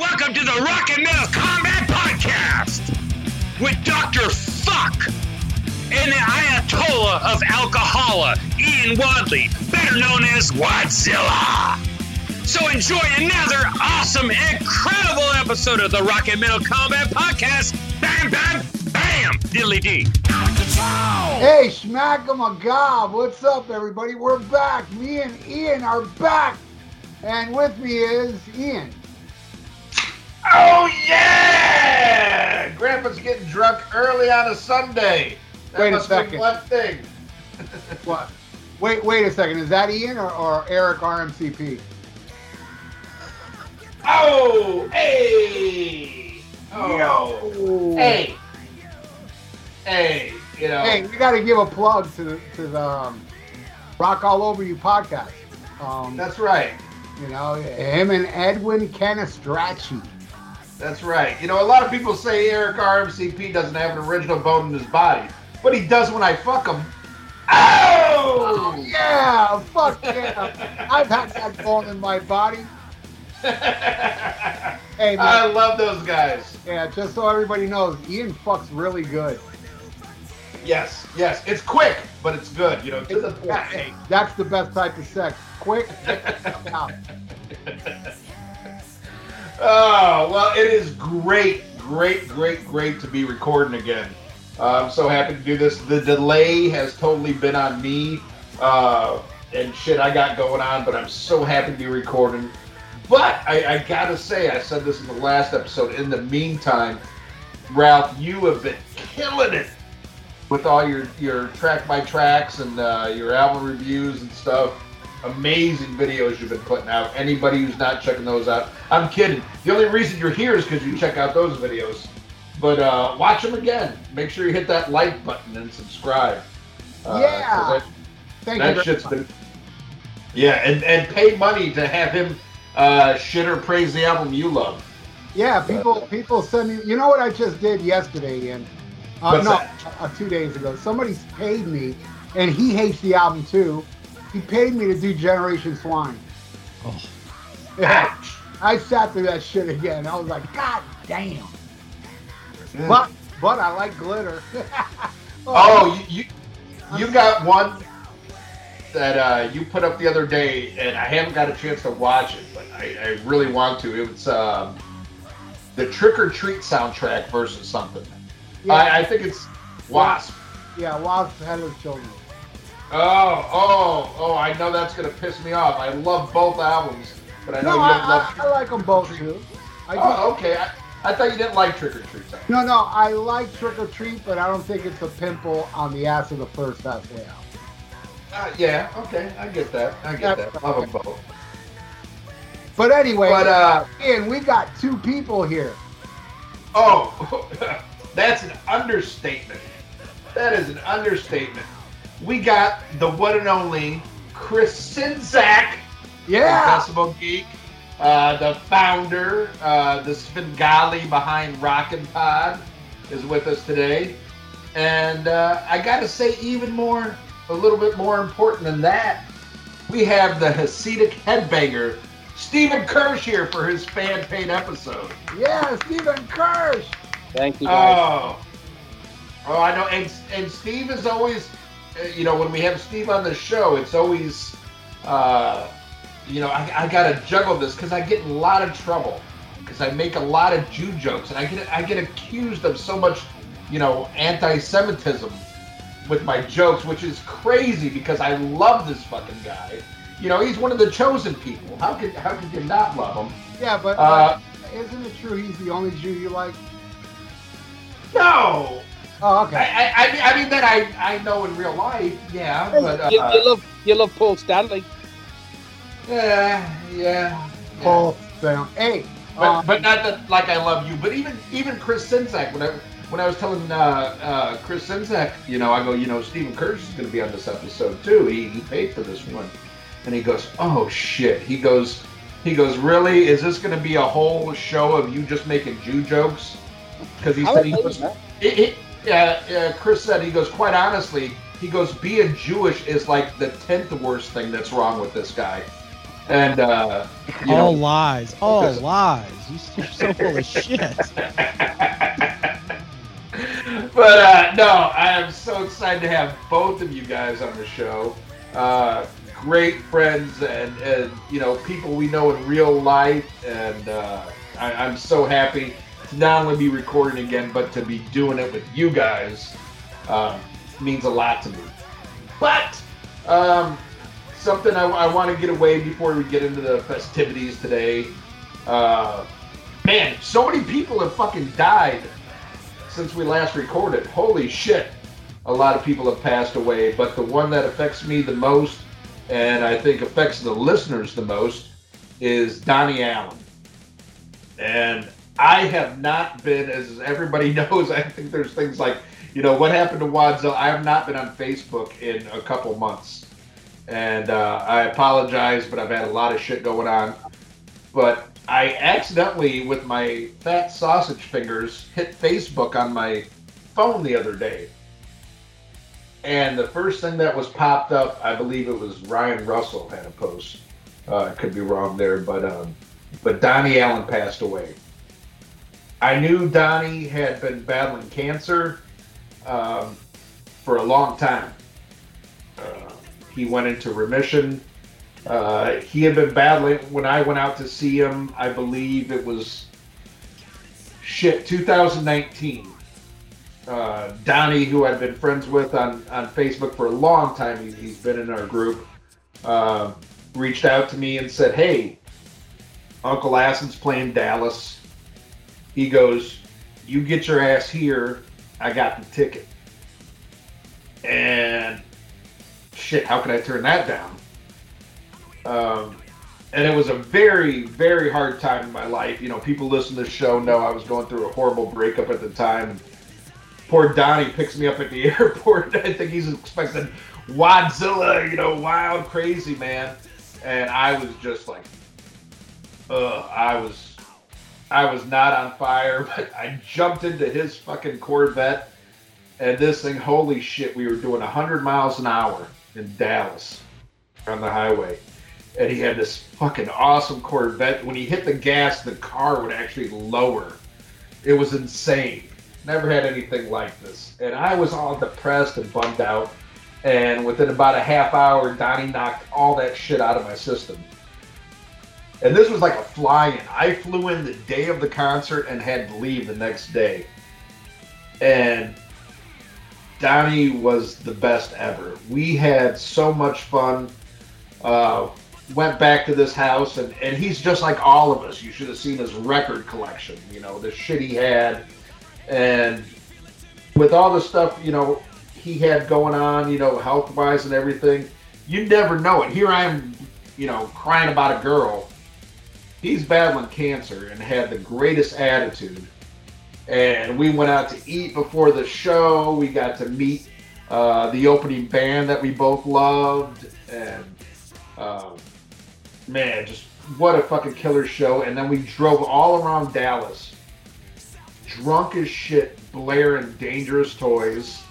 Welcome to the Rock and Metal Combat Podcast with Dr. Fuck and the Ayatollah of Alcohola, Ian Wadley, better known as Wadzilla. So enjoy another awesome, incredible episode of the Rock and Metal Combat Podcast. Bam, bam, bam, diddly dee. Hey, Schmack a gob. What's up, everybody? We're back. Me and Ian are back. And with me is Ian. Oh yeah! Grandpa's getting drunk early on a Sunday. That Wait a must be second. One thing. What? Wait, wait a second. Is that Ian or, or Eric RMCP? Oh, hey! Oh, Yo. hey! Hey! You know. Hey, we got to give a plug to the, to the um, Rock All Over You podcast. Um, That's right. you know, him and Edwin Canistracci. That's right. You know, a lot of people say Eric RMCP doesn't have an original bone in his body, but he does when I fuck him. Oh, Oh! yeah. Fuck yeah. I've had that bone in my body. Hey, man. I love those guys. Yeah, just so everybody knows, Ian fucks really good. Yes, yes. It's quick, but it's good. You know, to the point. Hey, that's the best type of sex. Quick. Oh, well, it is great, great, great, great to be recording again. Uh, I'm so happy to do this. The delay has totally been on me uh, and shit I got going on, but I'm so happy to be recording. But I, I gotta say, I said this in the last episode. In the meantime, Ralph, you have been killing it with all your, your track by tracks and uh, your album reviews and stuff amazing videos you've been putting out. Anybody who's not checking those out, I'm kidding. The only reason you're here is because you check out those videos. But uh, watch them again. Make sure you hit that like button and subscribe. Uh, Yeah. Thank That, you. that shit's much. been. Yeah, and, and pay money to have him uh, shit or praise the album you love. Yeah, people people send me. You know what I just did yesterday, Ian? Uh, no, uh, two days ago. Somebody paid me, and he hates the album too. He paid me to do Generation Swine. Oh. Yeah, I sat through that shit again. I was like, God damn. Mm. But but I like glitter. Oh, you you, you got one that uh, you put up the other day, and I haven't got a chance to watch it, but I, I really want to. It was um, the Trick or Treat soundtrack versus something. Yeah, I, I think it's Wasp. yeah, Wasp Headless Children. Oh, oh, oh! I know that's gonna piss me off. I love both albums, but I know No, you don't I, love. I, I like them both too. I do. oh, okay. I, I thought you didn't like Trick or Treat. No, no, I like Trick or Treat, but I don't think it's a pimple on the ass of the first halfway out. Uh, yeah, okay, I get that. I get that. I love them both. But anyway, But uh, Ian, we got two people here. Oh, that's an understatement. That is an understatement. We got the one and only Chris Czynszak, Yeah, Decibel Geek, uh, the founder, uh, the Svengali behind Rockin' Pod, is with us today. And uh, I got to say, even more, a little bit more important than that, we have the Hasidic headbanger, Stephen Kirsch, here for his fan paid episode. yeah, Stephen Kirsch. Thank you, guys. Oh, oh, I know. And and Steve is always, uh, you know, when we have Steve on the show, it's always, uh, you know, I, I gotta juggle this because I get in a lot of trouble because I make a lot of Jew jokes and I get I get accused of so much, you know, anti-Semitism with my jokes, which is crazy because I love this fucking guy. You know, he's one of the chosen people. How could how could you not love him? Yeah, but, Uh, but isn't it true he's the only Jew you like? No, Oh, okay. I, I mean, I mean that I, I know in real life, yeah, but uh, you, you love you love Paul Stanley. yeah, yeah, yeah. Paul Sam. Hey, but, um, but not that like I love you, but even even Chris Czynszak when I when I was telling uh, uh, Chris Czynszak, you know, I go, you know, Stephen Kirsch is going to be on this episode too. He, he paid for this one, and he goes, oh shit. He goes, he goes, really? Is this going to be a whole show of you just making Jew jokes? Because he I said he like goes, that. it, it, uh, uh, Chris said, he goes, quite honestly, he goes, being Jewish is like the tenth worst thing that's wrong with this guy. And uh, all know, lies, all because... lies. You're so full of shit. but uh, no, I am so excited to have both of you guys on the show. Uh, great friends and, and you know people we know in real life, and uh, I, I'm so happy to not only be recording again, but to be doing it with you guys uh, means a lot to me. But um, something I, I want to get away before we get into the festivities today. Uh, man, so many people have fucking died since we last recorded. Holy shit. A lot of people have passed away, but the one that affects me the most, and I think affects the listeners the most, is Donnie Allen. And I have not been, as everybody knows, I think there's things like, you know, what happened to Wadzilla? I have not been on Facebook in a couple months. And uh, I apologize, but I've had a lot of shit going on. But I accidentally, with my fat sausage fingers, hit Facebook on my phone the other day. And the first thing that was popped up, I believe it was Ryan Russell had a post. Uh, I could be wrong there, but um, but Donnie Allen passed away. I knew Donnie had been battling cancer um, for a long time. Uh, he went into remission. Uh, he had been battling when I went out to see him. I believe it was shit 2019. Uh, Donnie, who I've been friends with on, on Facebook for a long time, he, has been in our group, uh, reached out to me and said, Hey, Uncle Acid's playing Dallas he goes, "You get your ass here. I got the ticket." And shit, how can I turn that down? Um, and it was a very, very hard time in my life. You know, people listen to the show know I was going through a horrible breakup at the time. Poor Donnie picks me up at the airport. I think he's expecting Wadzilla, you know, wild, crazy man. And I was just like, ugh, I was I was not on fire, but I jumped into his fucking Corvette, and this thing, holy shit, we were doing 100 miles an hour in Dallas on the highway. And he had this fucking awesome Corvette. When he hit the gas, the car would actually lower. It was insane. Never had anything like this. And I was all depressed and bummed out. And within about a half hour, Donnie knocked all that shit out of my system. And this was like a fly-in. I flew in the day of the concert and had to leave the next day. And Donnie was the best ever. We had so much fun. Uh, went back to this house, and, and he's just like all of us. You should have seen his record collection, you know, the shit he had. And with all the stuff, you know, he had going on, you know, health wise and everything, you never know it. Here I am, you know, crying about a girl he's battling cancer and had the greatest attitude. And we went out to eat before the show. We got to meet uh, the opening band that we both loved, and um, man, just what a fucking killer show. And then we drove all around Dallas, drunk as shit, blaring dangerous toys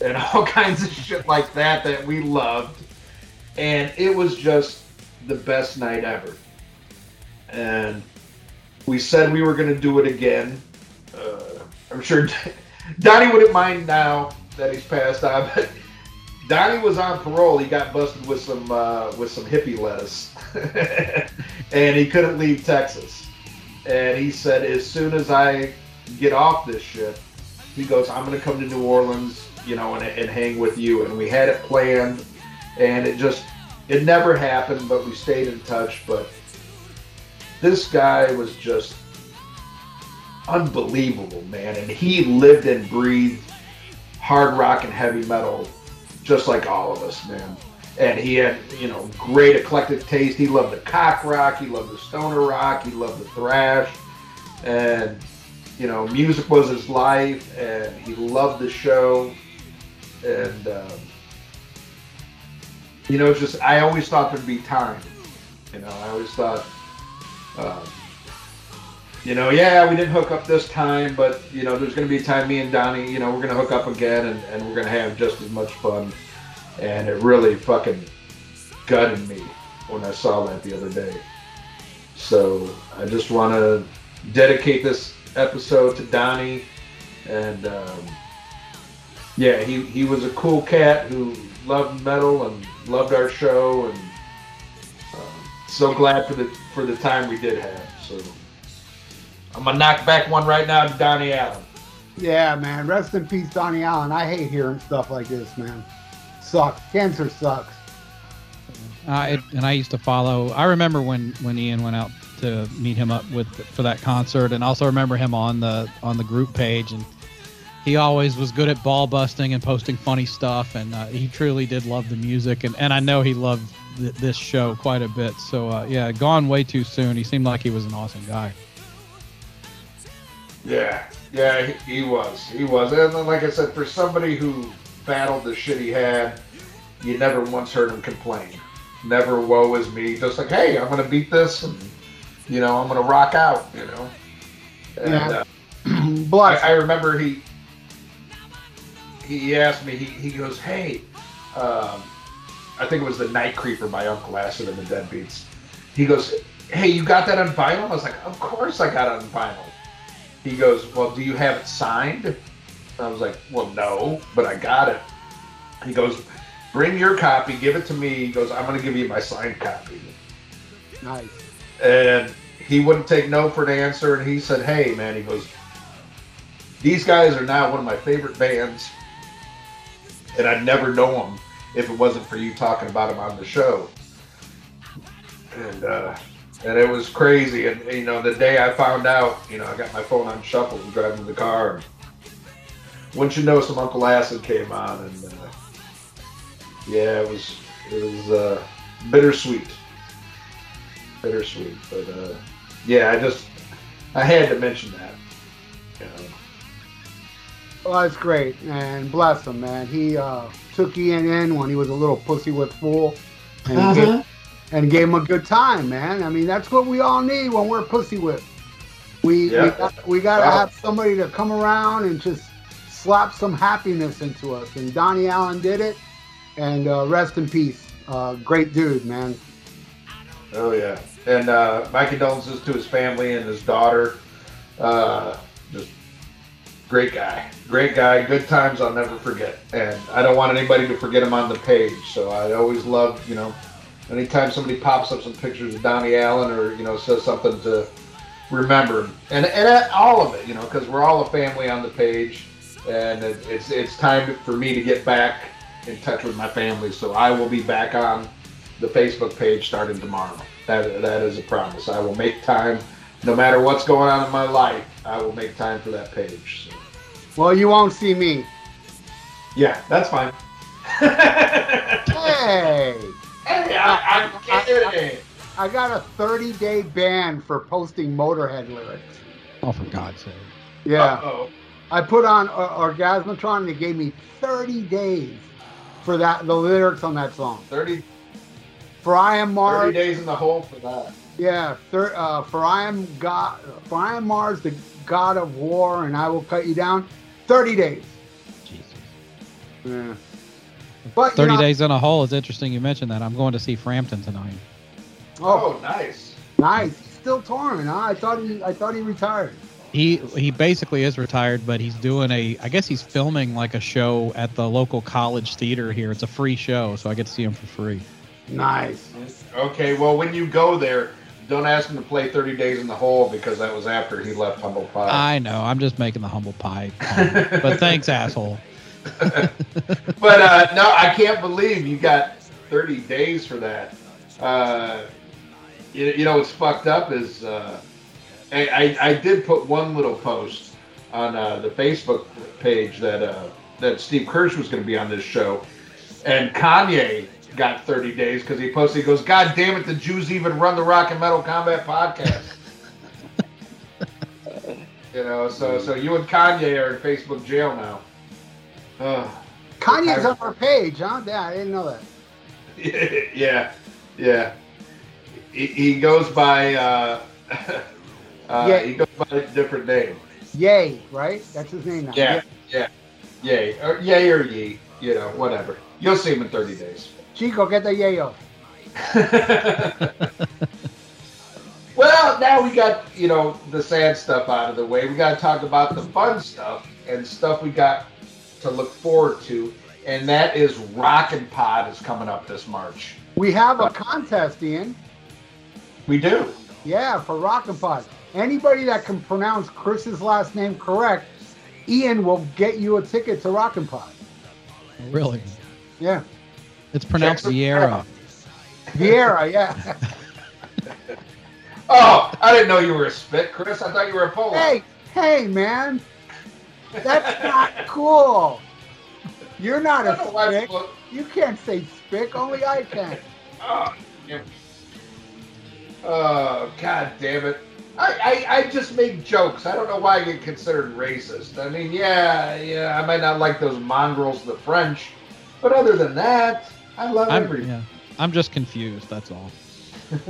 and all kinds of shit like that that we loved. And it was just the best night ever and we said we were going to do it again. Uh, I'm sure Donnie wouldn't mind now that he's passed on, but Donnie was on parole. He got busted with some uh, with some hippie lettuce, and he couldn't leave Texas. And he said, as soon as I get off this shit, he goes, I'm going to come to New Orleans, you know, and, and hang with you. And we had it planned, and it just it never happened, but we stayed in touch. But this guy was just unbelievable, man. And he lived and breathed hard rock and heavy metal just like all of us, man. And he had, you know, great eclectic taste. He loved the cock rock, he loved the stoner rock, he loved the thrash. And, you know, music was his life, and he loved the show. And, um, you know, it's just, I always thought there'd be time. You know, I always thought um, you know, yeah, we didn't hook up this time, but you know, there's going to be a time me and Donnie, you know, we're going to hook up again, and, and we're going to have just as much fun. And it really fucking gutted me when I saw that the other day. So I just want to dedicate this episode to Donnie, and um, yeah, he he was a cool cat who loved metal and loved our show, and um, so glad for the for the time we did have. So I'm gonna knock back one right now to Donnie Allen. Yeah, man. Rest in peace, Donnie Allen. I hate hearing stuff like this, man. Sucks. Cancer sucks. Uh, it, and I used to follow. I remember when when Ian went out to meet him up with for that concert, and also remember him on the on the group page, and he always was good at ball busting and posting funny stuff, and uh, he truly did love the music, and and I know he loved th- this show quite a bit. So uh, yeah, gone way too soon. He seemed like he was an awesome guy. Yeah, yeah, he, he was. He was. And then, like I said, for somebody who battled the shit he had, you never once heard him complain. Never woe is me. Just like, hey, I'm gonna beat this, and you know, I'm gonna rock out. You know. And, Yeah. uh, I, I remember he he asked me. He, he goes, hey, um, I think it was the Night Creeper my Uncle Acid and the Deadbeats. He goes, hey, you got that on vinyl? I was like, of course I got it on vinyl. He goes, well, do you have it signed? I was like, well, no, but I got it. He goes, bring your copy, give it to me. He goes, I'm going to give you my signed copy. nice. And he wouldn't take no for an answer. And he said, hey, man, he goes, these guys are now one of my favorite bands. And I'd never know him if it wasn't for you talking about him on the show. And, uh, and it was crazy. And, you know, the day I found out, you know, I got my phone on shuffle and driving the car. And once you know, some Uncle Acid came on. And, uh, yeah, it was, it was, uh, bittersweet bittersweet. But uh, yeah, I just I had to mention that. You know. Well, that's great, and bless him, man. He uh, took Ian in when he was a little pussy with fool, and, Uh-huh. gave, and gave him a good time, man. I mean, that's what we all need when we're pussy whipped. We we, got, we got to Wow. have somebody to come around and just slap some happiness into us. And Donnie Allen did it, and uh, rest in peace. Uh, great dude, man. Oh yeah, and uh, my condolences to his family and his daughter. Uh, just great guy, great guy. Good times I'll never forget, and I don't want anybody to forget him on the page. So I always love, you know, anytime somebody pops up some pictures of Donnie Allen or you know says something to remember him, and and uh, all of it, you know, because we're all a family on the page, and it, it's it's time for me to get back in touch with my family. So I will be back on the Facebook page starting tomorrow. That that is a promise. I will make time, no matter what's going on in my life. I will make time for that page. So, Well, you won't see me. yeah, that's fine. Hey, Hey, I, I'm kidding. I got a 30 day ban for posting Motorhead lyrics. Oh, for God's sake! Yeah. Uh-oh. I put on uh, Orgasmatron and they gave me 30 days for that the lyrics on that song. 30, For I am Mars. 30 days in the hole for that. yeah. Thir- uh, for I am God, for I am Mars, the God of War, and I will cut you down. 30 days. Jesus. Yeah. But you Thirty know- days in a hole is interesting. You mentioned that. I'm going to see Frampton tonight. Oh, Oh, nice. nice. Still touring, huh? I thought he, I thought he retired. He he basically is retired, but he's doing a. I guess he's filming like a show at the local college theater here. It's a free show, so I get to see him for free. Nice. Okay, well, when you go there, don't ask him to play 30 Days in the Hole because that was after he left Humble Pie. I know. I'm just making the humble pie. comment. but thanks, asshole. but uh, no, I can't believe you got 30 days for that. Uh, you, you know what's fucked up is uh, I, I, I did put one little post on uh, the Facebook page that uh, that Steve Kirsch was going to be on this show, and Kanye got 30 days because he posted. He goes, "God damn it, the Jews even run the Rock and Metal Combat podcast." you know, so so you and Kanye are in Facebook jail now. Ugh. Kanye's on our page, huh? Yeah, I didn't know that. yeah, yeah. He, he goes by uh, uh, Yeah. he goes by a different name. Yay, right? That's his name now. Yeah, yeah, yay, or yay or ye, you know, whatever. You'll see him in 30 days. Chico, get the yayo. well, now we got you know the sad stuff out of the way. We got to talk about the fun stuff and stuff we got to look forward to, and that is Rockin' Pod is coming up this March. We have a contest, Ian. We do. Yeah, for Rockin' Pod. Anybody that can pronounce Chris's last name correct, Ian will get you a ticket to Rockin' Pod. Really? Yeah. It's pronounced Vieira. Vieira, yeah. oh, I didn't know you were a spit, Chris. I thought you were a polo. Hey, hey, man. That's not cool. You're not a spick. You can't say spick. Only I can. Oh, yeah. oh, god damn it. I, I, I just make jokes. I don't know why I get considered racist. I mean, yeah, yeah, I might not like those mongrels, the French, but other than that, I love I'm, everything. Yeah, I'm just confused. That's all.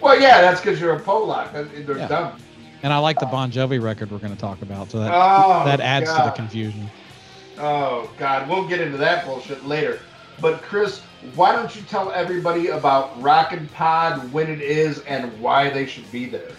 well, yeah, that's because you're a Polak. They're yeah. dumb. And I like the Bon Jovi record we're going to talk about, so that oh, that adds God. to the confusion. Oh God, we'll get into that bullshit later. But Chris, why don't you tell everybody about Rockin' Pod, when it is, and why they should be there?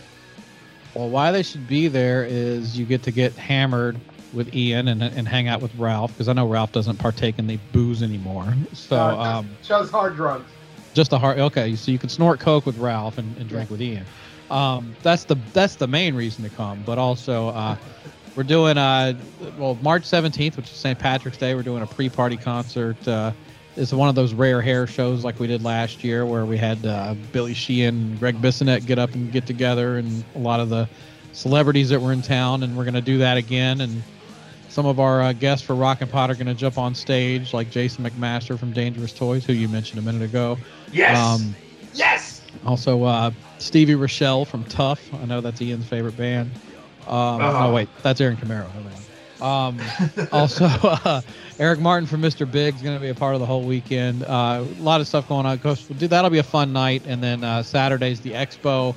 Well, why they should be there is you get to get hammered with Ian and, and hang out with Ralph because I know Ralph doesn't partake in the booze anymore. So uh, um, just hard drugs. Just a hard. Okay, so you can snort coke with Ralph and, and drink yeah. with Ian. Um, that's the that's the main reason to come. But also, uh, we're doing uh, well March 17th, which is St. Patrick's Day. We're doing a pre-party concert. Uh, it's one of those rare hair shows like we did last year, where we had uh, Billy Sheehan, Gregg Bissonette get up and get together, and a lot of the celebrities that were in town. And we're going to do that again. And some of our uh, guests for Rockin' Pod are going to jump on stage, like Jason McMaster from Dangerous Toys, who you mentioned a minute ago. Yes. Um, yes. Also, uh, Stevie Rachelle from Tuff. I know that's Ian's favorite band. Um, uh-huh. Oh wait, that's Aaron Camaro. Um, also, uh, Eric Martin from Mr. Big is going to be a part of the whole weekend. Uh, a lot of stuff going on. Dude, that'll be a fun night. And then uh, Saturday's the expo,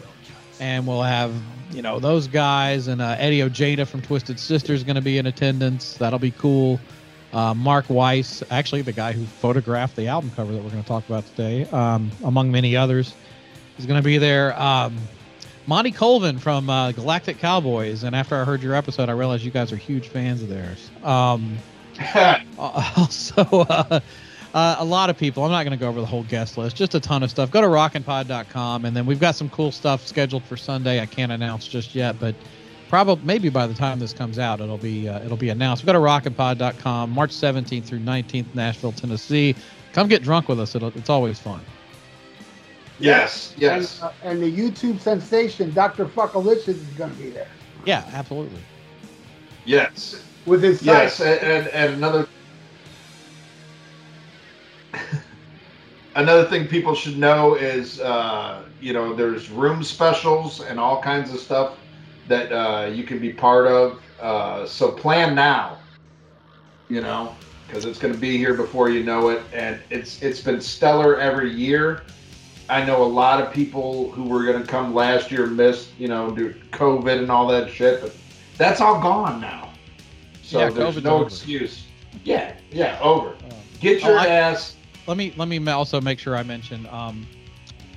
and we'll have you know those guys and uh, Eddie Ojeda from Twisted Sister is going to be in attendance. That'll be cool. Uh, Mark Weiss, actually the guy who photographed the album cover that we're going to talk about today, um, among many others, is going to be there. Um, Monty Colvin from uh, Galactic Cowboys, and after I heard your episode, I realized you guys are huge fans of theirs. Um, also, uh, a lot of people. I'm not going to go over the whole guest list. Just a ton of stuff. Go to rockinpod.com, and then we've got some cool stuff scheduled for Sunday. I can't announce just yet, but probably maybe by the time this comes out, it'll be uh, it'll be announced. We've Go to rockinpod.com, March 17th through 19th, Nashville, Tennessee. Come get drunk with us. It'll, it's always fun. Yes, yes. And, uh, and the YouTube sensation, Dr. Fuckalicious, is going to be there. Yeah, absolutely. Yes. With his yes, and, and, and another another thing people should know is uh, you know there's room specials and all kinds of stuff that uh, you can be part of. Uh, so plan now. You know, because it's going to be here before you know it, and it's it's been stellar every year I know a lot of people who were going to come last year missed, you know, due to COVID and all that shit, but that's all gone now. So yeah, there's COVID's no over. excuse. Yeah, yeah, over. Uh, Get your oh, I, ass. Let me let me also make sure I mention um,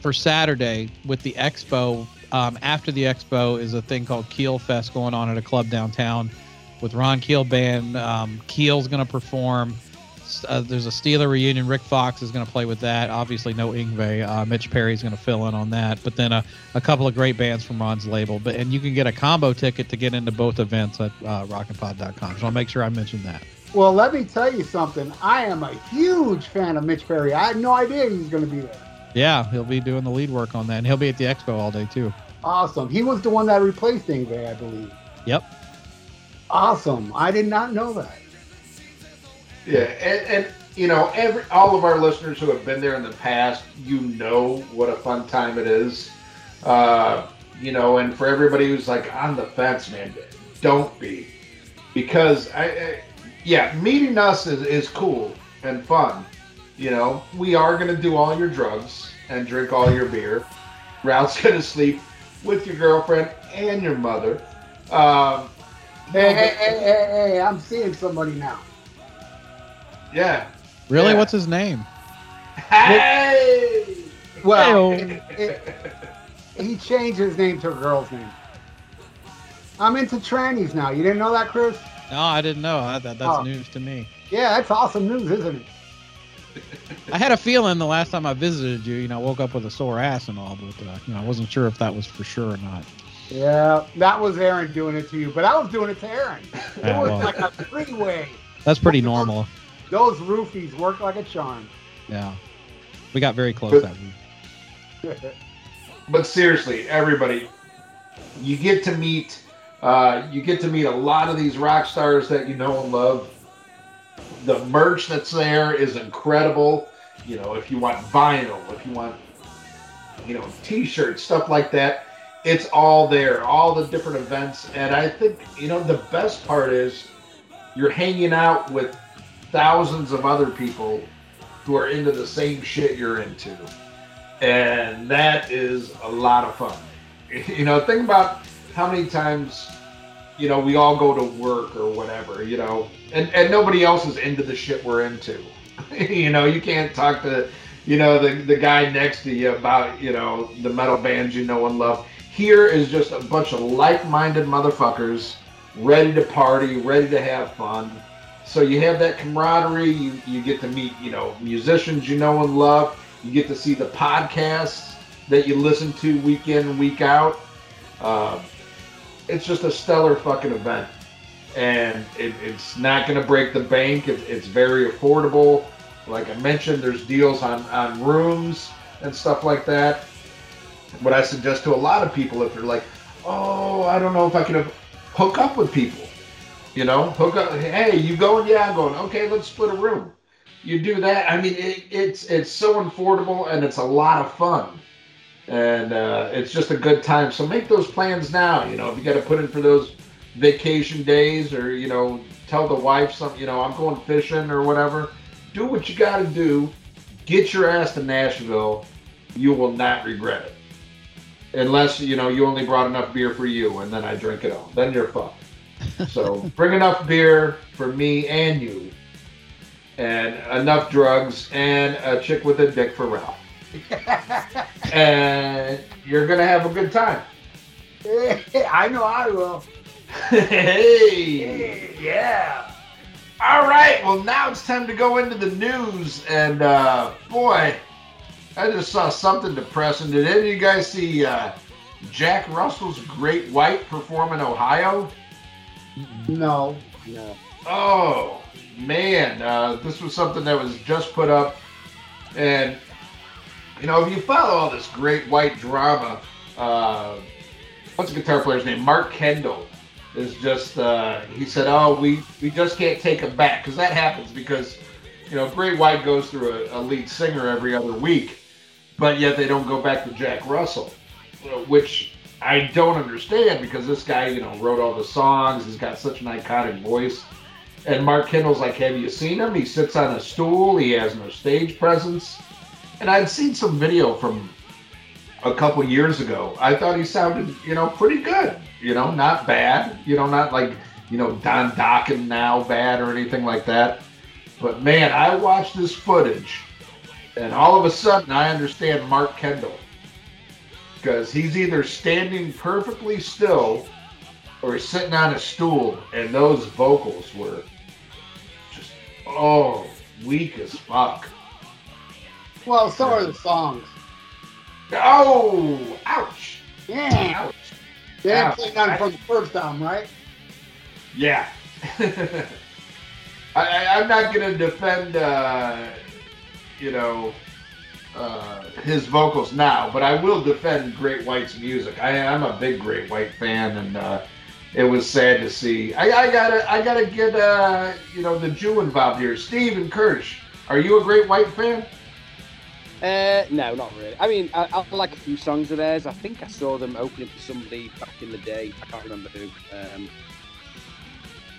for Saturday with the expo. Um, after the expo is a thing called Keel Fest going on at a club downtown with Ron Keel band. Um, Keel's going to perform. Uh, there's a Steeler reunion. Rik Fox is going to play with that. Obviously, no Yngwie. Uh, Mitch Perry's going to fill in on that. But then a, a couple of great bands from Ron's label. But and you can get a combo ticket to get into both events at uh. So I'll make sure I mention that. Well, let me tell you something. I am a huge fan of Mitch Perry. I had no idea he was going to be there. Yeah, he'll be doing the lead work on that, and he'll be at the expo all day too. Awesome. He was the one that replaced Yngwie, I believe. Yep. Awesome. I did not know that. Yeah, and, and you know, every all of our listeners who have been there in the past, you know what a fun time it is. Uh, you know, and for everybody who's like on the fence, man, don't be, because I, I yeah, meeting us is, is cool and fun. You know, we are gonna do all your drugs and drink all your beer. Ralph's gonna sleep with your girlfriend and your mother. Um, hey, hey, hey, hey, hey, I'm seeing somebody now. Yeah. Really? Yeah. What's his name? Hey. Well, it, it, he changed his name to a girl's name. I'm into trannies now. You didn't know that, Chris? No, I didn't know. That, that, that's oh. news to me. Yeah, that's awesome news, isn't it? I had a feeling the last time I visited you, you know, I woke up with a sore ass and all, but uh, you know, I wasn't sure if that was for sure or not. Yeah, that was Aaron doing it to you, but I was doing it to Aaron. It yeah, was well, like a three-way. That's pretty normal. Those roofies work like a charm. Yeah, we got very close but, that week. but seriously, everybody, you get to meet, uh, you get to meet a lot of these rock stars that you know and love the merch that's there is incredible. You know, if you want vinyl, if you want, you know, t-shirts, stuff like that, it's all there. All the different events, and I think you know the best part is you're hanging out with thousands of other people who are into the same shit you're into, and that is a lot of fun. You know, think about how many times you know, we all go to work or whatever, you know, and, and nobody else is into the shit we're into. you know, you can't talk to, you know, the, the guy next to you about, you know, the metal bands you know and love. Here is just a bunch of like-minded motherfuckers ready to party, ready to have fun. So you have that camaraderie. You, you get to meet, you know, musicians you know and love. You get to see the podcasts that you listen to week in week out. Uh, it's just a stellar fucking event, and it, it's not going to break the bank. It, it's very affordable. Like I mentioned, there's deals on on rooms and stuff like that. What I suggest to a lot of people, if they're like, "Oh, I don't know if I can hook up with people," you know, hook up. Hey, you going? Yeah, I'm going. Okay, let's split a room. You do that. I mean, it, it's it's so affordable and it's a lot of fun and uh, it's just a good time. So make those plans now. You know, if you got to put in for those vacation days, or you know, tell the wife something. You know, I'm going fishing or whatever. Do what you got to do. Get your ass to Nashville. You will not regret it. Unless you know you only brought enough beer for you, and then I drink it all. Then you're fucked. So bring enough beer for me and you, and enough drugs, and a chick with a dick for Ralph. and you're gonna have a good time. I know I will. hey, yeah. All right, well now it's time to go into the news, and uh, boy, I just saw something depressing. Did any of you guys see uh, Jack Russell's Great White perform in Ohio? No, no. Oh man, uh, this was something that was just put up, and you know, if you follow all this great white drama, uh, what's the guitar player's name? Mark Kendall is just, uh, he said, oh, we, we just can't take him back. Because that happens because, you know, Great White goes through a, a lead singer every other week, but yet they don't go back to Jack Russell, which I don't understand because this guy, you know, wrote all the songs. He's got such an iconic voice. And Mark Kendall's like, have you seen him? He sits on a stool. He has no stage presence and I'd seen some video from a couple years ago. I thought he sounded, you know, pretty good. You know, not bad. You know, not like, you know, Don Dokken now bad or anything like that. But man, I watched this footage, and all of a sudden I understand Mark Kendall because he's either standing perfectly still or sitting on a stool, and those vocals were just oh weak as fuck. Well, so are the songs. Oh, ouch. Yeah. Ouch. They didn't play none from the first album, right? Yeah. I, am not going to defend, uh, you know, uh, his vocals now, but I will defend Great White's music. I, am a big Great White fan, and uh, it was sad to see. I, I, gotta, I gotta get, uh, you know, the Jew involved here. Stephen Kirsch, are you a Great White fan? Uh, no, not really. I mean, I, I, like a few songs of theirs. I think I saw them opening for somebody back in the day. I can't remember who. Um,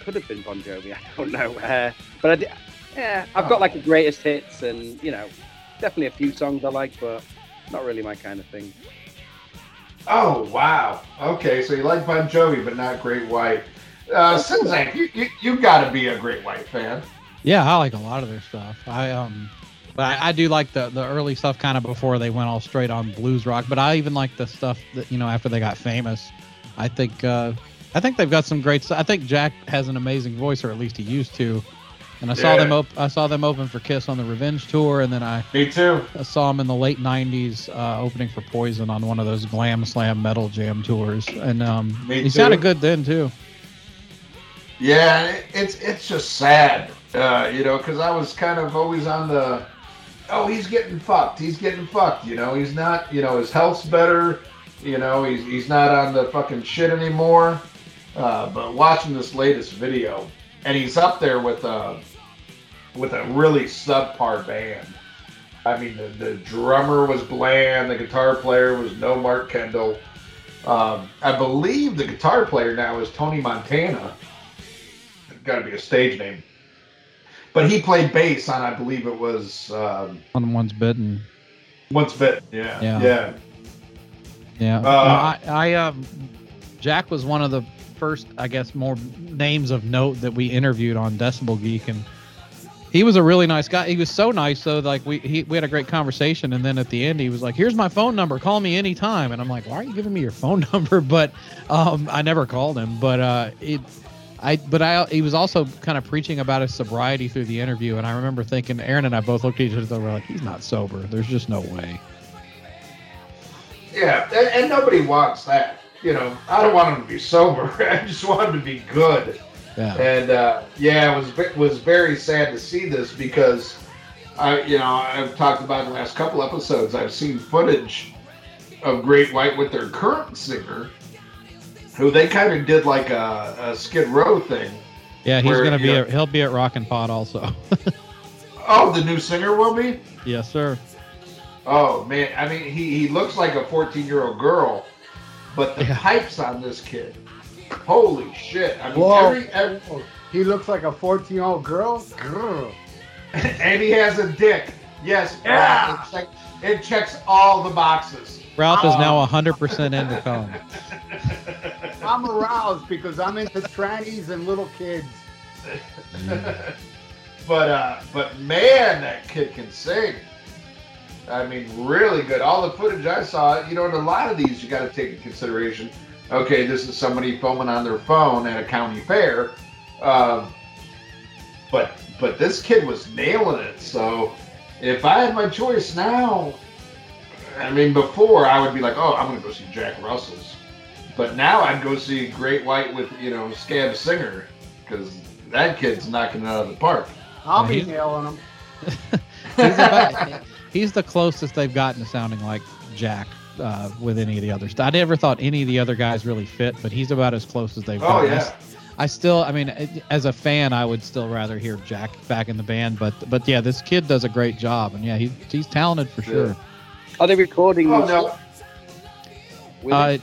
could have been Bon Jovi. I don't know. Uh, but I did, yeah, I've got like the greatest hits, and you know, definitely a few songs I like, but not really my kind of thing. Oh wow. Okay, so you like Bon Jovi, but not Great White. Uh, Czynszak, you, you you got to be a Great White fan. Yeah, I like a lot of their stuff. I um But I, I do like the the early stuff kind of before they went all straight on blues rock. But I even like the stuff that you know after they got famous. I think uh, I think they've got some great stuff. I think Jack has an amazing voice, or at least he used to. And I saw them op- I saw them open for Kiss on the Revenge tour, and then I, Me too. I saw him in the late '90s uh, opening for Poison on one of those glam slam metal jam tours, and um, he sounded good then too. Yeah, it's it's just sad, uh, you know, because I was kind of always on the, oh, he's getting fucked, he's getting fucked, you know, he's not, you know, his health's better, you know, he's he's not on the fucking shit anymore. Uh, but watching this latest video, and he's up there with a with a really subpar band. I mean, the, the drummer was bland, the guitar player was no Mark Kendall. Um, I believe the guitar player now is Tony Montana got to be a stage name. But he played bass on, I believe it was um, On one's bitten. Once Bit. Yeah. Yeah. Yeah. Yeah. Uh, I, I um, Jack was one of the first, I guess, more names of note that we interviewed on Decibel Geek, and he was a really nice guy. He was so nice, though. Like we he, we had a great conversation, and then at the end, he was like, "Here's my phone number. Call me anytime." And I'm like, "Why are you giving me your phone number?" But um, I never called him. But uh, it. I, but I, he was also kind of preaching about his sobriety through the interview, and I remember thinking, Aaron and I both looked at each other, we're like, he's not sober. There's just no way. Yeah. And, and nobody wants that. You know, I don't want him to be sober. I just want him to be good. Yeah. And uh, yeah, it was was very sad to see this because I, you know, I've talked about in the last couple episodes. I've seen footage of Great White with their current singer, who they kind of did like a, a Skid Row thing. Yeah, he's where, gonna be. know- At, he'll be at Rockin' Pod also. Oh, the new singer will be. yes, sir. Oh man, I mean, he, he looks like a 14 year old girl, but the Yeah. pipes on this kid, holy shit! I mean, Whoa. every, every He looks like a 14 year old girl. Grr. and he has a dick. Yes, Yeah. it, check, it checks all the boxes. Ralph is now 100% into cum. I'm aroused because I'm into trannies and little kids. but uh, but man, that kid can sing. I mean, really good. All the footage I saw, you know, and a lot of these you got to take into consideration. Okay, this is somebody filming on their phone at a county fair, um, but but this kid was nailing it. So if I had my choice now, I mean, before I would be like, oh, I'm gonna go see Jack Russell's, but now I'd go see Great White with you know Scab Singer because that kid's knocking it out of the park. I'll be he's- nailing them. He's, about, he's the closest they've gotten to sounding like Jack uh, with any of the others. I never thought any of the other guys really fit, but he's about as close as they've Oh gotten. I yeah. s- I still, I mean, as a fan, I would still rather hear Jack back in the band, but but yeah, this kid does a great job, and yeah, he's he's talented for sure. Are they recording Oh no. with Uh,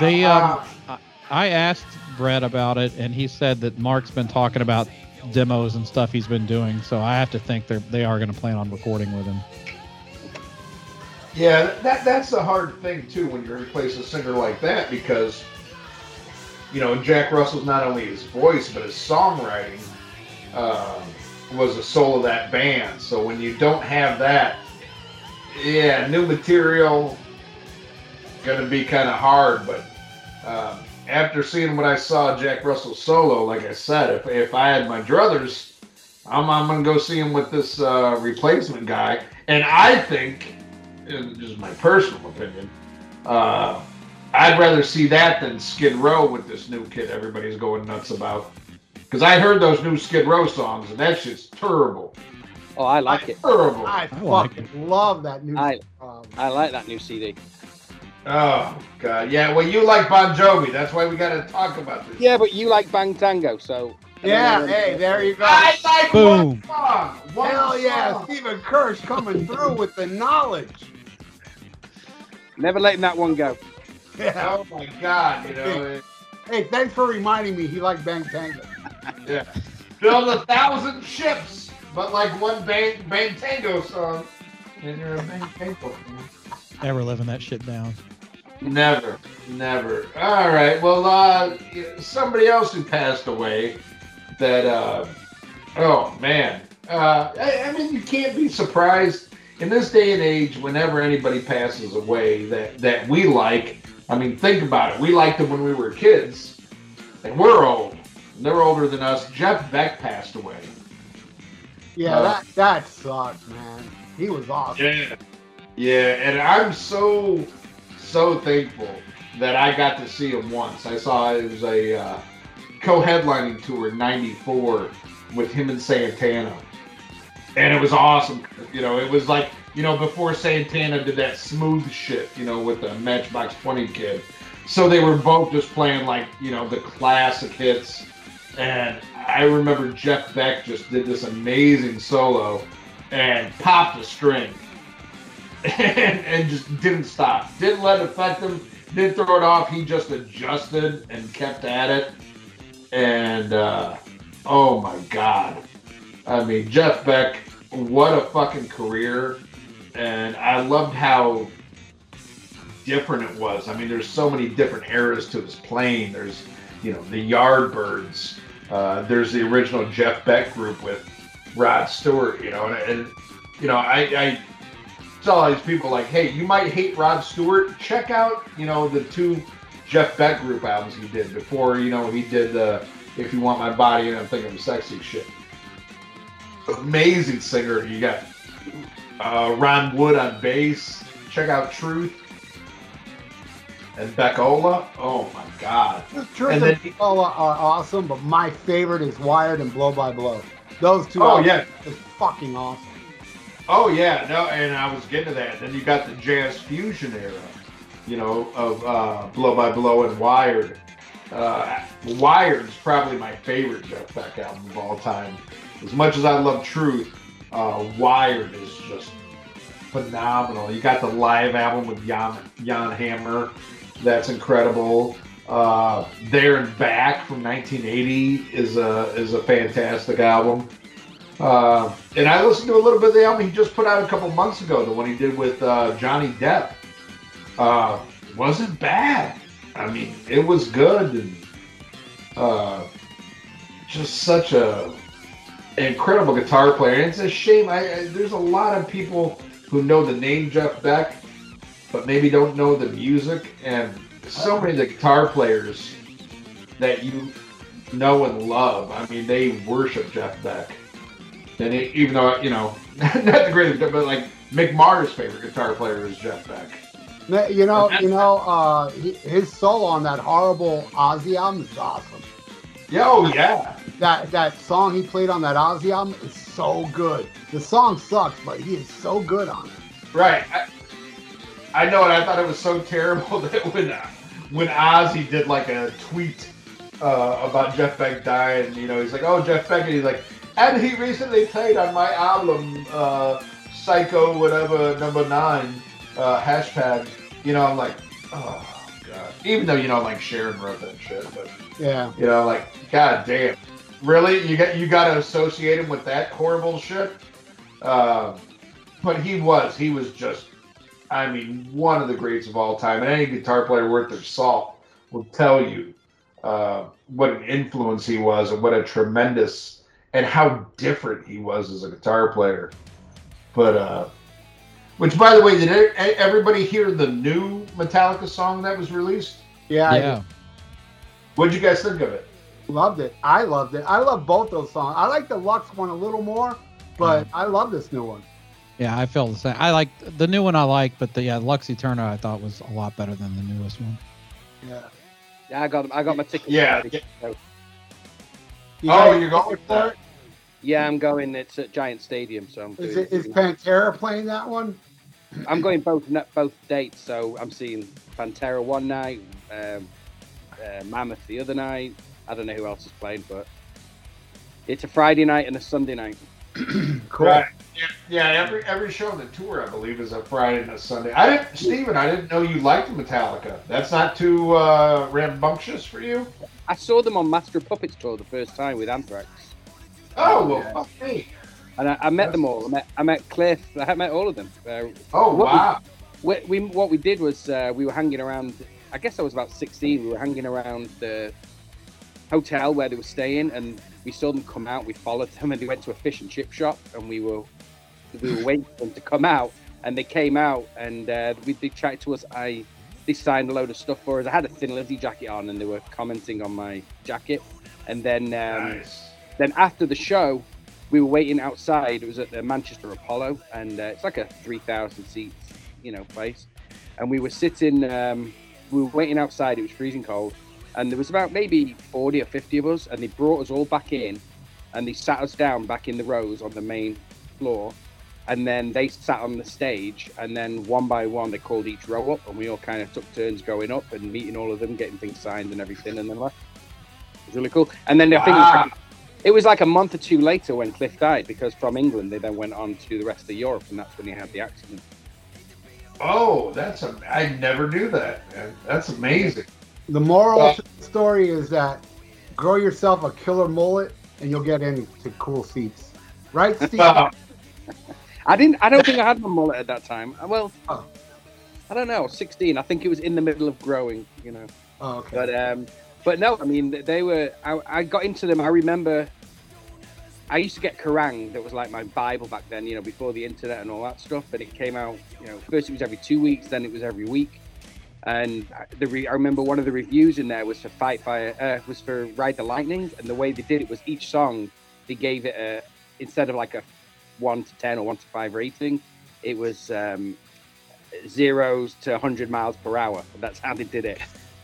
they, um, Uh, I asked Brett about it, and he said that Mark's been talking about demos and stuff he's been doing. So I have to think they they are going to plan on recording with him. Yeah, that that's the hard thing too when you replace a singer like that because you know Jack Russell's not only his voice but his songwriting um, was the soul of that band. So when you don't have that, yeah, new material gonna be kind of hard. But um, after seeing what I saw Jack Russell solo, like I said, if if I had my druthers, I'm I'm gonna go see him with this uh, replacement guy, and I think in just my personal opinion, uh, I'd rather see that than Skid Row with this new kid everybody's going nuts about. Because I heard those new Skid Row songs, and that shit's terrible. Oh, I like it. Terrible. I I like fucking love that new. I- um, I like that new CD. Oh, God. Yeah, well, you like Bon Jovi. That's why we got to talk about this. Yeah, but you like Bang Tango, so. yeah, hey, there you go. I like Boom. one song. One Hell yeah, song. Stephen Kirsch coming through with the knowledge. Never letting that one go. Yeah. Oh, my God. You know, it- Hey, thanks for reminding me. He liked Bang Tango. yeah. Build a thousand ships, but like one Bang, Bang Tango song. And you're a Bang Tango fan. Never living that shit down. Never, never. All right. Well, uh, somebody else who passed away. That. Uh, oh man, Uh, I, I mean, you can't be surprised in this day and age. Whenever anybody passes away that that we like, I mean, think about it. We liked them when we were kids, and we're old. They're older than us. Jeff Beck passed away. Yeah, uh, that that sucks, man. He was awesome. Yeah, yeah, and I'm so so thankful that I got to see him once. I saw it was a uh, co-headlining tour in '94 with him and Santana, and it was awesome. You know, it was like you know before Santana did that smooth shit, you know, with the Matchbox Twenty kid. So they were both just playing like you know the classic hits, and I remember Jeff Beck just did this amazing solo and popped a string and, and just didn't stop. Didn't let it affect him. Didn't throw it off. He just adjusted and kept at it. And uh, oh my God. I mean, Jeff Beck, what a fucking career. And I loved how different it was. I mean, there's so many different eras to his playing. There's, you know, the Yardbirds. Uh, there's the original Jeff Beck group with Rod Stewart, you know, and, and you know, I, I tell all these people like, hey, you might hate Rod Stewart. Check out, you know, the two Jeff Beck group albums he did before, you know, he did the If You Want My Body and I'm Thinking of Sexy shit. Amazing singer. You got uh, Ron Wood on bass. Check out Truth. And Beck-Ola. Oh my God. Truth and, and Beck-Ola are awesome, but my favorite is Wired and Blow by Blow. Those two. Oh yeah, is fucking awesome. Oh yeah, no, and I was getting to that. Then you got the jazz fusion era, you know, of uh, Blow by Blow and Wired. Uh, Wired is probably my favorite Jeff Beck album of all time. As much as I love Truth, uh, Wired is just phenomenal. You got the live album with Jan, Jan Hammer, that's incredible. Uh, there and Back from 1980 is a is a fantastic album. Uh, and I listened to a little bit of the album he just put out a couple months ago, the one he did with uh, Johnny Depp. Uh, wasn't bad. I mean, it was good and uh, just such a incredible guitar player. And it's a shame. I, I, there's a lot of people who know the name Jeff Beck, but maybe don't know the music. And so many of the guitar players that you know and love. I mean, they worship Jeff Beck. And it, even though you know, not the greatest, but like Mick Mars' favorite guitar player is Jeff Beck. You know, you know, uh, his solo on that horrible Ozzy album is awesome. Yeah, oh yeah. That that song he played on that Ozzy album is so good. The song sucks, but he is so good on it. Right. I, I know, and I thought it was so terrible that when uh, when Ozzy did like a tweet uh, about Jeff Beck dying, you know, he's like, "Oh, Jeff Beck," and he's like, and he recently played on my album, uh, Psycho, whatever, number nine, uh, hashtag. You know, I'm like, oh god. Even though you know, like Sharon wrote that shit, but yeah, you know, like, god damn, really, you got you got to associate him with that horrible shit. Uh, but he was, he was just, I mean, one of the greats of all time, and any guitar player worth their salt will tell you uh, what an influence he was and what a tremendous and how different he was as a guitar player. But uh which by the way, did everybody hear the new Metallica song that was released? Yeah. Yeah. What'd you guys think of it? Loved it. I loved it. I love both those songs. I like the Lux one a little more, but I love this new one. Yeah, I feel the same. I like the new one. I like, but the yeah, Lux Eterna I thought was a lot better than the newest one. Yeah. Yeah, I got I got my ticket. Yeah. yeah. You oh, you're going for it? Yeah, I'm going. It's at Giant Stadium, so I'm. Is, it, is Pantera playing that one? I'm going both both dates, so I'm seeing Pantera one night, um, uh, Mammoth the other night. I don't know who else is playing, but it's a Friday night and a Sunday night. cool. Right. Yeah, yeah, every every show on the tour, I believe, is a Friday and a Sunday. I didn't, Steven, I didn't know you liked Metallica. That's not too uh, rambunctious for you. I saw them on Master Puppets tour the first time with Anthrax. Oh well, fuck me. And I, I met them all. I met, I met Cliff. I met all of them. Uh, oh wow. We, we, what we did was uh, we were hanging around. I guess I was about sixteen. We were hanging around the hotel where they were staying, and we saw them come out. We followed them, and they went to a fish and chip shop, and we were we were waiting for them to come out, and they came out, and uh, we, they chatted to us. I they signed a load of stuff for us. I had a Thin Lizzy jacket on, and they were commenting on my jacket, and then um, Nice. Then after the show, we were waiting outside. It was at the Manchester Apollo, and uh, it's like a three thousand seats, you know, place. And we were sitting, um, we were waiting outside. It was freezing cold, and there was about maybe forty or fifty of us. And they brought us all back in, and they sat us down back in the rows on the main floor. And then they sat on the stage, and then one by one they called each row up, and we all kind of took turns going up and meeting all of them, getting things signed and everything, and then left. It was really cool. And then I think it was like it was like a month or two later when Cliff died because from England they then went on to the rest of Europe and that's when he had the accident. Oh, that's a. I never knew that. man. That's amazing. The moral Well- to the story is that grow yourself a killer mullet and you'll get into cool seats. Right, Steve? I didn't. I don't think I had my mullet at that time. Well, Oh. I don't know. Sixteen. I think it was in the middle of growing. You know. oh, okay. But um, but no. I mean, they were. I, I got into them. I remember. I used to get Kerrang. That was like my Bible back then. You know, before the internet and all that stuff. But it came out. You know, first it was every two weeks. Then it was every week. And the re- I remember one of the reviews in there was for Fight Fire. Uh, was for Ride the Lightning. And the way they did it was each song they gave it a instead of like a one to ten or one to five rating. It was um, zeros to 100 miles per hour. That's how they did it.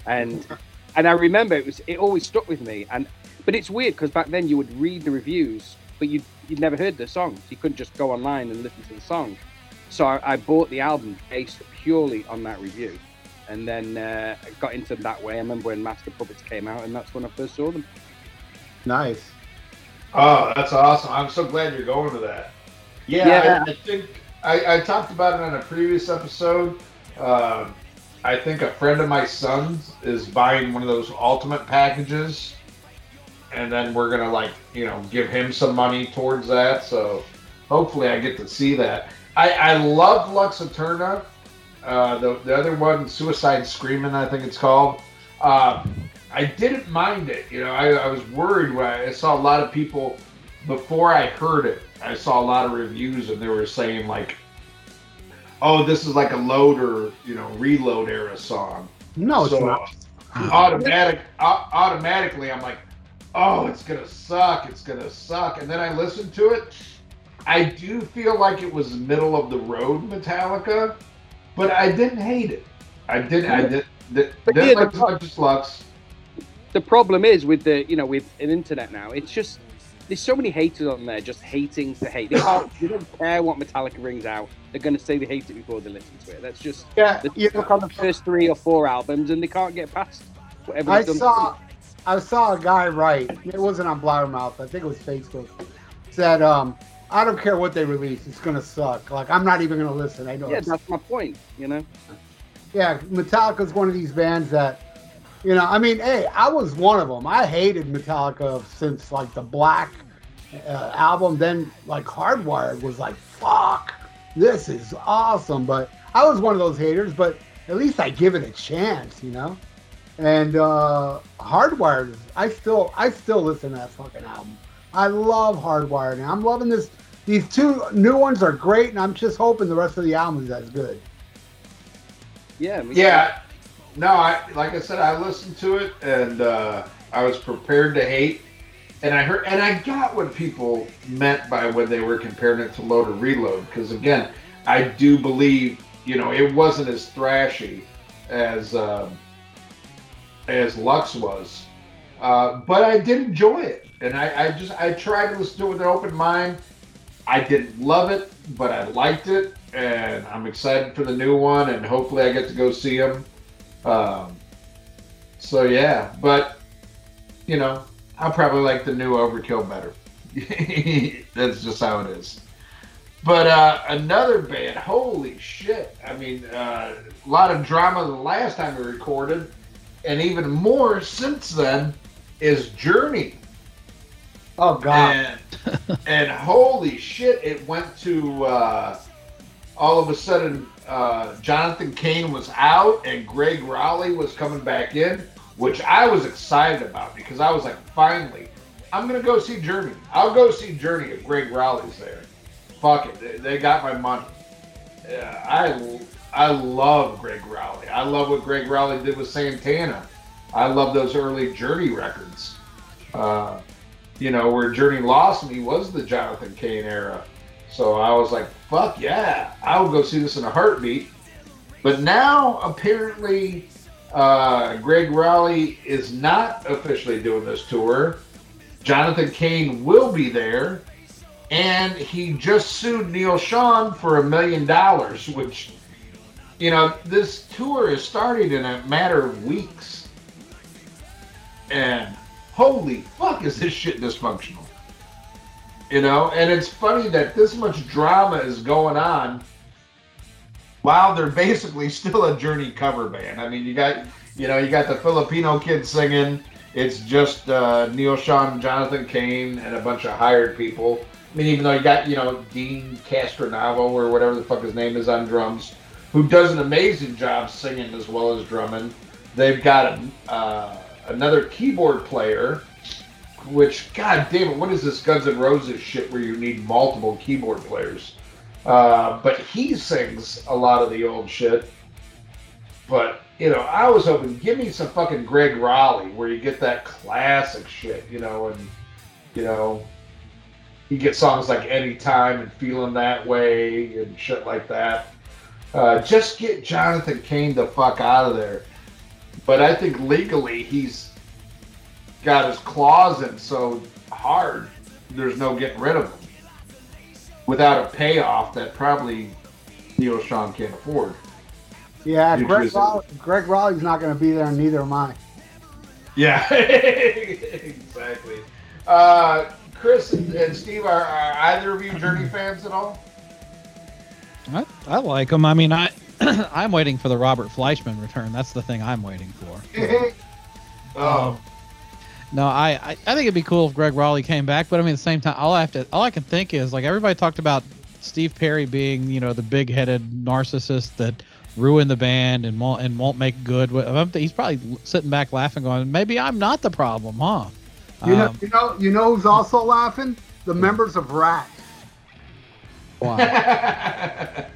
And and I remember it was it always stuck with me. And but it's weird because back then you would read the reviews, but you you'd never heard the songs. You couldn't just go online and listen to the song. So I, I bought the album based purely on that review, and then uh, got into them that way. I remember when Master Puppets came out, and that's when I first saw them. nice. Oh, that's awesome. I'm so glad you're going to that. Yeah, Yeah. I, I think I, I talked about it on a previous episode. Um, I think a friend of my son's is buying one of those ultimate packages, and then we're gonna like you know give him some money towards that. So hopefully I get to see that. I, I love Lux Eterna. Uh, the the other one, Suicide Screaming, I think it's called. Um, I didn't mind it. You know, I, I was worried when I saw a lot of people before I heard it. I saw a lot of reviews and they were saying like, "Oh, this is like a loader, you know, reload era song." No, it's not. Automatic, au- automatically, I'm like, "Oh, it's gonna suck. It's gonna suck." And then I listened to it. I do feel like it was middle of the road Metallica, but I didn't hate it. I didn't. I did. did But didn't yeah, like the as pro- much as Lux. the problem is with the you know with an internet now it's just there's so many haters on there just hating to hate they, can't, oh. they don't care what metallica brings out they're going to say they hate it before they listen to it that's just Yeah, they you look on the first three or four albums and they can't get past whatever I they've done saw I saw a guy write, it wasn't on Blabbermouth, I think it was Facebook, said, um, I don't care what they release, it's gonna suck. Like I'm not even gonna listen. I know yeah that's my point you know yeah, Metallica's one of these bands that, you know, I mean, hey, I was one of them. I hated Metallica since like the Black uh, album. Then like Hardwired was like, fuck, this is awesome. But I was one of those haters. But at least I give it a chance, you know. And uh, Hardwired, I still, I still listen to that fucking album. I love Hardwired, and I'm loving this. These two new ones are great, and I'm just hoping the rest of the album is as good. yeah me Yeah. No, I like I said, I listened to it and uh, I was prepared to hate. And I heard, and I got what people meant by when they were comparing it to Load or Reload. Because again, I do believe, you know, it wasn't as thrashy as um, as Lux was, uh, but I did enjoy it. And I, I just I tried to listen to it with an open mind. I didn't love it, but I liked it, and I'm excited for the new one, and hopefully I get to go see them. Um, so yeah, but you know, I probably like the new Overkill better. That's just how it is. But uh, another band, holy shit! I mean, uh, a lot of drama the last time we recorded, and even more since then, is Journey. Oh God. And, and holy shit, it went to uh, all of a sudden uh, Jonathan Cain was out and Gregg Rolie was coming back in. which I was excited about because I was like, finally, I'm gonna go see Journey. I'll go see Journey if Gregg Rolie's there. Fuck it, they, they got my money. Yeah, I I love Gregg Rolie. I love what Gregg Rolie did with Santana. I love those early Journey records. Uh, you know, where Journey lost me was the Jonathan Cain era. So I was like, fuck yeah, I would go see this in a heartbeat. But now apparently uh, Gregg Rolie is not officially doing this tour. Jonathan Cain will be there. And he just sued Neal Schon for a million dollars, which, you know, this tour is starting in a matter of weeks. And holy fuck, is this shit dysfunctional? You know, and it's funny that this much drama is going on while they're basically still a Journey cover band. I mean, you got, you know, you got the Filipino kids singing. It's just uh, Neal Schon, Jonathan Cain, and a bunch of hired people. I mean, even though you got, you know, Deen Castronovo or whatever the fuck his name is on drums, who does an amazing job singing as well as drumming. They've got uh, another keyboard player, which, god damn it, what is this Guns N' Roses shit where you need multiple keyboard players? Uh, but he sings a lot of the old shit. But, you know, I was hoping, give me some fucking Gregg Rolie where you get that classic shit, you know, and, you know, you get songs like Anytime and Feeling That Way and shit like that. Uh, just get Jonathan Cain the fuck out of there. But I think legally he's got his claws in so hard, there's no getting rid of him without a payoff that probably Neal Schon can't afford. Yeah, Gregg, Rolie, Gregg Rolie's not going to be there, and neither am I. Yeah, exactly. Uh, Chris and, and Steve, are, are either of you Journey fans at all? I, I like him. I mean, I I'm waiting for the Robert Fleischman return. That's the thing I'm waiting for. Oh, No, I, I I think it'd be cool if Gregg Rolie came back, but I mean, at the same time, all I have to all I can think is like everybody talked about Steve Perry being you know the big-headed narcissist that ruined the band and won't and won't make good. with- I'm th- He's probably sitting back laughing, going, maybe I'm not the problem, huh? You know, Um, you know, you know who's also laughing? The members of Ratt. Wow.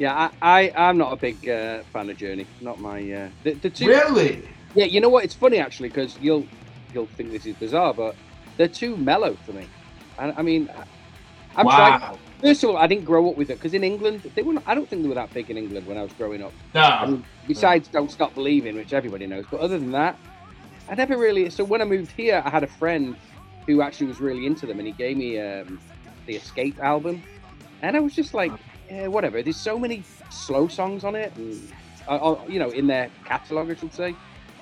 Yeah, I, I I'm not a big uh, fan of Journey. Not my uh, the, the two. really? Yeah, you know what? It's funny actually because you'll you'll think this is bizarre, but they're too mellow for me. I, I mean, I'm trying. wow. First of all, I didn't grow up with it because in England they were. Not, I don't think they were that big in England when I was growing up. I No. mean, besides "Don't Stop Believing," which everybody knows, but other than that, I never really. So when I moved here, I had a friend who actually was really into them, and he gave me um, the Escape album, and I was just like, yeah, whatever. There's so many slow songs on it, and uh, uh, you know, in their catalog, I should say.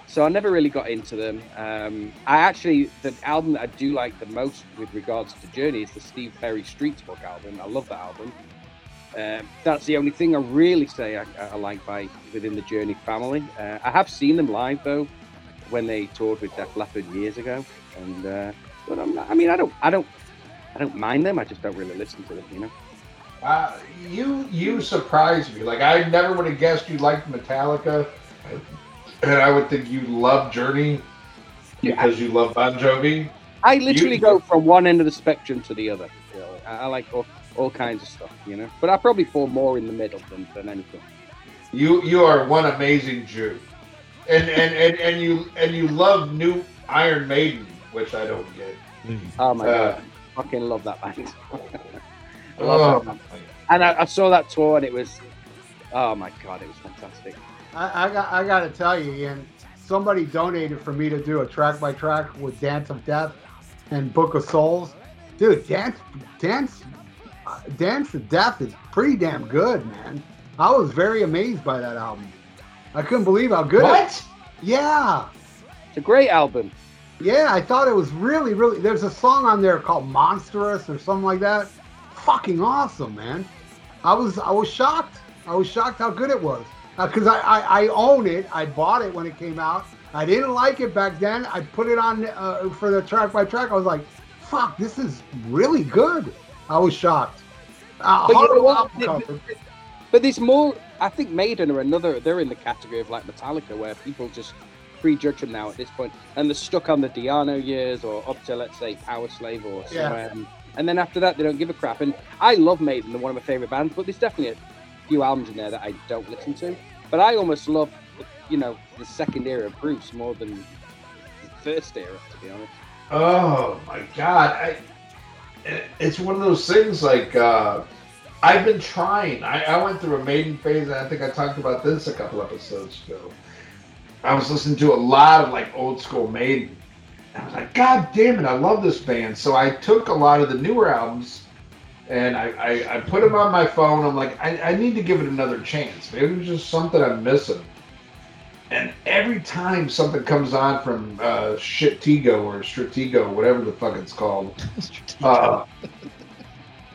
So I never really got into them. Um, I actually, the album that I do like the most with regards to Journey is the Steve Perry Streets Book album. I love that album. Um, that's the only thing I really say I, I like by within the Journey family. Uh, I have seen them live though, when they toured with Def Leppard years ago, and uh, but I'm not, I mean I don't I don't I don't mind them. I just don't really listen to them, you know. Uh, you you surprised me. Like I never would have guessed you liked Metallica, and I would think you love Journey because you love Bon Jovi. I literally You- go from one end of the spectrum to the other. You know, I, I like all, all kinds of stuff, you know. But I probably fall more in the middle than, than anything. You you are one amazing Jew, and and, and, and you and you love new Iron Maiden, which I don't get. Oh my Uh, god, I fucking love that band. I love that Oh, band. And I, I saw that tour, and it was, oh my god, it was fantastic. I, I got I got to tell you, Ian. Somebody donated for me to do a track by track with Dance of Death and Book of Souls. Dude, Dance Dance uh, Dance of Death is pretty damn good, man. I was very amazed by that album. I couldn't believe how good. It, what? yeah, It's a great album. Yeah. I thought it was really, really. There's a song on there called "Monstrous" or something like that. Fucking awesome, man. I was I was shocked. I was shocked how good it was. Because I, I I own it. I bought it when it came out. I didn't like it back then. I put it on uh, for the track by track. I was like, "Fuck, this is really good." I was shocked. Uh, But you know horrible what? album Th- cover. But there's more. I think Maiden are another. They're in the category of like Metallica, where people just prejudge them now at this point, and they're stuck on the Di'Anno years or up to let's say Powerslave or somewhere. And, and then after that, they don't give a crap. And I love Maiden; they're one of my favorite bands. But there's definitely a few albums in there that I don't listen to. But I almost love, you know, the second era of Bruce more than the first era, to be honest. Oh my god! I, it's one of those things like uh, I've been trying. I, I went through a maiden phase, and I think I talked about this a couple episodes ago. I was listening to a lot of like old school Maiden. I was like, God damn it, I love this band. So I took a lot of the newer albums and I, I, I put them on my phone. I'm like, I, I need to give it another chance. Maybe it's just something I'm missing. And every time something comes on from uh, Shittigo or Stratego, whatever the fuck it's called, uh,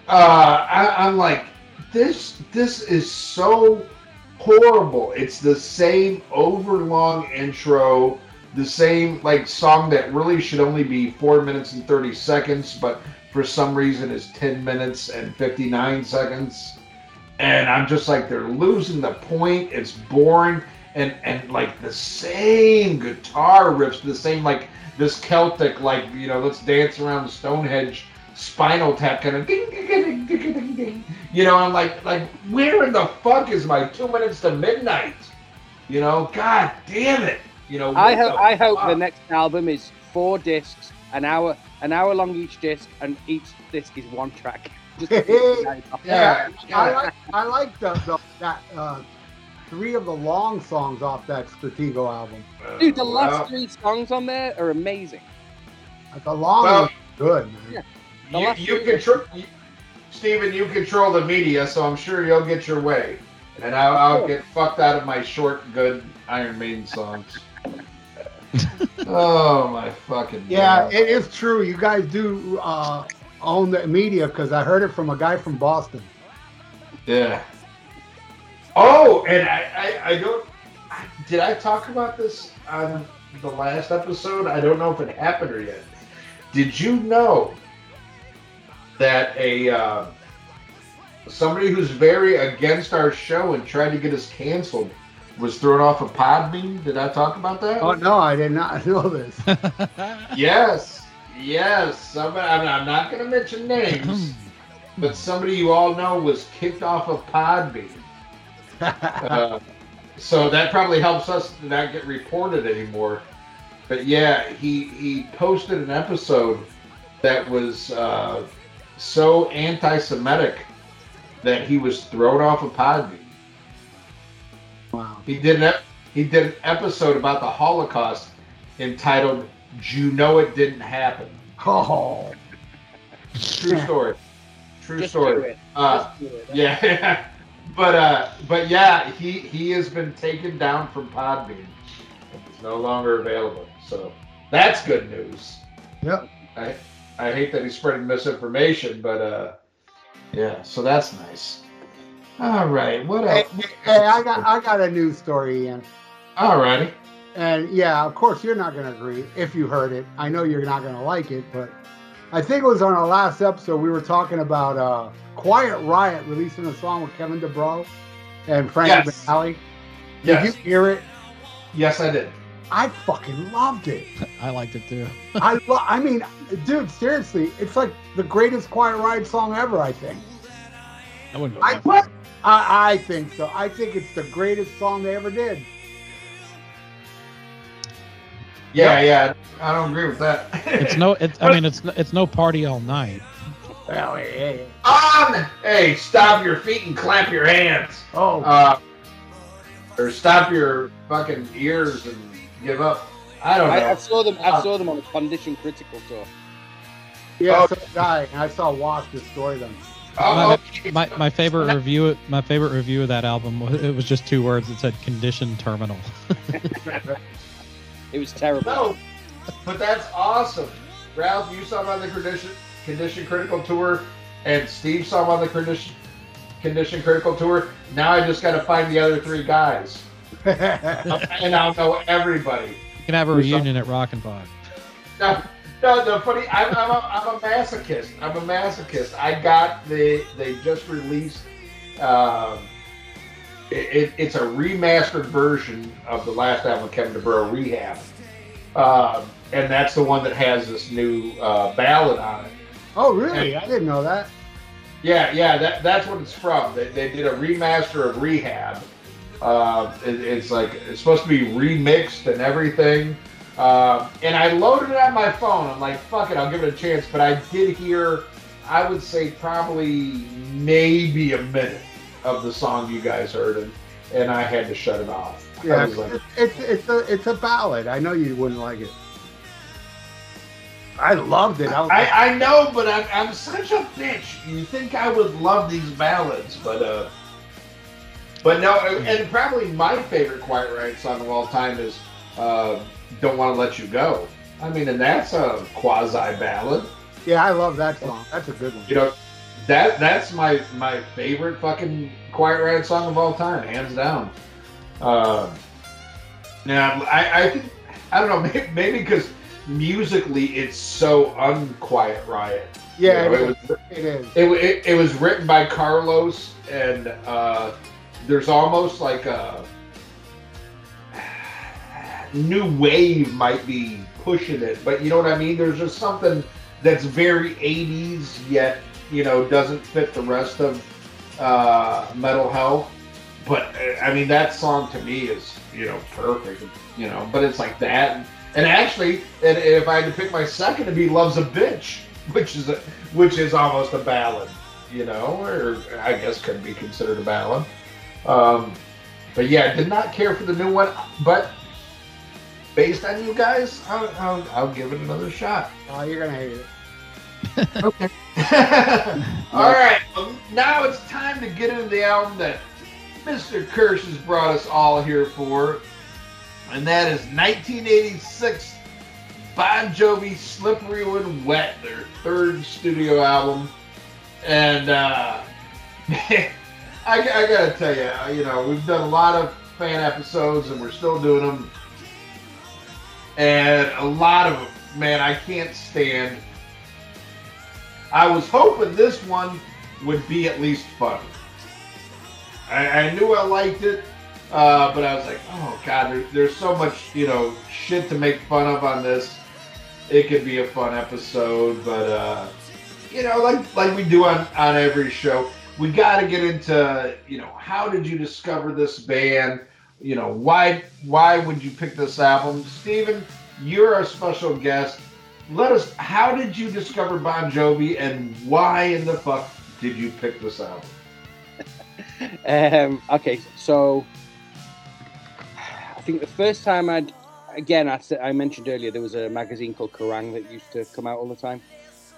uh, I, I'm like, this this is so horrible. It's the same overlong intro, the same like song that really should only be four minutes and thirty seconds, but for some reason is ten minutes and fifty nine seconds. And I'm just like, they're losing the point. It's boring, and and like the same guitar riffs, the same like this Celtic like you know, let's dance around Stonehenge spinal tap kind of ding ding ding ding ding ding ding. You know, I'm like like where in the fuck is my two minutes to midnight? You know, god damn it. You know, I hope the I hope the next album is four discs, an hour an hour long each disc, and each disc is one track. Just Yeah, I like I like the, the that uh, three of the long songs off that Stratego album. Dude, the last Well, three songs on there are amazing. The long Well- one's good, man. Yeah. You, you control, you, Steven, you control the media, so I'm sure you'll get your way, and I'll, I'll get fucked out of my short, good Iron Maiden songs. oh my fucking Yeah, God. it is true. You guys do uh, own the media because I heard it from a guy from Boston. yeah. Oh, and I, I, I don't. I, did I talk about this on the last episode? I don't know if it happened or yet. Did you know that a uh, somebody who's very against our show and tried to get us canceled was thrown off a Podbean? Did I talk about that? Oh no, I did not know this. Yes, yes. Somebody. I'm, I'm not going to mention names, but somebody you all know was kicked off of Podbean. Uh, so that probably helps us to not get reported anymore. But yeah, he he posted an episode that was uh, so anti-Semitic that he was thrown off of Podbean. wow. He did an ep- he did an episode about the Holocaust entitled You Know It Didn't Happen." Oh, True story. True Just do story. it. Uh, Just do it. yeah, but uh, but yeah, he he has been taken down from Podbean. It's no longer available. So that's good news. Yep. I I hate that he's spreading misinformation, but uh, yeah. So that's nice. All right. What hey, else? hey, I got I got a news story, Ian. All righty. And yeah, of course you're not going to agree if you heard it. I know you're not going to like it, but I think it was on our last episode we were talking about uh, Quiet Riot releasing a song with Kevin DuBrow and Frankie Yes. Banali. Did Yes. you hear it? Yes, I did. I fucking loved it. I liked it too. I lo- I mean, dude, seriously, it's like the greatest Quiet Riot song ever. I think. I wouldn't. I what? I, I think so. I think it's the greatest song they ever did. Yeah, yeah. I don't agree with that. It's no. It's. I mean, it's. It's no party all night. Well, hey, hey. on. Hey, stop your feet and clap your hands. Oh, Uh, or stop your fucking ears and give up. I don't know. I, I saw them. I Uh, saw them on a condition critical tour. yeah, oh. so did I. Saw Wasp destroy them. oh, okay. My my favorite review. My favorite review of that album. was It was just two words. It said "condition terminal." It was terrible. No, but that's awesome. Ralph, you saw him on the condition condition critical tour, and Steve saw him on the condition condition critical tour. Now I just got to find the other three guys, and I'll know everybody. You can have a reunion at Rockin' Pod. No, no, the funny. I'm, I'm, a, I'm a masochist. I'm a masochist. I got the. They just released um, it, it, it's a remastered version of the last album, Kevin DuBrow Rehab, uh, and that's the one that has this new uh, ballad on it. Oh, really? I didn't know that. Yeah, yeah, that, that's what it's from. They, they did a remaster of Rehab. Uh, it, it's like it's supposed to be remixed and everything. Uh, and I loaded it on my phone. I'm like, fuck it, I'll give it a chance. But I did hear, I would say probably maybe a minute of the song you guys heard, and, and I had to shut it off. I Yeah, was like, it's, it's it's a it's a ballad. I know you wouldn't like it. I loved it. I like, I, I know, but I'm, I'm such a bitch. You think I would love these ballads, but uh, but no. And probably my favorite Quiet Riot song of all time is uh, "Don't Want to Let You Go." I mean, and that's a quasi ballad. yeah, I love that song. That's a good one. You know, that that's my my favorite fucking Quiet Riot song of all time, hands down. Uh, now, I I I don't know, maybe, maybe because musically it's so unquiet Riot. Yeah, You know, it, it is. was it is. it, it, it was written by Carlos, and uh, there's almost like a new wave might be pushing it, but you know what I mean. There's just something that's very 80s, yet you know doesn't fit the rest of uh, Metal Health. But I mean, that song to me is you know perfect. You know, but it's like that. And actually, and if I had to pick my second, it'd be "Love's a Bitch," which is a, which is almost a ballad. You know, or I guess could be considered a ballad. Um, but yeah, did not care for the new one. But based on you guys, I'll, I'll, I'll give it another shot. Oh, you're gonna hate it. Okay. All right. Well, now it's time to get into the album that Mr. Kirsch has brought us all here for, and that is 1986 Bon Jovi "Slippery When Wet," their third studio album. And uh, I, I gotta tell you, you know, we've done a lot of fan episodes, and we're still doing them. And a lot of them, man, I can't stand. I was hoping this one would be at least fun. I, I knew I liked it, uh, but I was like, oh god, there, there's so much you know shit to make fun of on this. It could be a fun episode, but uh, you know, like like we do on on every show, we got to get into you know how did you discover this band? You know why why would you pick this album, Steven, You're a special guest. Let us how did you discover bon jovi and why in the fuck did you pick this album? Um, okay, so I think the first time I'd again I, I mentioned earlier there was a magazine called Kerrang! that used to come out all the time,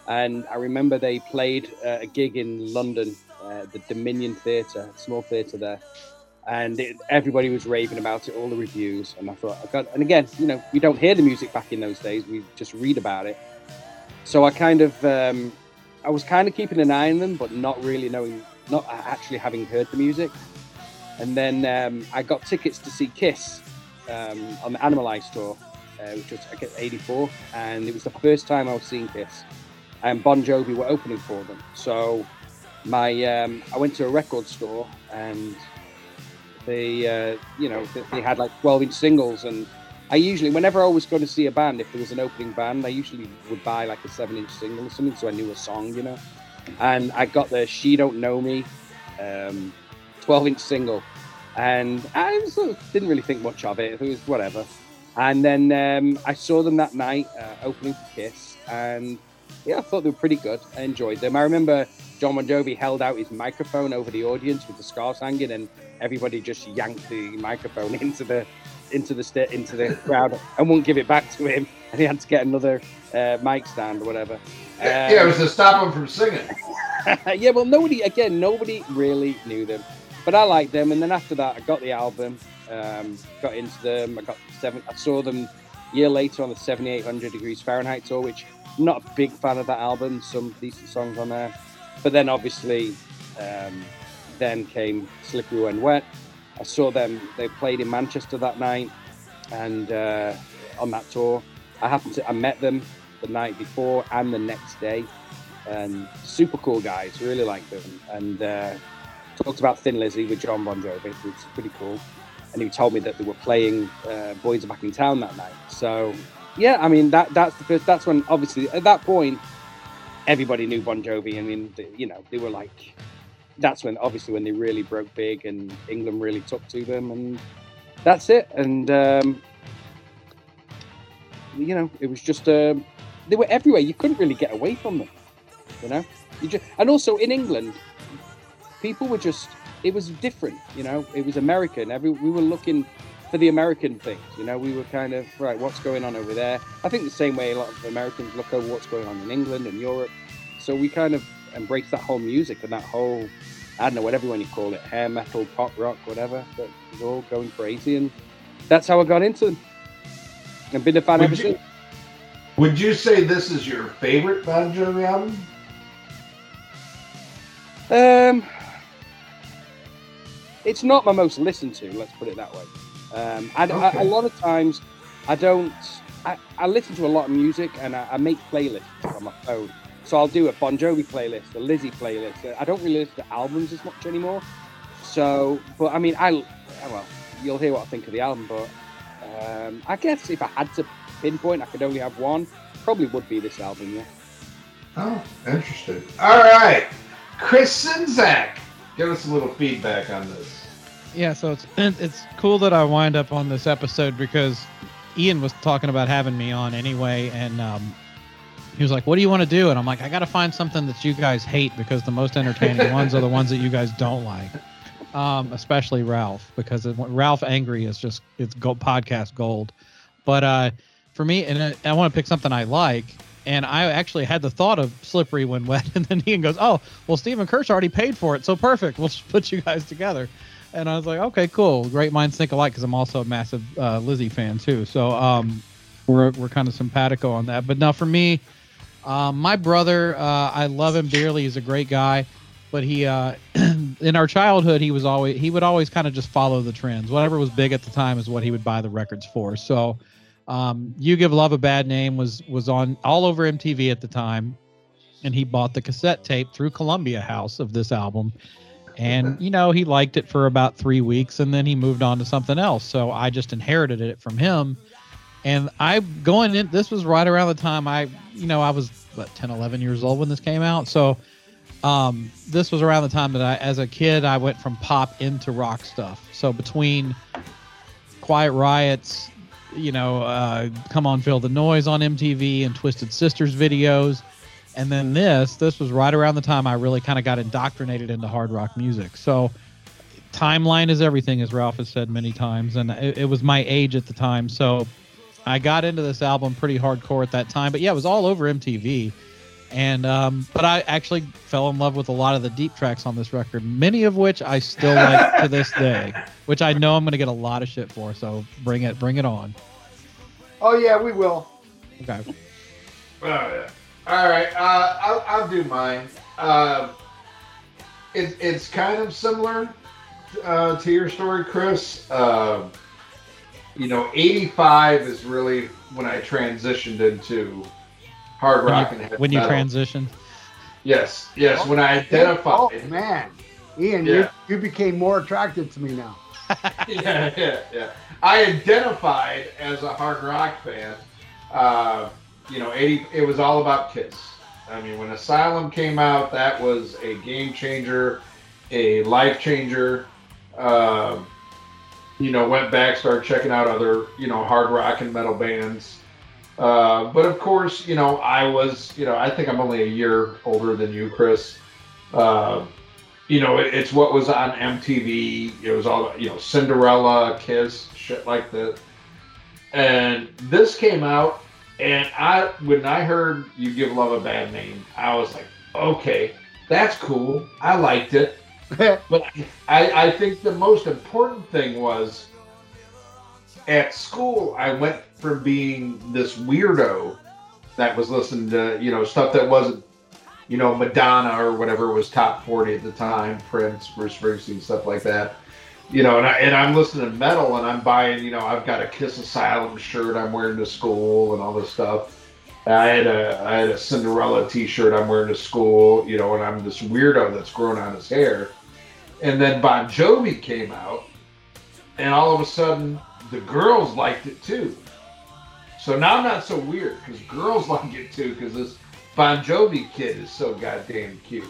and I remember they played uh, a gig in London, uh, the Dominion Theatre, small theatre there, and it, everybody was raving about it, all the reviews, and I thought, I got, and again, you know, you don't hear the music back in those days, we just read about it, so I kind of um, I was kind of keeping an eye on them, but not really knowing, not actually having heard the music. And then um, I got tickets to see Kiss um, on the Animalize tour, uh, which was I guess '84, and it was the first time I was seeing Kiss. And Bon Jovi were opening for them, so my um, I went to a record store and they, uh, you know, they, they had like 12-inch singles, and I usually, whenever I was going to see a band, if there was an opening band, I usually would buy like a seven-inch single or something, so I knew a song, you know. And I got the "She Don't Know Me" um, 12-inch single, and I was, didn't really think much of it. It was whatever. And then um, I saw them that night uh, opening for Kiss, and yeah, I thought they were pretty good. I enjoyed them. I remember Jon Bon Jovi held out his microphone over the audience with the scarves hanging, and everybody just yanked the microphone into the into the sta- into the crowd and wouldn't give it back to him, and he had to get another uh, mic stand or whatever. yeah it Um, was to stop him from singing yeah, well, nobody again, nobody really knew them, but I liked them. And then after that, I got the album, um, got into them. I got seven. I saw them a year later on the 7800 degrees Fahrenheit tour, which I'm not a big fan of that album. Some decent songs on there, but then obviously, um, then came Slippery When Wet. I saw them. They played in Manchester that night, and uh, on that tour, I happened to I met them the night before and the next day and super cool guys. Really liked them. And uh, talked about Thin Lizzy with Jon Bon Jovi, which was pretty cool. And he told me that they were playing uh, Boys Are Back in Town that night. So, yeah, I mean, that that's the first, that's when, obviously, at that point, everybody knew Bon Jovi. I mean, you know, they were like, that's when, obviously, when they really broke big and England really took to them. And that's it. And, um, you know, it was just, uh, they were everywhere. You couldn't really get away from them, you know? You just, and also in England, people were just it was different you know it was american every we were looking for the american things you know we were kind of right what's going on over there i think the same way a lot of americans look over what's going on in england and europe so we kind of embrace that whole music and that whole i don't know whatever you call it hair metal pop rock whatever but it was all going crazy and that's how i got into them and been a fan Would ever you- since Would you say this is your favorite Bon Jovi album? Um, it's not my most listened to. Let's put it that way. Um, I, I- Okay. a lot of times, I don't. I, I listen to a lot of music, and I, I make playlists on my phone. So I'll do a Bon Jovi playlist, a Lizzy playlist. I don't really listen to albums as much anymore. So, but I mean, I well, you'll hear what I think of the album, but um, I guess if I had to pinpoint, I could only have one. Probably would be this album, yeah. Oh, interesting. All right. Chris Czynszak, give us a little feedback on this. Yeah, so it's it's cool that I wind up on this episode because Ian was talking about having me on anyway, and um, he was like, "What do you want to do?" And I'm like, "I got to find something that you guys hate because the most entertaining ones are the ones that you guys don't like." Um, especially Ralph because it, Ralph Angry is just it's podcast gold. But uh, for me, and I, I want to pick something I like, and I actually had the thought of Slippery when wet, and then Ian goes, "Oh, well, Stephen Kirsch already paid for it, so perfect. We'll just put you guys together." And I was like, "Okay, cool. Great minds think alike," because I'm also a massive uh, Lizzy fan too. So um, we're we're kind of simpatico on that. But now for me, um, my brother, uh, I love him dearly. He's a great guy, but he uh, in our childhood he was always he would always kind of just follow the trends. Whatever was big at the time is what he would buy the records for. So um, "You Give Love a Bad Name" was was on all over MTV at the time, and he bought the cassette tape through Columbia House of this album. And you know he liked it for about three weeks, and then he moved on to something else. So I just inherited it from him. And I going in this was right around the time I you know I was what 10 11 years old when this came out. So um this was around the time that I as a kid I went from pop into rock stuff. So between Quiet Riots you know uh Come on Feel the Noise on MTV and Twisted Sisters videos and then this this was right around the time I really kind of got indoctrinated into hard rock music so timeline is everything as Ralph has said many times and it, it was my age at the time so I got into this album pretty hardcore at that time, but yeah, it was all over MTV. And um, but I actually fell in love with a lot of the deep tracks on this record, many of which I still like to this day, which I know I'm going to get a lot of shit for. So bring it, bring it on. Oh yeah, we will. Okay. Oh, yeah. All right. Uh, I'll, I'll do mine. Uh, it, it's kind of similar uh, to your story, Chris. Uh, you know, 85 is really when I transitioned into hard When rock you, and heavy when you transitioned? transition, Yes, yes. When I identified. Oh man, Ian, Yeah. you you became more attractive to me now. yeah, yeah, yeah. I identified as a hard rock fan. You know, 80, it was all about Kiss. I mean, when Asylum came out, that was a game changer, a life changer. Um, you know, went back, started checking out other, you know, hard rock and metal bands. Uh, but of course, you know, I was, you know, I think I'm only a year older than you, Chris. Uh, you know, it, it's what was on MTV. It was all, you know, Cinderella, Kiss, shit like that. And this came out, and I, when I heard "You Give Love a Bad Name," I was like, okay, that's cool. I liked it. But I, I think the most important thing was at school, I went from being this weirdo that was listening to, you know, stuff that wasn't, you know, Madonna or whatever was top 40 at the time, Prince, Bruce Springsteen, stuff like that. You know, and, I, and I'm listening to metal and I'm buying, you know, I've got a Kiss Asylum shirt I'm wearing to school and all this stuff. I had a I had a Cinderella T-shirt I'm wearing to school, you know, and I'm this weirdo that's growing out his hair And then Bon Jovi came out, and all of a sudden the girls liked it too. So now I'm not so weird because girls like it too because this Bon Jovi kid is so goddamn cute.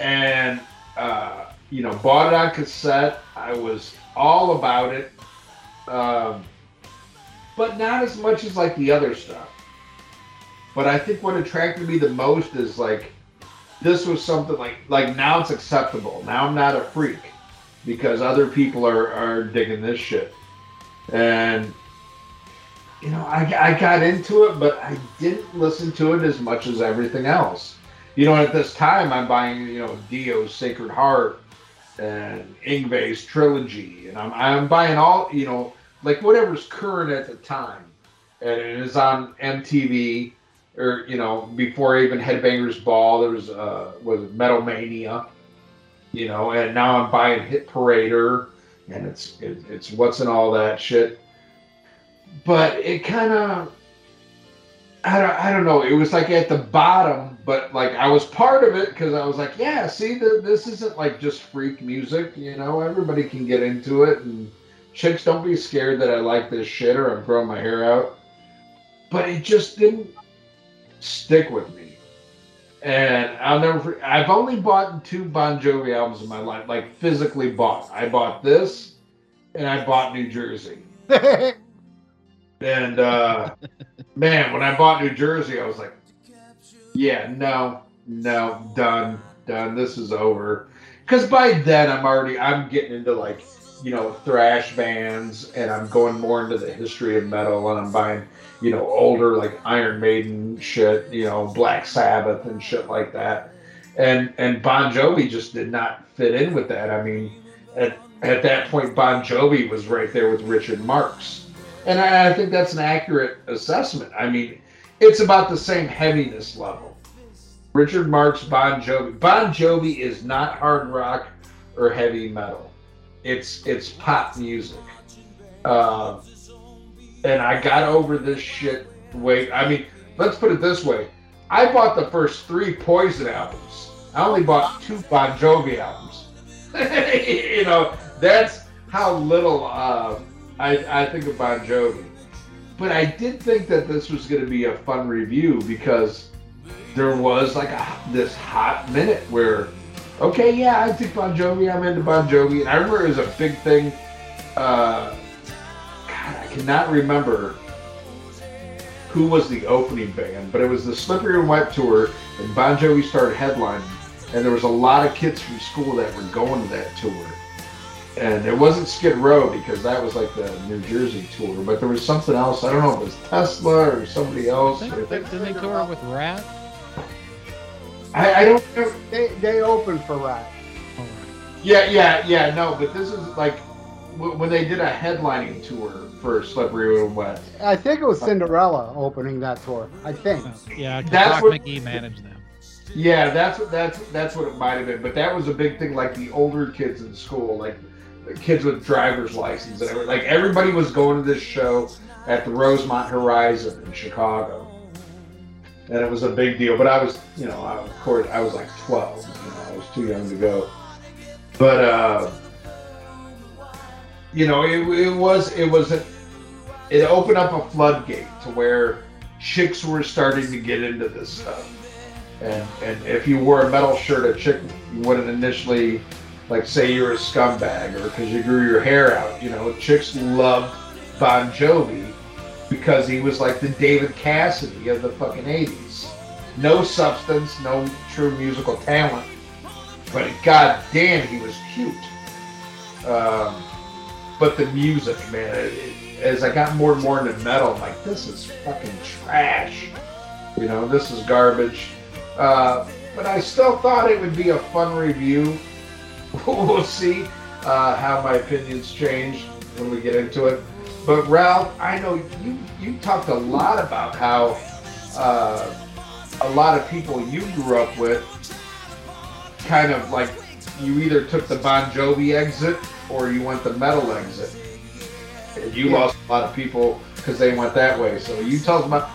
And uh, you know, bought it on cassette. I was all about it, um, but not as much as like the other stuff. But I think what attracted me the most is like this was something like like now it's acceptable. Now I'm not a freak because other people are are digging this shit, and you know I I got into it, but I didn't listen to it as much as everything else. You know, at this time I'm buying you know Dio's Sacred Heart and Yngwie's trilogy, and I'm I'm buying all you know like whatever's current at the time, and it is on MTV or you know before even Headbangers Ball there was uh was Metal Mania, you know, and now I'm buying Hit Parader, and it's it, it's what's in all that shit, but it kind of. I don't, I don't know. It was like at the bottom, but like I was part of it because I was like, yeah, see, the, this isn't like just freak music, you know. Everybody can get into it, and chicks don't be scared that I like this shit or I'm growing my hair out. But it just didn't stick with me. And I'll never. I've only bought two Bon Jovi albums in my life, like physically bought. I bought this, and I bought New Jersey. and uh, man, when I bought New Jersey, I was like, yeah, no, no, done, done. This is over. Because by then, I'm already I'm getting into like you know thrash bands, and I'm going more into the history of metal, and I'm buying you know, older like Iron Maiden shit, you know, Black Sabbath and shit like that. And and Bon Jovi just did not fit in with that. I mean, at at that point, Bon Jovi was right there with Richard Marx, and I, I think that's an accurate assessment. I mean, it's about the same heaviness level. Richard Marx, Bon Jovi. Bon Jovi is not hard rock or heavy metal. It's it's pop music. Uh, and I got over this shit. Wait, I mean, let's put it this way: I bought the first three Poison albums. I only bought two Bon Jovi albums. you know, that's how little uh, I, I think of Bon Jovi. But I did think that this was going to be a fun review because there was like a, this hot minute where, okay, yeah, I think Bon Jovi, I'm into Bon Jovi. And I remember it was a big thing. Uh, God, I cannot remember who was the opening band, but it was the Slippery and Wet tour, and Bon Jovi started headlining, and there was a lot of kids from school that were going to that tour. And it wasn't Skid Row because that was like the New Jersey tour, but there was something else. I don't know if it was Tesla or somebody else. I think, did they tour with Ratt? I, I don't know. They they opened for Ratt. Yeah, yeah, yeah. No, but this is like when they did a headlining tour for Slippery When Wet. I think it was Cinderella opening that tour. I think. Yeah, That's Doc what- McGee managed them. Yeah, that's what that's that's what it might have been. But that was a big thing. Like the older kids in school, like the kids with driver's license, and everything. like everybody was going to this show at the Rosemont Horizon in Chicago, and it was a big deal. But I was, you know, I, of course, I was like twelve. You know, I was too young to go. But uh, you know, it, it was it was a, it opened up a floodgate to where chicks were starting to get into this stuff. And and if you wore a metal shirt, a chick you wouldn't initially like say you're a scumbag or because you grew your hair out. You know, chicks loved Bon Jovi because he was like the David Cassidy of the fucking 80s. No substance, no true musical talent, but god damn, he was cute. Um, but the music, man, it, it, as I got more and more into metal, I'm like, this is fucking trash. You know, this is garbage. Uh, but I still thought it would be a fun review. we'll see uh, how my opinions change when we get into it. But Ralph, I know you you talked a lot about how uh, a lot of people you grew up with kind of like you either took the Bon Jovi exit or you went the metal exit. And you Yeah. lost a lot of people because they went that way. So you tell us about.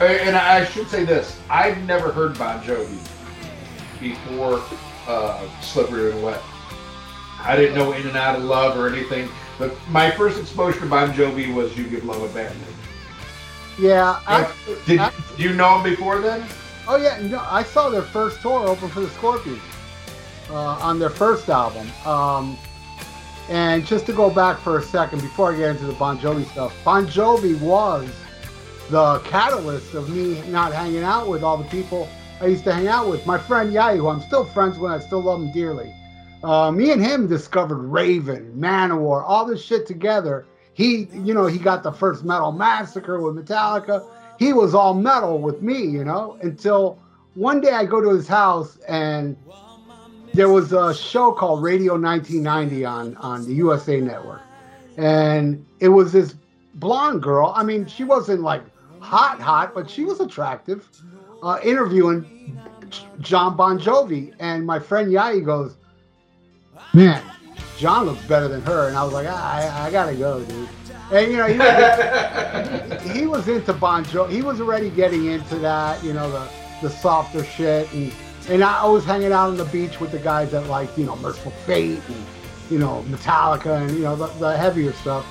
And I should say this: I've never heard Bon Jovi before uh, Slippery and Wet. I didn't know In and Out of Love or anything. But my first exposure to Bon Jovi was You Give Love a Bad Name. Yeah. I, Did, I- you know them before then? oh yeah. No, I saw their first tour open for the Scorpions uh, on their first album. Um, and just to go back for a second before I get into the Bon Jovi stuff, Bon Jovi was the catalyst of me not hanging out with all the people I used to hang out with. My friend Yai, who I'm still friends with, I still love him dearly. Uh, me and him discovered Raven, Manowar, all this shit together. He, you know, he got the first Metal Massacre with Metallica. He was all metal with me, you know, until one day I go to his house and there was a show called Radio 1990 on on the USA Network, and it was this blonde girl. I mean, she wasn't like hot, hot, but she was attractive. Uh, interviewing Jon Bon Jovi, and my friend Yai goes, "Man, Jon looks better than her," and I was like, "I, I gotta go, dude." And you know, he was, he was into Bon Jovi. He was already getting into that, you know, the the softer shit, and and I was hanging out on the beach with the guys that like, you know, Mercyful Fate and you know Metallica and you know the, the heavier stuff.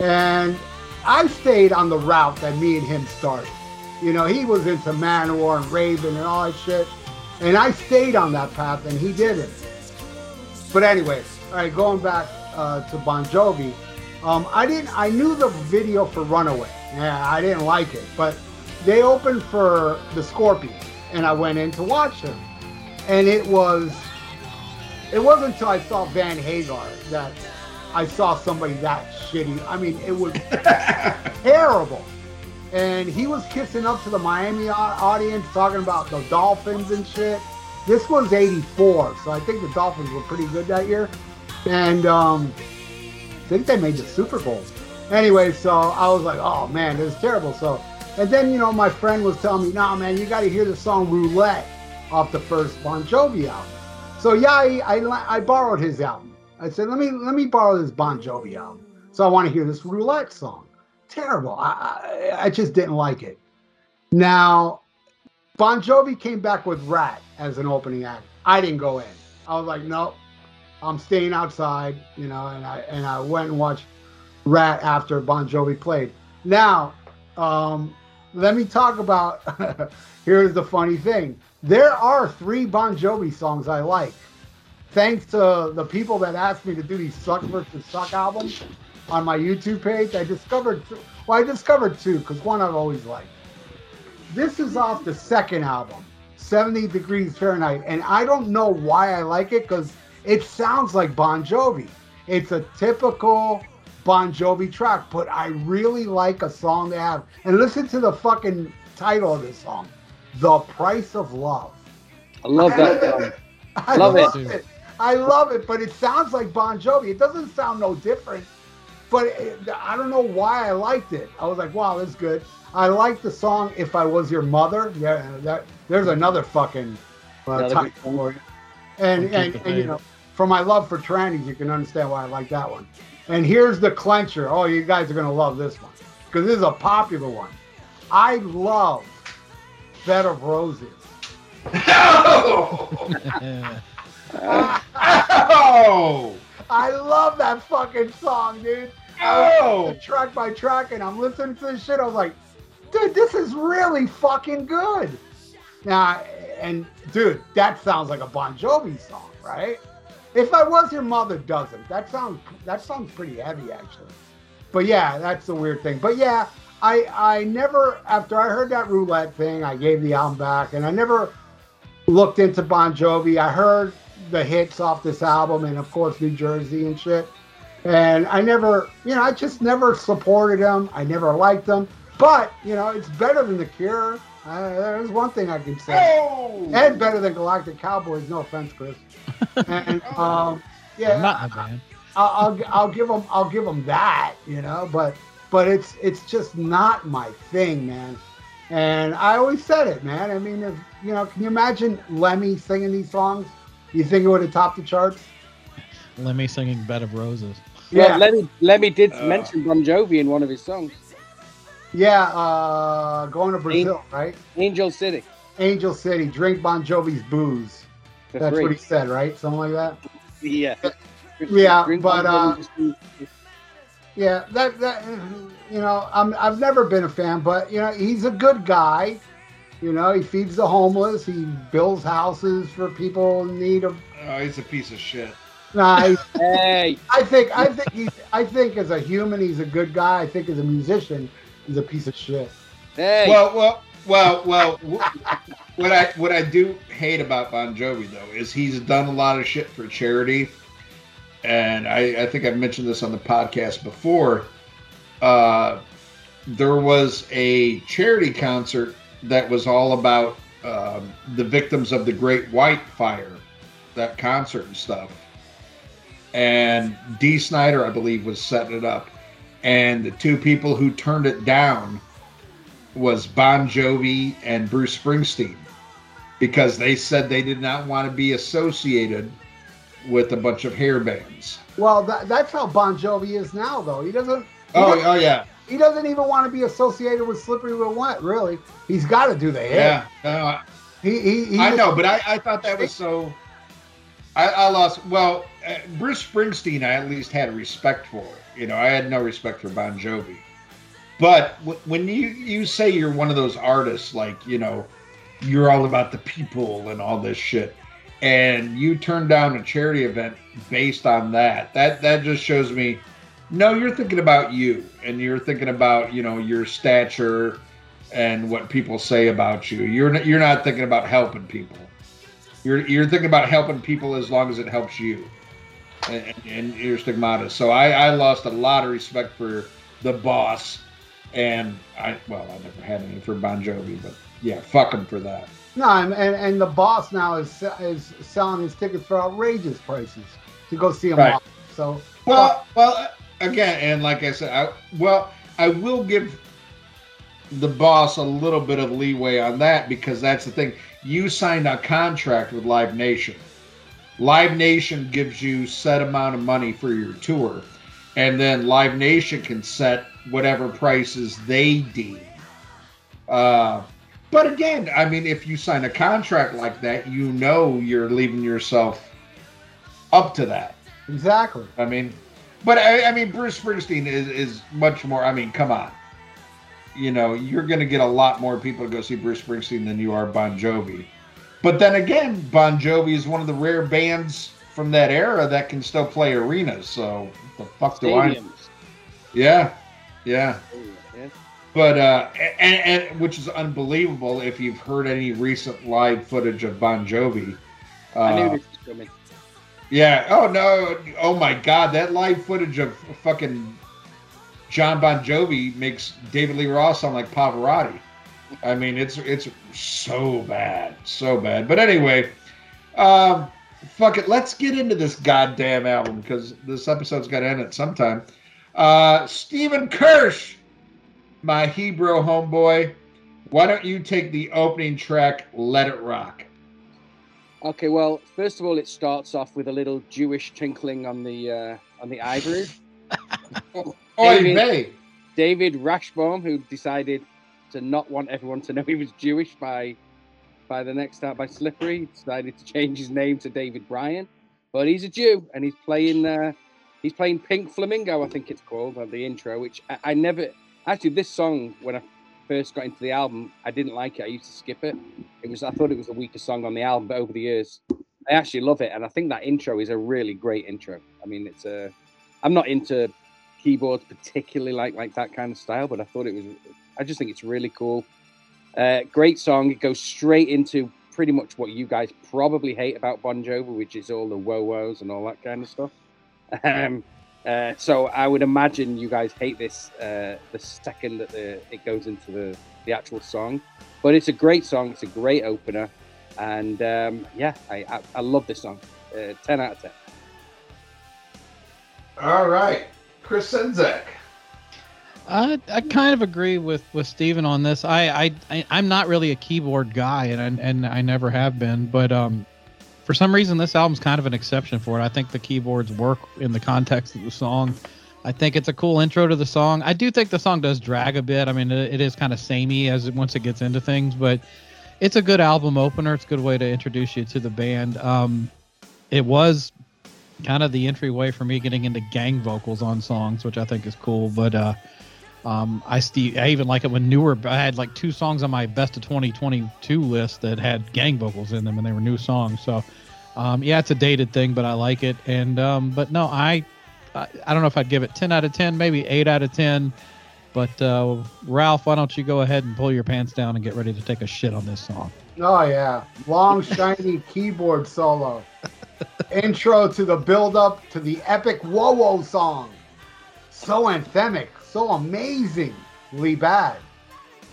And I stayed on the route that me and him started. You know, he was into Manowar and Raven and all that shit, and I stayed on that path, and he didn't. But anyway, all right, going back uh, to Bon Jovi, um, I didn't. I knew the video for Runaway. Yeah, I didn't like it, but they opened for the Scorpions, and I went in to watch them, and it was. It wasn't until I saw Van Hagar that I saw somebody that shitty. I mean, it was terrible. And he was kissing up to the Miami audience, talking about the Dolphins and shit. This was '84, so I think the Dolphins were pretty good that year, and um, I think they made the Super Bowl. Anyway, so I was like, "Oh man, this is terrible." So, and then you know, my friend was telling me, "Nah, man, you got to hear the song Roulette off the first Bon Jovi album." So yeah, I, I I borrowed his album. I said, "Let me let me borrow this Bon Jovi album." So I want to hear this Roulette song. Terrible. I, I I just didn't like it. Now, Bon Jovi came back with Ratt as an opening act. I didn't go in. I was like, nope, I'm staying outside, you know, and I and I went and watched Ratt after Bon Jovi played. Now, um, let me talk about. here's the funny thing: there are three Bon Jovi songs I like, thanks to the people that asked me to do these Suck versus Suck albums on my YouTube page. I discovered, two, well, I discovered two because one I've always liked. This is off the second album, 70 Degrees Fahrenheit, and I don't know why I like it because it sounds like Bon Jovi. It's a typical Bon Jovi track, but I really like a song they have. And listen to the fucking title of this song, "The Price of Love." I love that. I um, Love it. love it. I love it, but it sounds like Bon Jovi. It doesn't sound no different, but it, I don't know why I liked it. I was like, wow, that's good. I like the song "If I Was Your Mother." Yeah, that there's another fucking uh, Another title good for you. And and, and you know, for my love for trannies, you can understand why I like that one. And here's the clencher. Oh, you guys are gonna love this one because this is a popular one. I love "Bed of Roses." Oh! oh! I love that fucking song, dude. Oh! track by track, and I'm listening to this shit. I was like, dude, this is really fucking good. Now, and dude, that sounds like a Bon Jovi song, right? If I was your mother, doesn't that sounds that sounds pretty heavy actually? But yeah, that's the weird thing. But yeah, I I never after I heard that roulette thing, I gave the album back, and I never looked into Bon Jovi. I heard the hits off this album, and of course New Jersey and shit. And I never, you know, I just never supported them. I never liked them. But you know, it's better than The Cure. Uh, there's one thing I can say. Oh! And better than Galactic Cowboys. No offense, Chris. And um, yeah, I'm not in a band. I'll, I'll I'll give them I'll give them that, you know. But but it's it's just not my thing, man. And I always said it, man. I mean, if you know, can you imagine Lemmy singing these songs? You think it would have topped the charts? Lemmy singing "Bed of Roses." Yeah, Lemmy, Lemmy did Uh. mention Bon Jovi in one of his songs, yeah. Uh, going to Brazil, right? Angel City. Angel City, drink Bon Jovi's booze. For That's free. what he said, right? Something like that. Yeah. Yeah, Drink but, Bon uh, Yeah, that that you know, I'm I've never been a fan, but you know, he's a good guy. You know, he feeds the homeless. He builds houses for people in need of. Oh, he's a piece of shit. Nah, he- Hey, I think I think he's I think as a human he's a good guy. I think as a musician he's a piece of shit. hey. Well, well, well, well. what I what I do hate about Bon Jovi though is he's done a lot of shit for charity, and I, I think I've mentioned this on the podcast before. Uh, there was a charity concert that was all about um, the victims of the Great White Fire, that concert and stuff. And Dee Snider, I believe, was setting it up, and the two people who turned it down was Bon Jovi and Bruce Springsteen because they said they did not want to be associated with a bunch of hair bands. Well, that, that's how Bon Jovi is now, though. He doesn't. He, Oh, doesn't, oh yeah, he doesn't even want to be associated with Slippery When Wet. Really, he's got to do the hair. yeah. He, he, he I know, but I, I thought that was so. I, I lost. Well, Uh, Bruce Springsteen, I at least had respect for. You know, I had no respect for Bon Jovi. But when you you say you're one of those artists, like you know, you're all about the people and all this shit, and you turn down a charity event based on that, that that just shows me, no, you're thinking about you, and you're thinking about you know your stature and what people say about you. You're not, you're not thinking about helping people. You're you're thinking about helping people as long as it helps you, and, and you're stigmata. So I, I lost a lot of respect for the boss, and I well I never had any for Bon Jovi, but yeah, fuck him for that. No, and, and the boss now is is selling his tickets for outrageous prices to go see him Right. live. So Well, uh, well, again, and like I said, I well, I will give the boss a little bit of leeway on that because that's the thing. You signed a contract with Live Nation. Live Nation gives you set amount of money for your tour, and then Live Nation can set whatever prices they deem. Uh, but again, I mean, if you sign a contract like that, you know you're leaving yourself up to that. exactly. I mean, but I, I mean, Bruce Springsteen is, is much more. I mean, come on. You know, you're going to get a lot more people to go see Bruce Springsteen than you are Bon Jovi. But then again, Bon Jovi is one of the rare bands from that era that can still play arenas. So, the fuck do I? stadiums. Yeah, yeah. Yeah. But uh, and, and which is unbelievable if you've heard any recent live footage of Bon Jovi. Uh, I knew this was coming. Yeah. Oh no. Oh my God. That live footage of fucking Jon Bon Jovi makes David Lee Roth sound like Pavarotti. I mean, it's it's so bad, so bad. But anyway, um, fuck it. Let's get into this goddamn album because this episode's got to end at some time. Uh, Stephen Kirsch, my Hebrew homeboy. Why don't you take the opening track, "Let It Rock"? Okay, well, first of all, it starts off with a little Jewish tinkling on the uh, on the ivory. Oy David- vey. David Rashbaum, who decided to not want everyone to know he was Jewish by by the next out by Slippery, decided to change his name to David Bryan. But he's a Jew and he's playing uh, he's playing Pink Flamingo, I think it's called, the intro, which I, I never actually this song when I first got into the album, I didn't like it. I used to skip it. It was I thought it was the weakest song on the album, but over the years, I actually love it. And I think that intro is a really great intro. I mean, it's a I'm not into keyboards particularly like like that kind of style, but I thought it was. I just think it's really cool. Uh, great song. It goes straight into pretty much what you guys probably hate about Bon Jovi, which is all the whoa woes and all that kind of stuff. Um, uh, so I would imagine you guys hate this uh, the second that the, it goes into the, the actual song. But it's a great song. It's a great opener, and um, yeah, I, I I love this song. Uh, ten out of ten. All right, Chris Czynszak. I, I kind of agree with with Stephen on this. I, I I'm not really a keyboard guy, and I, and I never have been. But um, for some reason, this album's kind of an exception for it. I think the keyboards work in the context of the song. I think it's a cool intro to the song. I do think the song does drag a bit. I mean, it, it is kind of samey as it, once it gets into things, but it's a good album opener. It's a good way to introduce you to the band. Um, it was kind of the entryway for me getting into gang vocals on songs, which I think is cool. But uh, um, I I even like it when newer. I had like two songs on my best of 2022 list that had gang vocals in them, and they were new songs. So um, yeah, it's a dated thing, but I like it. And um, but no, I, I I don't know if I'd give it 10 out of 10, maybe 8 out of 10. But uh, Ralph, why don't you go ahead and pull your pants down and get ready to take a shit on this song? Oh yeah, long shiny keyboard solo. Intro to the build up to the epic Whoa Whoa song. So anthemic, so amazingly bad.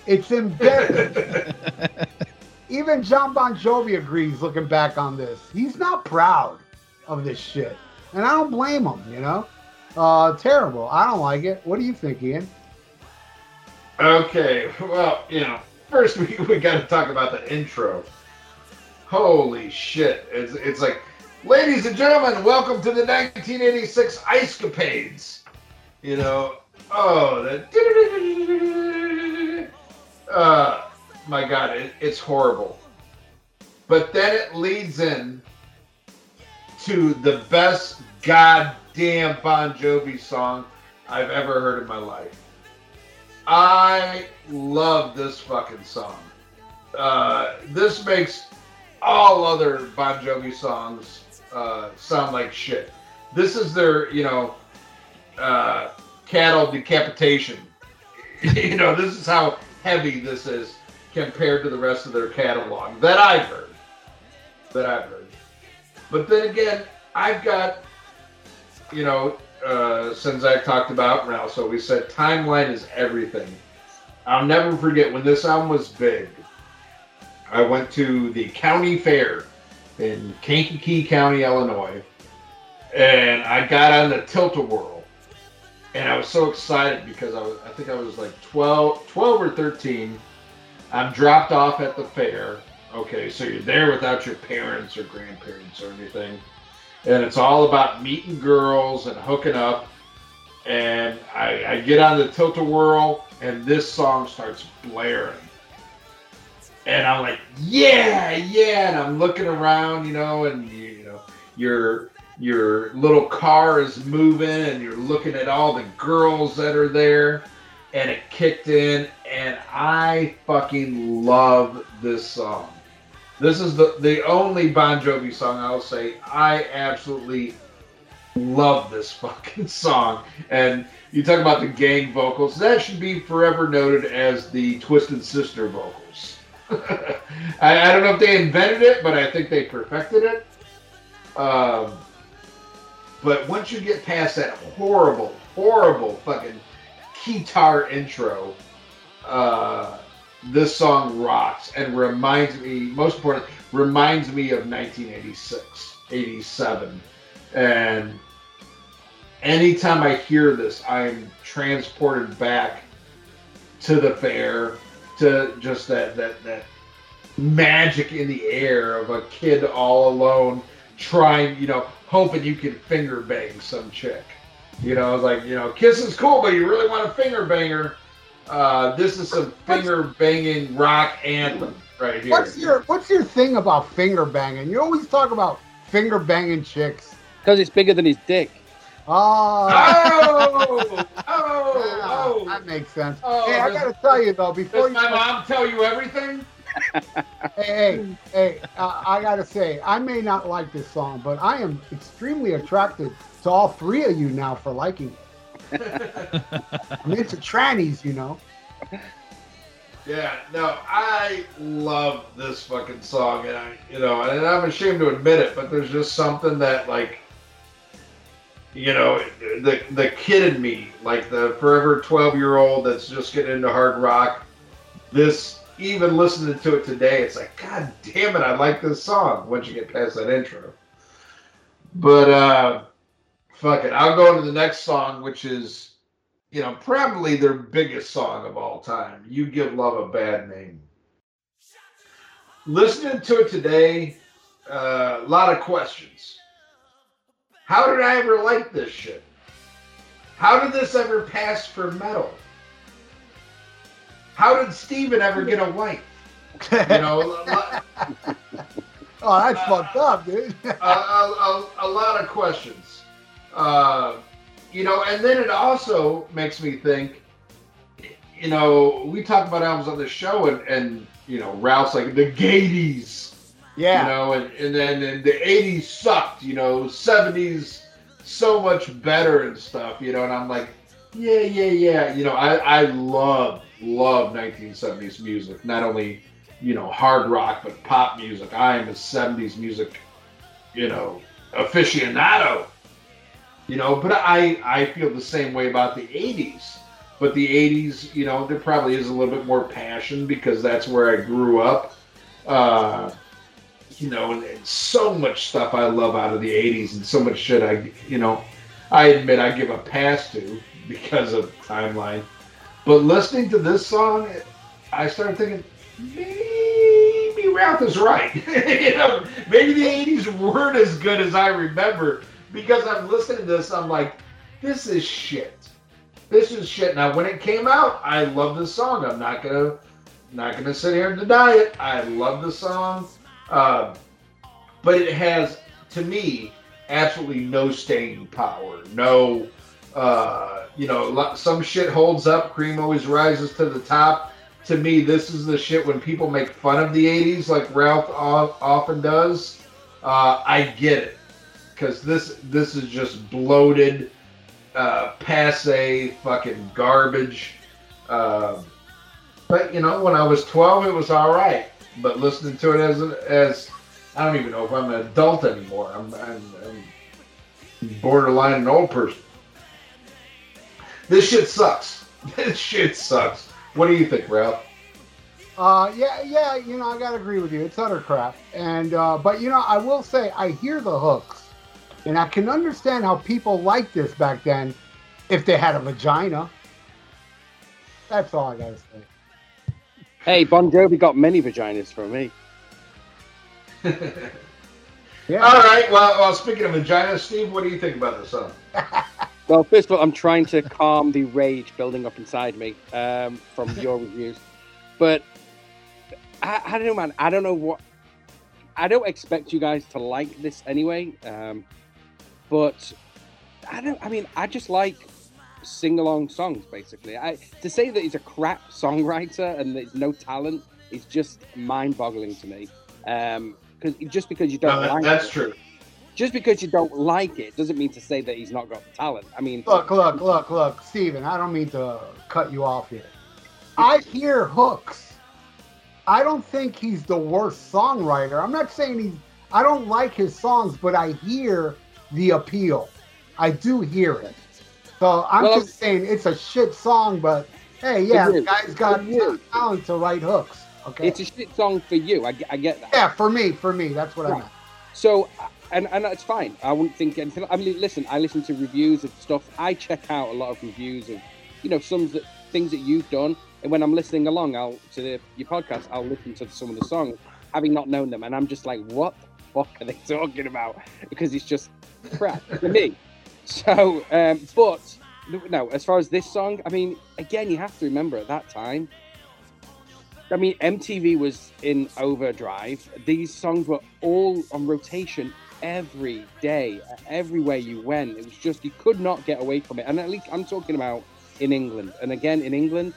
It's embedded. Even Jon Bon Jovi agrees looking back on this. He's not proud of this shit. And I don't blame him, you know? Uh, terrible. I don't like it. What do you think, Ian? Okay, well, you know, first we, we got to talk about the intro. Holy shit. It's, it's like, ladies and gentlemen, welcome to the 1986 Ice Capades. You know, oh, that. Uh, my God, it, it's horrible. But then it leads in to the best goddamn Bon Jovi song I've ever heard in my life. I love this fucking song. Uh, this makes all other Bon Jovi songs uh, sound like shit. This is their, you know, uh, cattle decapitation. you know, this is how heavy this is compared to the rest of their catalog that I've heard. That I've heard. But then again, I've got, you know, uh, since I talked about now, so we said timeline is everything. I'll never forget when this album was big. I went to the county fair in Kankakee County, Illinois, and I got on the tilt-a-whirl, and I was so excited because I was, I think I was like 12, 12 or 13. I'm dropped off at the fair. Okay, so you're there without your parents or grandparents or anything and it's all about meeting girls and hooking up. And I, I get on the tilt a whirl, and this song starts blaring. And I'm like, yeah, yeah. And I'm looking around, you know, and you, you know, your your little car is moving, and you're looking at all the girls that are there. And it kicked in, and I fucking love this song. This is the the only Bon Jovi song I'll say I absolutely love this fucking song. And you talk about the gang vocals, that should be forever noted as the Twisted Sister vocals. I, I, don't know if they invented it, but I think they perfected it. Um, but once you get past that horrible, horrible fucking guitar intro, uh, this song rocks and reminds me, most important, reminds me of 1986, 87. And anytime I hear this, I'm transported back to the fair, to just that, that, that magic in the air of a kid all alone trying, you know, hoping you can finger bang some chick. You know, like, you know, kiss is cool, but you really want a finger banger. uh, this is some finger banging rock anthem right here. What's your What's your thing about finger banging? You always talk about finger banging chicks. Because it's bigger than his dick. Oh, oh, oh, oh. that makes sense. Oh, hey, I gotta tell you though, before Does you, my mom tell you everything? Hey, hey, hey, uh, I gotta say, I may not like this song, but I am extremely attracted to all three of you now for liking it. I'm into trannies, you know. Yeah, no, I love this fucking song, and I, you know, and I'm ashamed to admit it, but there's just something that, like, you know, the the kid in me, like the forever 12 year old that's just getting into hard rock, this even listening to it today, it's like, God damn it, I like this song once you get past that intro. But uh fuck it, I'll go into the next song, which is you know, probably their biggest song of all time. You Give Love a Bad Name. Listening to it today, uh, a lot of questions. How did I ever like this shit? How did this ever pass for metal? How did Stephen ever get a wife? You know, oh, that's fucked up, dude. a, a, a, a lot of questions. Uh, you know, and then it also makes me think. You know, we talk about albums on the show, and and you know, Ralph's like the Gadies. yeah. You know, and, and then and the 80s sucked, you know, 70s so much better and stuff, you know, and I'm like, yeah, yeah, yeah. You know, I, I love, love 1970s music. Not only, you know, hard rock, but pop music. I am a 70s music, you know, aficionado. You know, but I, I feel the same way about the 80s. But the 80s, you know, there probably is a little bit more passion because that's where I grew up. Uh, you know, and, and so much stuff I love out of the '80s, and so much shit I, you know, I admit I give a pass to because of timeline. But listening to this song, I started thinking maybe Ralph is right. you know, maybe the '80s weren't as good as I remember because I'm listening to this. I'm like, this is shit. This is shit. Now, when it came out, I love this song. I'm not gonna, not gonna sit here and deny it. I love the song. Uh, but it has, to me, absolutely no staying power. No, uh, you know, some shit holds up. Cream always rises to the top. To me, this is the shit when people make fun of the 80s, like Ralph often does. Uh, I get it. Because this, this is just bloated, uh, passe, fucking garbage. Uh, but, you know, when I was 12, it was all right but listening to it as as I don't even know if I'm an adult anymore. I'm, I'm, I'm borderline an old person. This shit sucks. This shit sucks. What do you think, Ralph? Uh, yeah, yeah, you know, I gotta agree with you. It's utter crap. And uh, but you know, I will say I hear the hooks, and I can understand how people liked this back then, if they had a vagina. That's all I gotta say. Hey, Bon Jovi got many vaginas from me. Yeah. All right. Well, well, speaking of vaginas, Steve, what do you think about this song? Well, first of all, I'm trying to calm the rage building up inside me um, from your reviews, but I, I don't know, man. I don't know what. I don't expect you guys to like this anyway, um, but I don't. I mean, I just like sing-along songs, basically. I to say that he's a crap songwriter and there's no talent is just mind-boggling to me. Um, because just because you don't No, that- like that's it, true. Just because you don't like it doesn't mean to say that he's not got the talent. I mean, Look, look, look, look, Stephen, I don't mean to cut you off here. I hear hooks. I don't think he's the worst songwriter. I'm not saying he's, I don't like his songs, but I hear the appeal. I do hear it. So I'm Well, just saying it's a shit song, but hey, yeah, the guy's got talent to write hooks. Okay. it's a shit song for you. I, get- I get that. yeah, for me, for me, that's what I meant. So, and and it's fine. I wouldn't think anything. I mean, listen, I listen to reviews of stuff. I check out a lot of reviews of, you know, some that things that you've done. And when I'm listening along, I'll to the, your podcast, I'll listen to some of the songs, having not known them, and I'm just like, what the fuck are they talking about? Because it's just crap for me. So, um, but no, as far as this song, I mean, again, you have to remember at that time. I mean, MTV was in overdrive. These songs were all on rotation every day, everywhere you went. It was just you could not get away from it. And at least I'm talking about in England. And again, in England,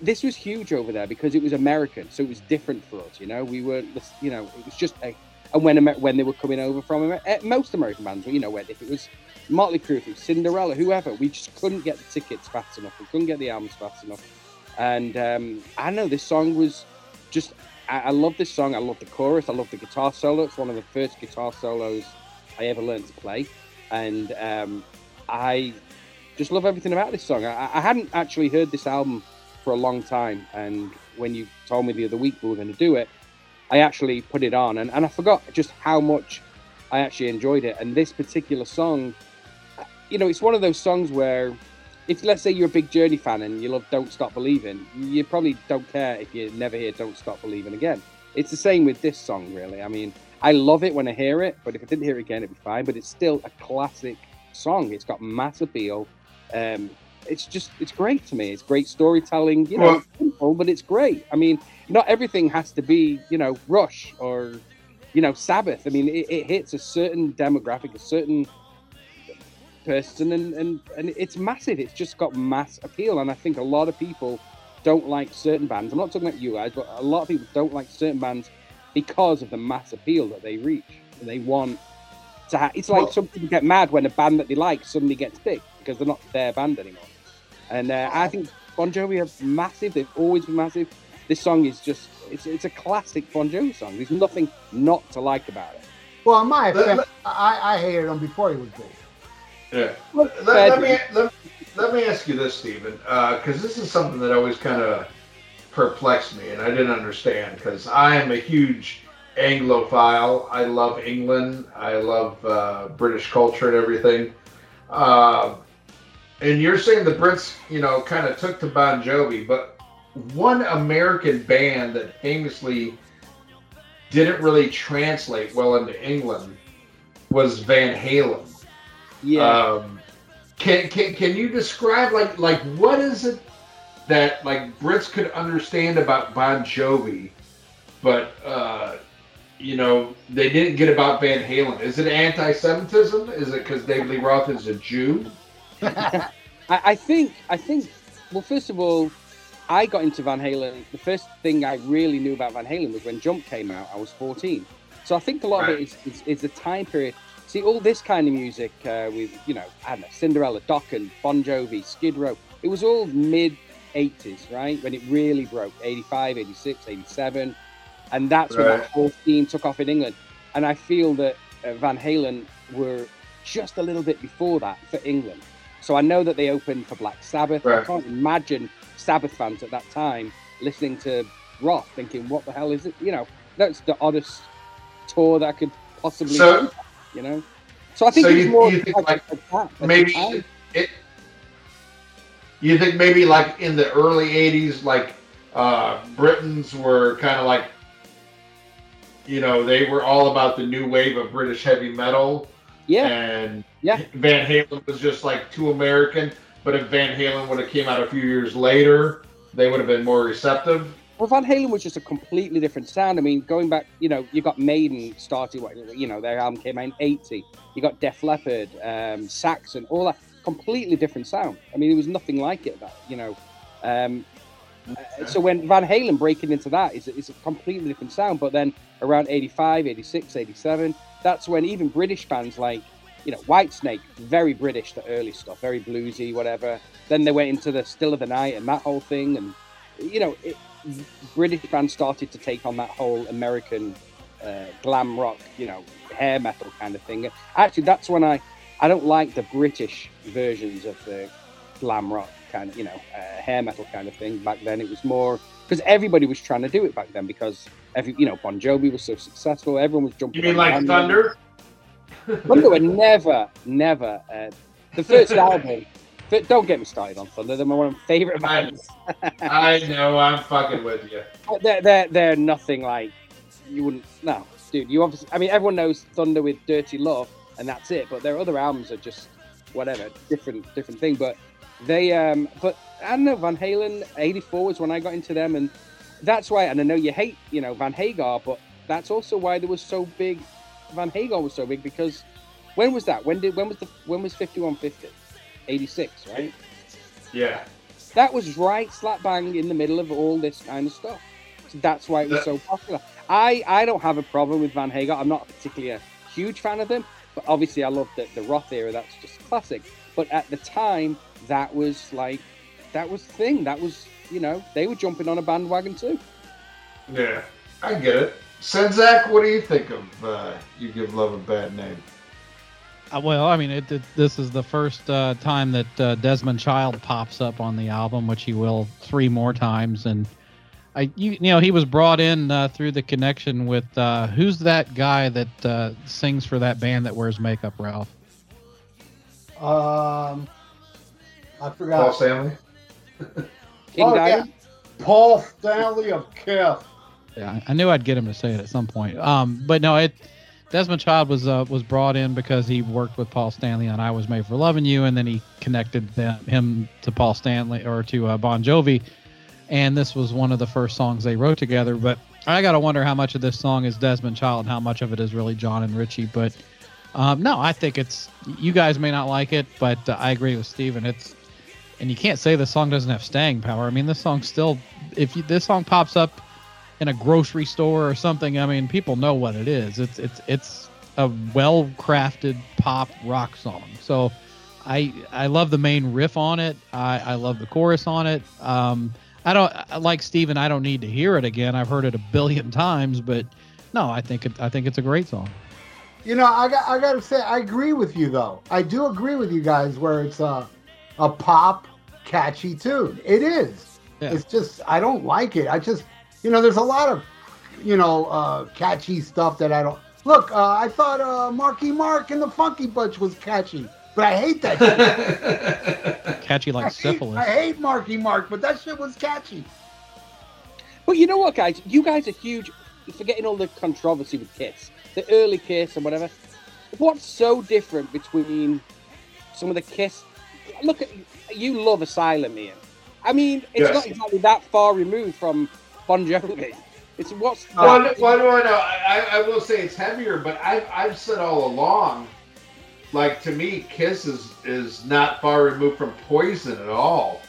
this was huge over there because it was American, so it was different for us. You know, we weren't. you know, it was just a. And when when they were coming over from Amer- eh, most American bands, you know, if it was Motley Crue, if it was Cinderella, whoever, we just couldn't get the tickets fast enough. We couldn't get the albums fast enough. And um, I know this song was just. I, I love this song. I love the chorus. I love the guitar solo. It's one of the first guitar solos I ever learned to play, and um, I just love everything about this song. I, I hadn't actually heard this album for a long time, and when you told me the other week we were going to do it, I actually put it on, and, and I forgot just how much I actually enjoyed it. And this particular song, you know, it's one of those songs where if let's say you're a big Journey fan and you love Don't Stop Believing, you probably don't care if you never hear Don't Stop Believing again. It's the same with this song, really. I mean, I love it when I hear it, but if I didn't hear it again, it'd be fine. But it's still a classic song. It's got mass appeal. Um, it's just it's great to me. It's great storytelling. You know, Well- simple, but it's great. I mean, not everything has to be you know Rush or you know Sabbath. I mean, it, it hits a certain demographic, a certain person, and, and and it's massive. It's just got mass appeal, and I think a lot of people don't like certain bands. I'm not talking about you guys, but a lot of people don't like certain bands because of the mass appeal that they reach. And they want to. It's like Well- some people get mad when a band that they like suddenly gets big because they're not their band anymore. And uh, I think Bon Jovi are massive. They've always been massive. This song is just. It's, it's a classic Bon Jovi song. There's nothing not to like about it. Well, in my opinion, I, I hated him before he was big. Yeah. Look, Let, let me let, let me ask you this, Stephen, because this is something that always kind of perplexed me, and I didn't understand. Because I am a huge Anglophile. I love England. I love uh, British culture and everything. Uh, and you're saying the Brits, you know, kind of took to Bon Jovi, but one American band that famously didn't really translate well into England was Van Halen. Yeah. Um, can, can can you describe like like what is it that like Brits could understand about Bon Jovi, but uh, you know they didn't get about Van Halen? Is it anti-Semitism? Is it because David Lee Roth is a Jew? I, I think I think well first of all I got into Van Halen the first thing I really knew about Van Halen was when Jump came out I was 14 so I think a lot of it is, is, is the time period see all this kind of music uh, with you know I don't know Cinderella Dokken Bon Jovi Skid Row it was all mid 80s right when it really broke 85 86 87 and that's when that whole scene took off in England and I feel that uh, Van Halen were just a little bit before that for England so I know that they opened for Black Sabbath. I can't imagine Sabbath fans at that time listening to Roth, thinking, "What the hell is it?" You know, that's the oddest tour that I could possibly. So- you know, so I think So it's you- more you think, like, like, like that at Maybe time. it. You think maybe like in the early '80s, like uh, Britons were kind of like, you know, they were all about the new wave of British heavy metal. Yeah, and Yeah. Van Halen was just like too American. But if Van Halen would have came out a few years later, they would have been more receptive. Well, Van Halen was just a completely different sound. I mean, going back, you know, you got Maiden started, you know, their album came out in 80. You got Def Leppard, um, Saxon, all that completely different sound. I mean, there was nothing like it, that, you know. Um, uh, so when Van Halen breaking into that is, is a completely different sound. But then around 85, 86, 87, that's when even British fans like, you know, Whitesnake, very British, the early stuff, very bluesy, whatever. Then they went into the Still of the Night and that whole thing. And, you know, it, British bands started to take on that whole American uh, glam rock, you know, hair metal kind of thing. Actually, that's when I I don't like the British versions of the glam rock kind of, you know, uh, hair metal kind of thing. Back then, it was more because everybody was trying to do it back then because every, you know, Bon Jovi was so successful. Everyone was jumping. You mean like Thunder? Thunder were never, never. Uh, the first album. But Don't get me started on Thunder. They're my one of my favorite bands. I know, I'm fucking with you. They're, they're, they're nothing like you wouldn't. No, dude. You obviously. I mean, everyone knows Thunder with Dirty Love, and that's it. But their other albums are just whatever, different, different thing. But they, um, but I don't know. Van Halen '84 was when I got into them, and that's why. And I know you hate, you know, Van Hagar, but that's also why they was so big. Van Hagar was so big because when was that? When did when was the when was 5150? 86, right? Yeah. That was right slap bang in the middle of all this kind of stuff. So that's why it was so popular. I, I don't have a problem with Van Hagar. I'm not particularly a huge fan of them, but obviously I love the, the Roth era. That's just classic. But at the time, that was like, that was the thing. That was, you know, they were jumping on a bandwagon too. Yeah. I get it. Czynszak, what do you think of uh, You Give Love a Bad Name? Uh, well, I mean, it, it, this is the first uh, time that uh, Desmond Child pops up on the album, which he will three more times, and I, you, you know, he was brought in uh, through the connection with uh, who's that guy that uh, sings for that band that wears makeup, Ralph? Um, I forgot. Paul forgot. Stanley? King Oh, yeah. Paul Stanley of Kiss. Yeah, I- I knew I'd get him to say it at some point. Um, but no, it Desmond Child was uh, was brought in because he worked with Paul Stanley on "I Was Made for Loving You," and then he connected them, him to Paul Stanley or to uh, Bon Jovi, and this was one of the first songs they wrote together. But I gotta wonder how much of this song is Desmond Child and how much of it is really Jon and Richie. But um, no, I think it's you guys may not like it, but uh, I agree with Stephen. It's and you can't say the song doesn't have staying power. I mean, this song still, if you, this song pops up in a grocery store or something, I mean, people know what it is. It's it's it's a well crafted pop rock song. So I I love the main riff on it. I, I love the chorus on it. Um, I don't like Stephen, I don't need to hear it again. I've heard it a billion times, but no, I think it I think it's a great song. You know, I got I gotta say, I agree with you though. I do agree with you guys where it's a a pop catchy tune. It is. Yeah. It's just I don't like it. I just you know, there's a lot of you know uh, catchy stuff that I don't. Look, uh, I thought uh, Marky Mark and the Funky Bunch was catchy, but I hate that. shit. Catchy I like hate, syphilis. I hate Marky Mark, but that shit was catchy. But you know what, guys? You guys are huge. Forgetting all the controversy with Kiss, the early Kiss and whatever. What's so different between some of the Kiss? Look at you. Love Asylum, Ian. I mean, it's Yes. not exactly that far removed from Bon Jovi. It's what's Well, no- well, no, no. I, I will say it's heavier, but I've, I've said all along, like to me, Kiss is is not far removed from Poison at all,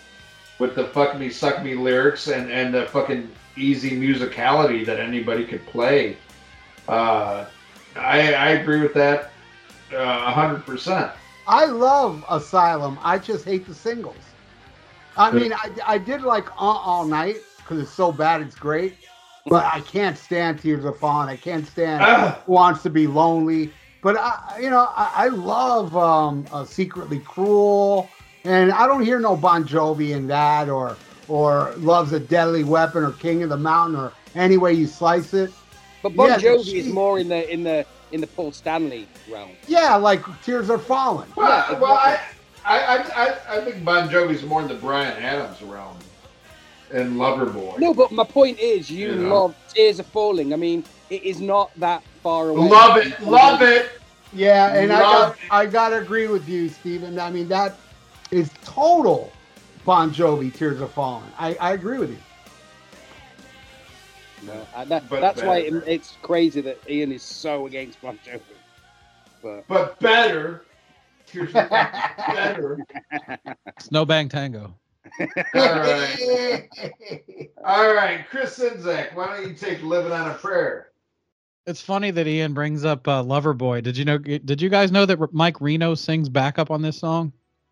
with the "fuck me, suck me" lyrics and and the fucking easy musicality that anybody could play. Uh, I I agree with that uh, a hundred percent. I love Asylum. I just hate the singles. I mean, I, I did like uh, All Night because it's so bad it's great, but I can't stand Tears of Falling. I can't stand. Who Wants to Be Lonely. But I, you know, I, I love um, uh, Secretly Cruel, and I don't hear no Bon Jovi in that, or or Love's a Deadly Weapon, or King of the Mountain, or any way you slice it. But Bon Yeah, Jovi she- is more in the in the in the Paul Stanley realm. Yeah, like Tears Are Falling. Well, Yeah, well, I, I, I, I- I think Bon Jovi's more in the Bryan Adams realm and Loverboy. No, but my point is, you You know. love Tears Are Falling. I mean, it is not that far away. Love it, love it. Yeah, and I Love got I gotta agree with you, Stephen. I mean that is total Bon Jovi Tears Are Falling. I, I agree with you. No, uh, that, But that's why it, it's crazy that Ian is so against Bon Jovi. But But better. Tears of better. Snowbang Tango. All right. All right, Chris Czynszak, why don't you take "Living on a Prayer"? It's funny that Ian brings up uh, Loverboy. Did you know? Did you guys know that Mike Reno sings backup on this song?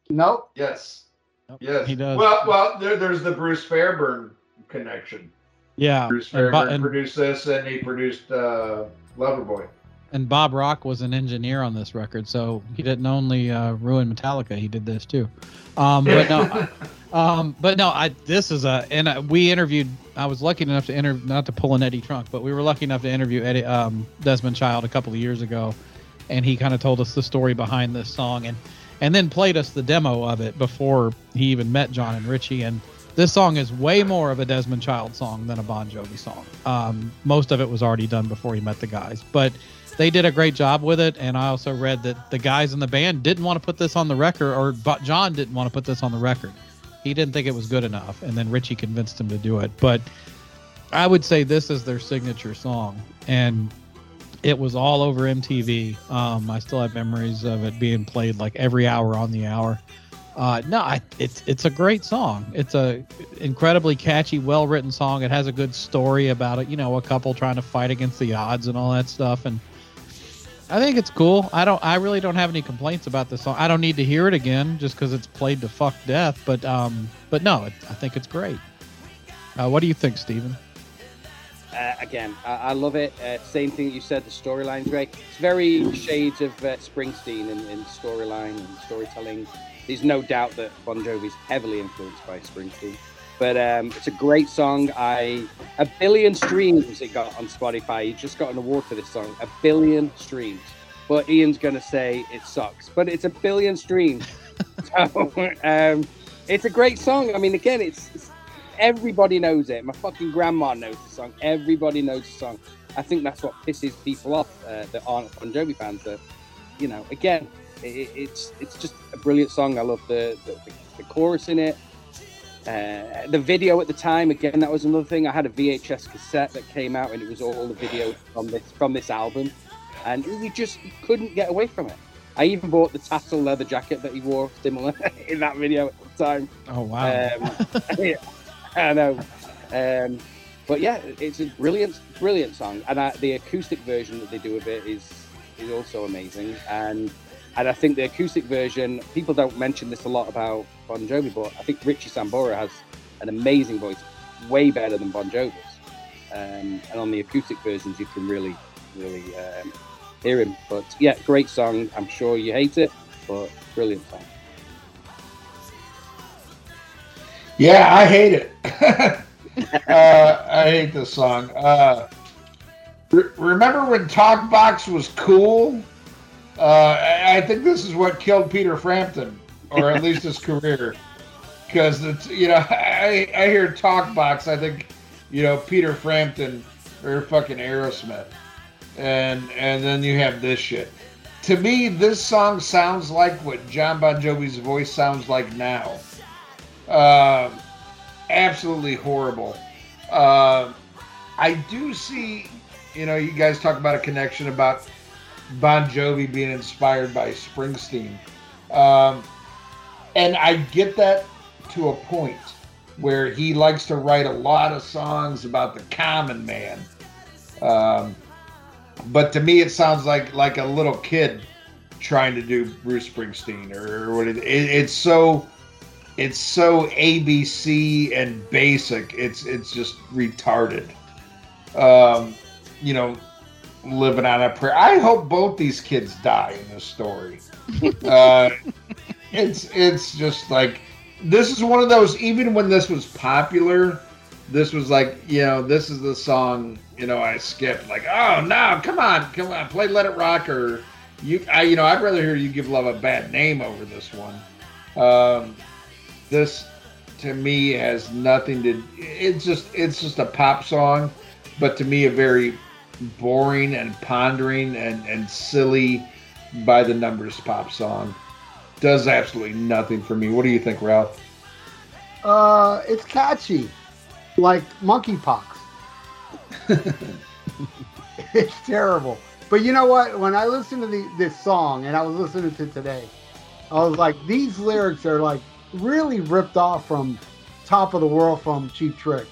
nope. Yes, Yep, yes. he does. Well, well, there, there's the Bruce Fairbairn connection. Yeah, Bruce and, Fairbairn Bo- and, produced this, and he produced uh, Loverboy. and Bob Rock was an engineer on this record, so he didn't only uh, ruin Metallica, he did this too. Um, but no, um, but no, I this is a and uh, we interviewed. I was lucky enough to interview, not to pull an Eddie Trunk, but we were lucky enough to interview Eddie um, Desmond Child a couple of years ago, and he kind of told us the story behind this song and and then played us the demo of it before he even met Jon and Richie and. This song is way more of a Desmond Child song than a Bon Jovi song. Um, most of it was already done before he met the guys, but they did a great job with it. And I also read that the guys in the band didn't want to put this on the record, or Jon didn't want to put this on the record. He didn't think it was good enough, and then Richie convinced him to do it. But I would say this is their signature song, and it was all over MTV. Um, I still have memories of it being played like every hour on the hour. Uh, no, I, it's it's a great song. It's a incredibly catchy, well written song. It has a good story about it. You know, a couple trying to fight against the odds and all that stuff. And I think it's cool. I don't. I really don't have any complaints about this song. I don't need to hear it again just because it's played to fuck death. But um, but no, it, I think it's great. Uh, what do you think, Stephen? uh, again, I, I love it. Uh, same thing you said, the storyline's great. It's very shades of uh, Springsteen in, in storyline and storytelling. There's no doubt that Bon Jovi's heavily influenced by Springsteen. But um, it's a great song. I a billion streams it got on Spotify. He just got an award for this song. A billion streams. But Ian's gonna say it sucks. But it's a billion streams. so um, it's a great song. I mean, again, it's, it's everybody knows it. My fucking grandma knows the song. Everybody knows the song. I think that's what pisses people off uh, that aren't Bon Jovi fans. That you know, again, it, it's it's just a brilliant song. I love the the, the chorus in it. Uh, the video at the time, again, that was another thing. I had a VHS cassette that came out, and it was all the video from this from this album, and you just couldn't get away from it. I even bought the tassel leather jacket that he wore, similar in that video at the time. Oh wow! Um, yeah, I know, um, but yeah, it's a brilliant, brilliant song, and I, the acoustic version that they do of it is is also amazing. And and I think the acoustic version, people don't mention this a lot about Bon Jovi, but I think Richie Sambora has an amazing voice, way better than Bon Jovi's. Um, and on the acoustic versions, you can really, really um, hear him. But yeah, great song. I'm sure you hate it, but brilliant song. Yeah, I hate it. uh, I hate this song. Uh, re- remember when Talkbox was cool? Uh, I-, I think this is what killed Peter Frampton, or at least his career. Because it's you know I I hear talk box I think you know Peter Frampton or fucking Aerosmith, and and then you have this shit. To me, this song sounds like what Jon Bon Jovi's voice sounds like now. Uh, absolutely horrible. Uh, I do see, you know, you guys talk about a connection about Bon Jovi being inspired by Springsteen. Um, and I get that to a point where he likes to write a lot of songs about the common man. Um, but to me, it sounds like like a little kid trying to do Bruce Springsteen or what it, it, it's so it's so ABC and basic. It's it's just retarded. Um, you know, living on a prayer. I hope both these kids die in this story. uh, it's it's just like this is one of those. Even when this was popular, this was like you know this is the song you know I skipped. Like oh no, come on, come on, play Let It Rock or you. I you know I'd rather hear you give love a bad name over this one. Um, this to me has nothing to. It's just it's just a pop song, but to me a very boring and pondering and and silly by the numbers pop song. Does absolutely nothing for me. What do you think, Ralph? Uh, it's catchy, like monkeypox. it's terrible. But you know what? When I listened to the, this song and I was listening to today, I was like, these lyrics are like really ripped off from Top of the World from Cheap Trick.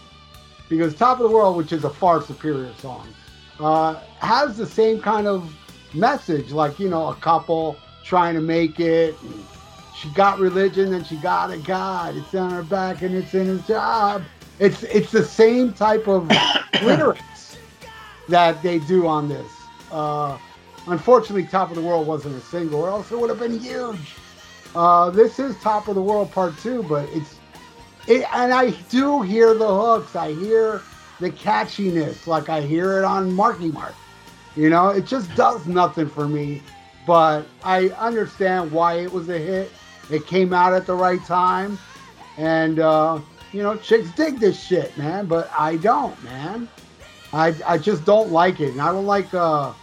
Because Top of the World, which is a far superior song, uh, has the same kind of message, like, you know, a couple trying to make it. She got religion and she got a God. It's on her back and it's in his job. It's it's the same type of lyrics that they do on this. Uh, unfortunately, Top of the World wasn't a single, or else it would have been huge. Uh, this is Top of the World Part Two, but it's it, and I do hear the hooks. I hear the catchiness, like I hear it on Marky Mark. You know, it just does nothing for me. But I understand why it was a hit. It came out at the right time, and uh, you know, chicks dig this shit, man. But I don't, man. I I just don't like it, and I don't like uh,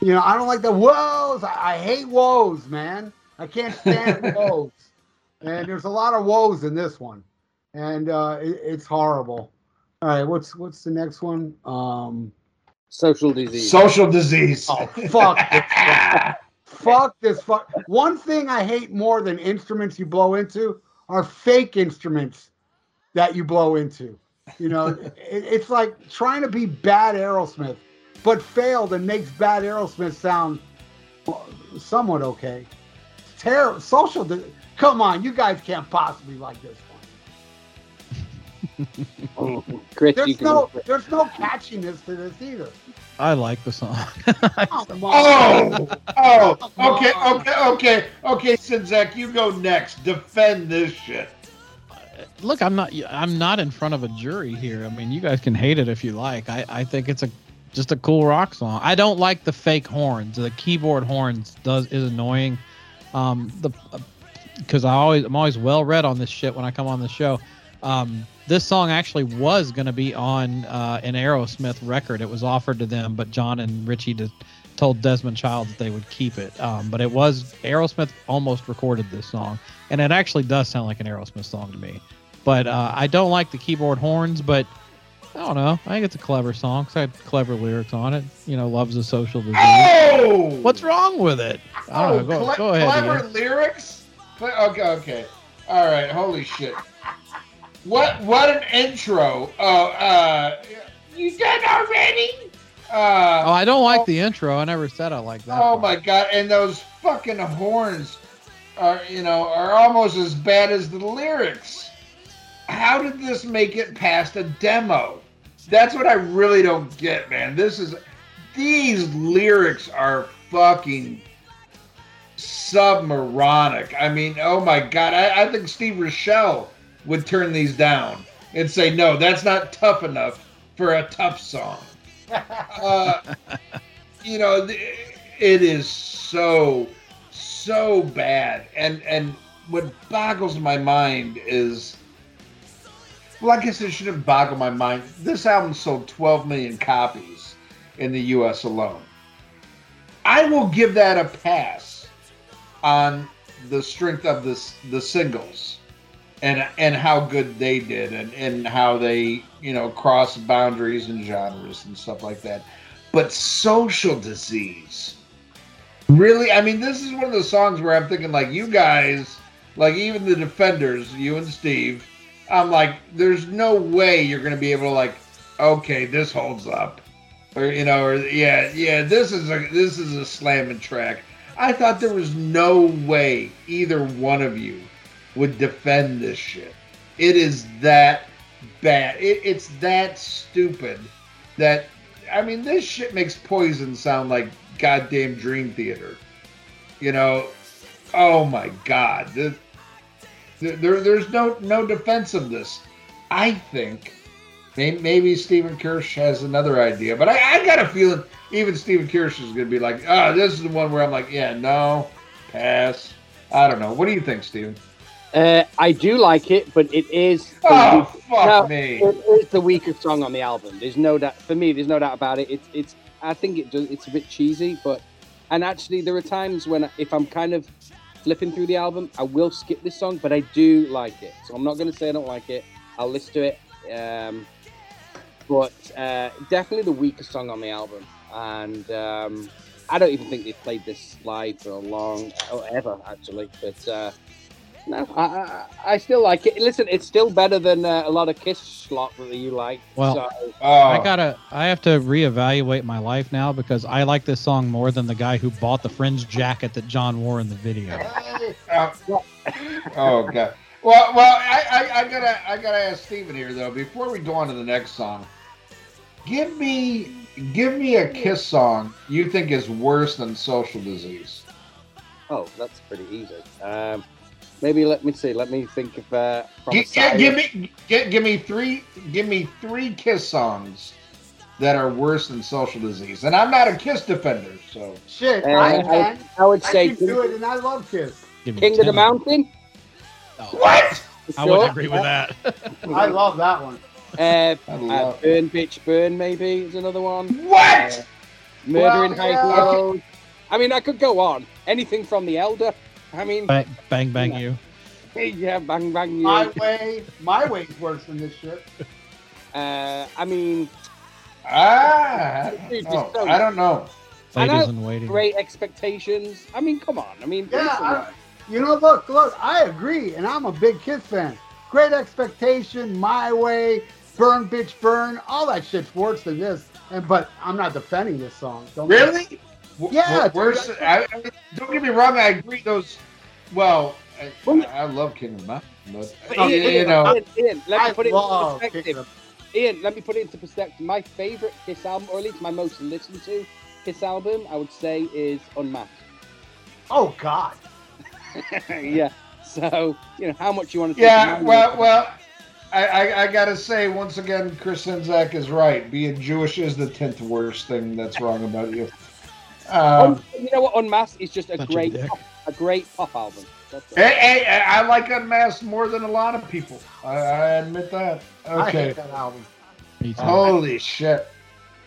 you know, I don't like the woes. I, I hate woes, man. I can't stand woes, and there's a lot of woes in this one, and uh, it, it's horrible. All right, what's what's the next one? Um, Social disease. Social disease. oh fuck this fuck. this fuck. One thing I hate more than instruments you blow into are fake instruments that you blow into. You know, it, it's like trying to be bad Aerosmith, but failed and makes bad Aerosmith sound somewhat okay. Terrible. Social. Come on, you guys can't possibly like this one. Chris, you There's can no, there's no catchiness to this either. I like the song. Come. Oh, oh, okay, okay, okay, okay. Czynszak, you go next. Defend this shit. Look, I'm not. I'm not in front of a jury here. I mean, you guys can hate it if you like. I, I think it's a just a cool rock song. I don't like the fake horns. The keyboard horns does is annoying. Um, the because I always I'm always well read on this shit when I come on the show. Um, this song actually was going to be on uh, an Aerosmith record. It was offered to them, but Jon and Richie did, told Desmond Child that they would keep it. Um, but it was Aerosmith almost recorded this song, and it actually does sound like an Aerosmith song to me. But uh, I don't like the keyboard horns, but I don't know. I think it's a clever song because I had clever lyrics on it. You know, love's a social disease. Oh! What's wrong with it? I don't Oh, know. Go, cle- go ahead. clever lyrics. Cle- Okay, okay. All right. Holy shit. What? What an intro. Oh, uh, you done already? Oh, Uh, I don't like Oh. the intro. I never said I like that. oh part. my god! And those fucking horns are, you know, are almost as bad as the lyrics. How did this make it past a demo? That's what I really don't get, man. This is these lyrics are fucking submaronic. I mean, oh my god, I, I think Stevie Rachelle would turn these down and say, no, that's not tough enough for a Tuff song. Uh, you know, it is so, so bad. And and what boggles my mind is, well, I guess it shouldn't boggle my mind. This album sold 12 million copies in the U.S. alone. I will give that a pass on the strength of this the singles and and how good they did and and how they you know cross boundaries and genres and stuff like that. But social disease. Really? I mean this is one of the songs where i'm thinking like you guys like even the defenders you and steve i'm like there's no way you're gonna be able to like okay this holds up. Or you know or yeah yeah this is a this is a slamming track. I thought there was no way either one of you would defend this shit it is that bad it, it's that stupid that i mean this shit makes poison sound like goddamn dream theater you know oh my god this, there, there's no no defense of this i think Maybe, Stephen Kirsch has another idea, but I, I got a feeling even Stephen Kirsch is going to be like, oh, this is the one where I'm like, yeah, no, pass. I don't know. What do you think, Stephen? Uh, I do like it, but it is. the Oh, weak- fuck no, me. It is the weakest song on the album. There's no doubt. For me, there's no doubt about it. It's. It's. I think it does. It's a bit cheesy, but. And actually, there are times when if I'm kind of flipping through the album, I will skip this song, but I do like it. So I'm not going to say I don't like it. I'll listen to it. Um, but uh, definitely the weakest song on the album, and um, I don't even think they've played this live for a long, or ever actually. But uh, no, I, I, I still like it. Listen, it's still better than uh, a lot of Kiss slot that you like. Well, so, Oh, I gotta. I have to reevaluate my life now because I like this song more than the guy who bought the fringe jacket that Jon wore in the video. Uh, oh god. Well, well, I, I, I gotta, I gotta ask Stephen here though. Before we go on to the next song, give me, give me a Kiss song you think is worse than Social Disease. oh, that's pretty easy. Um, maybe let me see. Let me think of uh, from Gi- a give me, gi- give me three, give me three Kiss songs that are worse than Social Disease. And I'm not a Kiss defender, so Shit, Uh, I I. I would I say can do it, and I love Kiss. Give me King of the 10. Mountain. what? I wouldn't agree with that. I love that one. Uh, I uh, Burn Bitch Burn maybe is another one. What? Uh, Murder in Well, High yeah. Road. I mean, I could go on. Anything from the Elder. I mean, bang, bang, bang you. yeah, bang bang you. My way, my way's worse than this shit. Uh, I mean, Ah, I Dude, don't know. just I don't know. I Ladies in waiting. great expectations. I mean, come on. I mean, Yeah, I, you know, look, look, I agree, and I'm a big Kiss fan. Great expectation, my way, burn, bitch, burn, all that shit's worse than this. And but I'm not defending this song. Don't Really? W- Yeah, w- dude, I, I, don't get me wrong. I agree. Those. Well, I, I love King of the Mountain, but But Ian, you Ian, know. Ian, Ian, let me I put it into perspective. King Ian, let me put it into perspective. My favorite Kiss album, or at least my most listened to Kiss album, I would say is Unmasked. Oh God. yeah. So you know how much you want to. Yeah. take Well, well. I, I, I gotta say once again, Chris Czynszak is right. Being Jewish is the tenth worst thing that's wrong about you. Um, Un- you know what? Unmasked is just a Such a great, pop, a great pop album. Hey, hey, hey, I like Unmasked more than a lot of people. I, I admit that. I Okay. hate that album. Holy shit.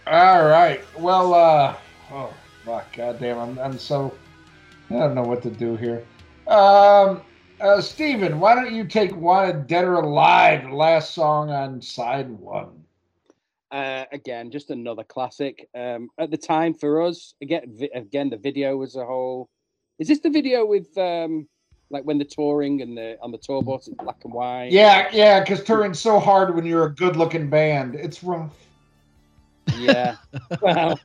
All right. Well, uh, oh, fuck. Goddamn. I'm, I'm so, I don't know what to do here. Um, uh, Stephen, why don't you take Wanted Dead or Alive, last song on side one? Uh, again, just another classic. Um, at the time for us, again, vi- again, the video as a whole. Is this the video with um, like when the touring and the on the tour bus, it's black and white? Yeah, yeah, because touring's so hard when you're a good looking band. It's rough. yeah. well,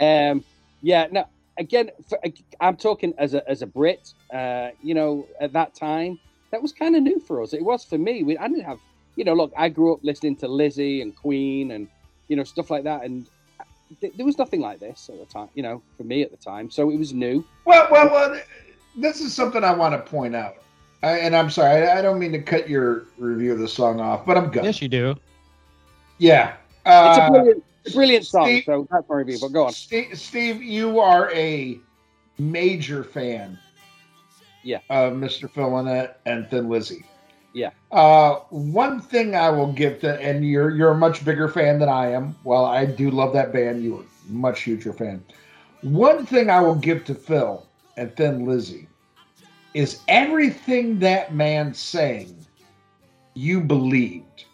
um, yeah. No, again, for, I'm talking as a as a Brit. Uh, you know, at that time, that was kind of new for us. It was for me. We I didn't have, you know, look, I grew up listening to Lizzy and Queen and you know stuff like that, and th- there was nothing like this at the time. You know, for me at the time, so it was new. Well, well, well. This is something I want to point out, I, and I'm sorry, I, I don't mean to cut your review of the song off, but I'm good. Yes, you do. Yeah. It's a Uh, brilliant, brilliant song. Steve- so that's my review. But go on. Steve, Steve, you are a major fan. Yeah. Of Mr. Phil Lynott and Thin Lizzy. Yeah. Uh, one thing I will give to, and you're you're a much bigger fan than I am. Well, I do love that band. You're a much huger fan. One thing I will give to Phil and Thin Lizzy is everything that man sang, you believed.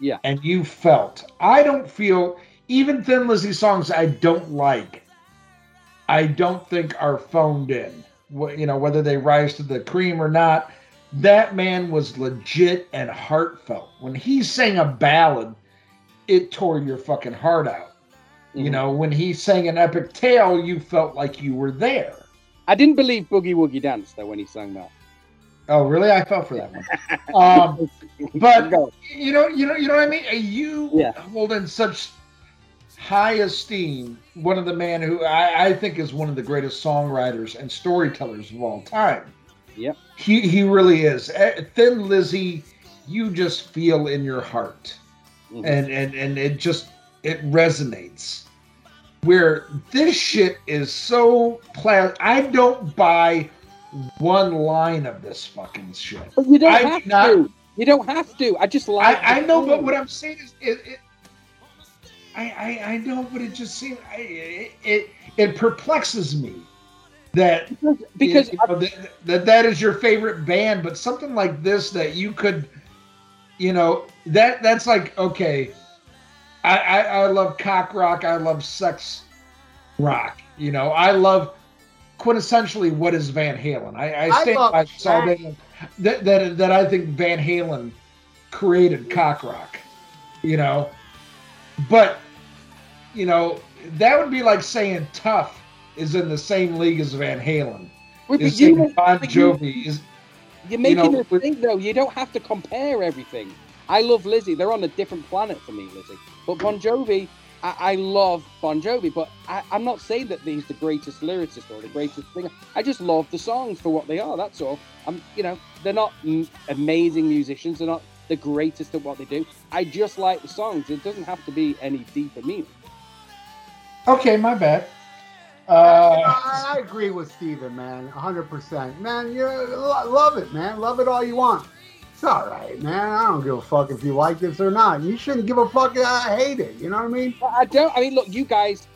Yeah. And you felt. I don't feel even Thin Lizzy songs I don't like. I don't think are phoned in. You know whether they rise to the cream or not. That man was legit and heartfelt. When he sang a ballad, it tore your fucking heart out. You Mhm. know, when he sang an epic tale, you felt like you were there. I didn't believe Boogie Woogie Dance though when he sang that. Oh, really? I fell for that one. um, but you know, you know, you know what I mean. You Yeah. hold in such high esteem one of the man who I, I think is one of the greatest songwriters and storytellers of all time. Yep. He he really is. Eh, Thin Lizzy, you just feel in your heart, Mhm. and and and it just it resonates. Where this shit is so pla I don't buy one line of this fucking shit. But you don't I have do not- to. You don't have to. I just like. I, I know, but what I'm saying is, it, it I, I I know, but it just seems I, it, it it perplexes me that because you know, that, that that is your favorite band, but something like this that you could, you know, that that's like okay, I I, I love cock rock, I love sex rock, you know, I love quintessentially what is Van Halen. I, I stand love by this all day. That, that that I think Van Halen created cock rock, you know, but you know that would be like saying Tuff is in the same league as Van Halen. Wait, Is you Bon but you- Jovi is you're making know, a thing though. You don't have to compare everything. I love Lizzy. They're on a different planet for me, Lizzy. But Bon Jovi, I, I love Bon Jovi. But I, I'm not saying that he's the greatest lyricist or the greatest singer. I just love the songs for what they are. That's all. I'm, you know, they're not m- amazing musicians. They're not the greatest at what they do. I just like the songs. It doesn't have to be any deeper meaning. okay. My bad. I, Uh, I agree with Stephen, man. 100%. Man, you love it, man. Love it all you want. It's all right, man. I don't give a fuck if you like this or not. You shouldn't give a fuck if I hate it. You know what I mean? I don't. I mean, look, you guys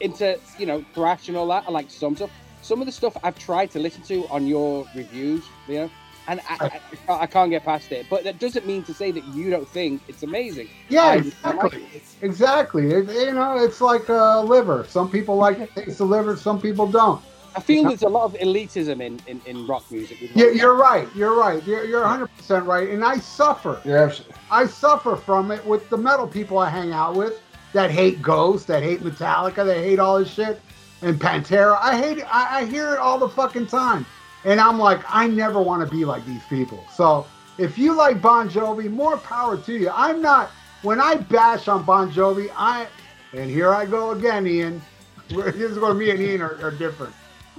into you know thrash and all that. I like some stuff. Some of the stuff I've tried to listen to on your reviews, you know, and I, I, I, can't, get past it. But that doesn't mean to say that you don't think it's amazing. Yeah, I like exactly. Exactly. It, you know, it's like uh, liver. Some people like it taste of liver, some people don't. I feel there's a lot of elitism in, in, in rock music. with Yeah, rock. you're right. You're right. You're, you're 100% right. And I suffer. you're. I suffer from it with the metal people I hang out with that hate Ghost, that hate Metallica, that hate all this shit, and Pantera. I hate it. I, I hear it all the fucking time. And I'm like, I never want to be like these people. So if you like Bon Jovi, more power to you. I'm not, when I bash on Bon Jovi, I, and here I go again, Ian. This is where me and Ian are, are different.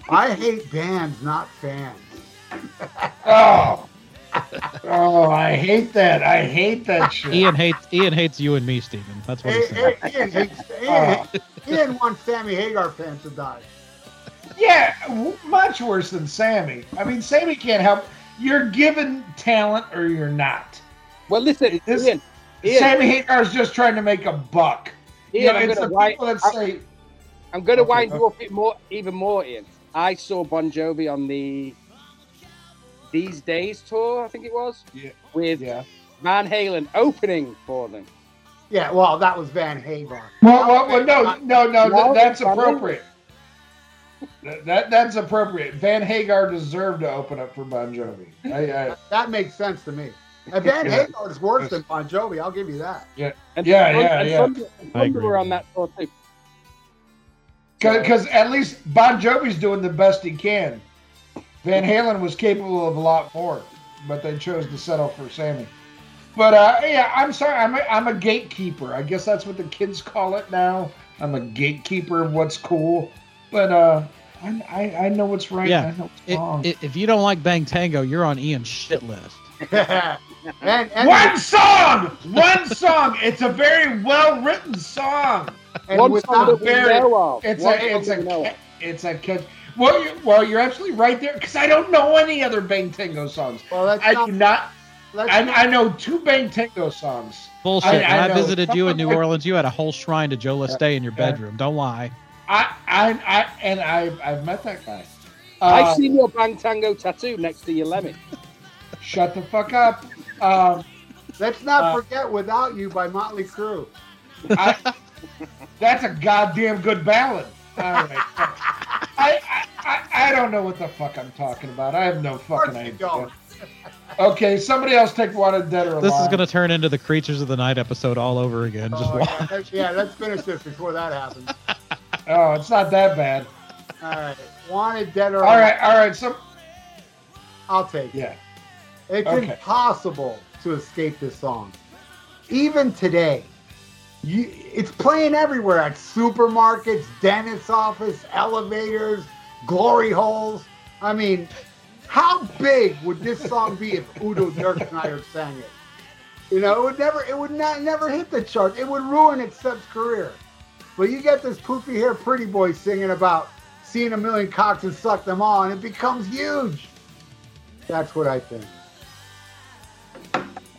I hate bands, not fans. Oh. oh, I hate that. I hate that shit. Ian hates Ian hates you and me, Stephen. That's what he Hey, said. hey, Ian, hates, Ian, oh. hates- Ian wants Sammy Hagar fans to die. Yeah, w- much worse than Sammy. I mean, Sammy can't help. You're given talent or you're not. Well, listen, This- Ian. Ian, Sammy Hagar's just trying to make a buck. Ian, you know, I'm it's gonna the wind, people that I'm, say, I'm gonna Okay, wind okay. you up it more, even more, Ian. I saw Bon Jovi on the These Days tour, I think it was, Yeah. with yeah. Van Halen opening for them. Yeah, well, that was Van Halen. Well, well, well no, no, no, No, that's appropriate. That, that that's appropriate. Van Hagar deserved to open up for Bon Jovi. I, I, That makes sense to me. And Van Yeah. Hagar is worse than Bon Jovi. I'll give you that. And Yeah, Thunder- yeah, and yeah. Thunder, and I agree were on that tour too. Because at least Bon Jovi's doing the best he can. Van Halen was capable of a lot more, but they chose to settle for Sammy. But uh, yeah, I'm sorry, I'm a, I'm a gatekeeper. I guess that's what the kids call it now. I'm a gatekeeper of what's cool. But uh, I, I, I know what's right. Yeah. I know what's It, wrong. it, if you don't like Bang Tango, you're on Ian's shit list. and, and, One song, one song. It's a very well written song. and One song that we know of. It's One a it's song know a it's a catch. Well, you, well, you're absolutely right there because I don't know any other Bang Tango songs. well, let's I not, do not. I, I know two Bang Tango songs. Bullshit. I- when I I, visited you in New Orleans, you had a whole shrine to Joe Leste in your bedroom. Don't lie. I I, I and I I've met that guy. I've Uh, seen your Bang Tango tattoo next to your lemon. Shut the fuck up. Um, let's not uh, forget "Without You" by Motley Crue. I, that's a goddamn good ballad. All right. I, I, I, I don't know what the fuck I'm talking about. I have no fucking idea. don't. Okay, somebody else take Wanted Dead or Alive. This is going to turn into the Creatures of the Night episode all over again. Just Oh, watch. yeah, let's, yeah, let's finish this before that happens. Oh, it's not that bad. All right, wanted dead or All right, all right. So I'll take it. yeah. It's Okay. impossible to escape this song. Even today, you, it's playing everywhere at supermarkets, dentist's office, elevators, glory holes. I mean, how big would this song be if Udo Dirkschneider sang it? You know, it would never, it would not, never hit the chart. It would ruin Accept's career. But you get this poofy hair pretty boy singing about seeing a million cocks and suck them all, and it becomes huge. That's what I think.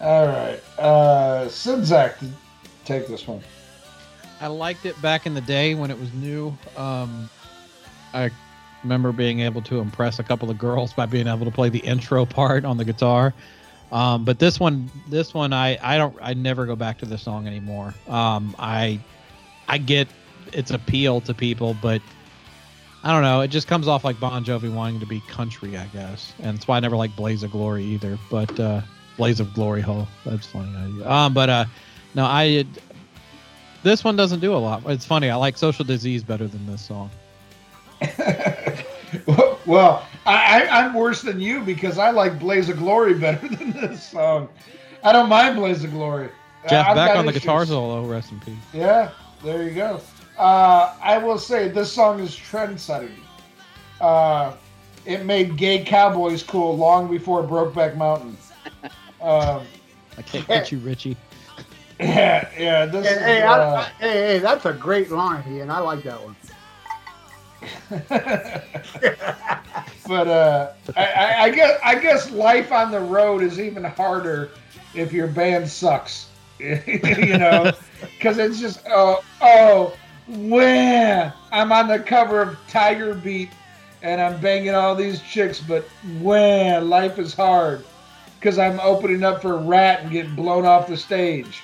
All right. Uh, Czynszak, take this one. I liked it back in the day when it was new. Um, I remember being able to impress a couple of girls by being able to play the intro part on the guitar. Um, but this one, this one, I, I don't, I never go back to the song anymore. Um, I, I get its appeal to people, but I don't know. It just comes off like Bon Jovi wanting to be country, I guess, and that's why I never liked Blaze of Glory either. But uh, Blaze of Glory, hole. That's funny. Um, but uh, no, I this one doesn't do a lot. It's funny. I like Social Disease better than this song. well, I, I, I'm worse than you because I like Blaze of Glory better than this song. I don't mind Blaze of Glory. Jeff I've Beck on the issues. guitar solo. Rest in peace. Yeah, there you go. Uh, I will say this song is trend setting. Uh, it made gay cowboys cool long before Brokeback Mountain. Um, I can't get you, Richie. yeah, yeah. This Hey, is, hey, uh, I, I, hey, hey, that's a great line, Ian. I like that one. but uh, I, I, I guess I guess life on the road is even harder if your band sucks. you know, because it's just oh oh when I'm on the cover of Tiger Beat and I'm banging all these chicks, but when life is hard because I'm opening up for Ratt and getting blown off the stage.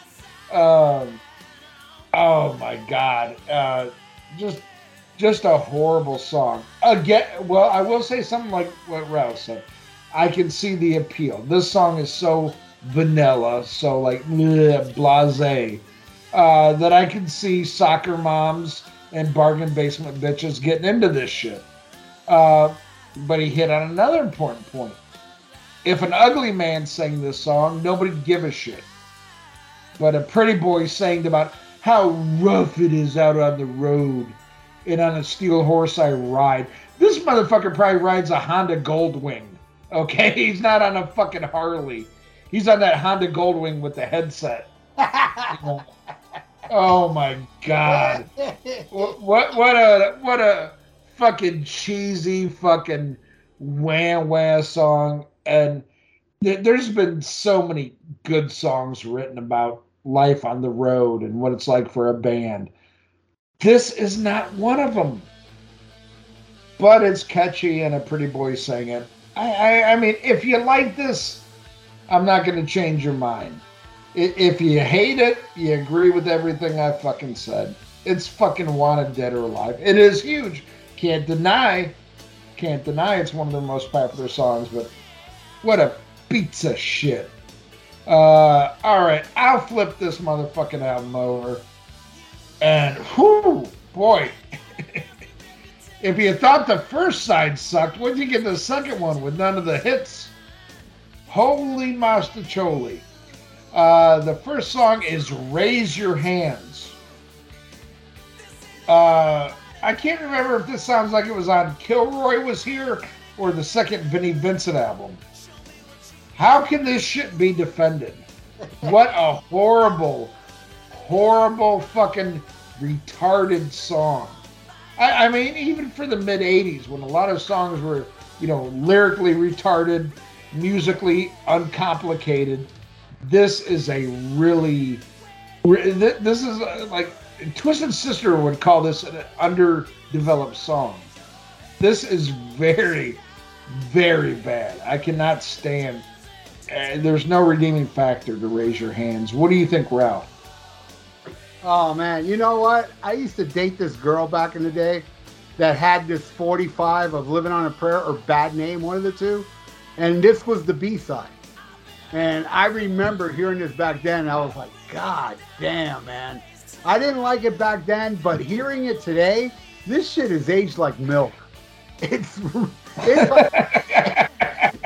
Um, oh my God, uh, just just a horrible song. Again, well, I will say something like what Ralph said. I can see the appeal. This song is so vanilla, so like bleh, blase, uh, that I can see soccer moms and bargain basement bitches getting into this shit. Uh, but he hit on another important point. If an ugly man sang this song, nobody'd give a shit. But a pretty boy sang about how rough it is out on the road and on a steel horse I ride. This motherfucker probably rides a Honda Goldwing. Okay, he's not on a fucking Harley. He's on that Honda Goldwing with the headset. oh my god! What what, what a what a fucking cheesy fucking wham wham song. And th- there's been so many good songs written about life on the road and what it's like for a band. This is not one of them. But it's catchy and a pretty boy sang it. I, I, I mean, if you like this, I'm not going to change your mind. If you hate it, you agree with everything I fucking said. It's fucking wanted dead or alive. It is huge. Can't deny, can't deny it's one of their most popular songs, but what a pizza shit. Uh, all right, I'll flip this motherfucking album over. And whoo, boy. if you thought the first side sucked, what'd you get the second one with none of the hits? Holy Mastacholi. Uh, the first song is Raise Your Hands. Uh, I can't remember if this sounds like it was on Kilroy Was Here or the second Vinnie Vincent album. How can this shit be defended? What a horrible, horrible fucking retarded song. I, I mean, even for the mid 80s, when a lot of songs were, you know, lyrically retarded, musically uncomplicated, this is a really, this is uh, like, Twisted Sister would call this an underdeveloped song. This is very, very bad. I cannot stand. Uh, there's no redeeming factor to raise your hands. What do you think, Ralph? Oh man, you know what? I used to date this girl back in the day that had this 45 of Living on a Prayer or Bad Name, one of the two. And this was the B side. And I remember hearing this back then. I was like, God damn, man. I didn't like it back then, but hearing it today, this shit is aged like milk. It's it's like,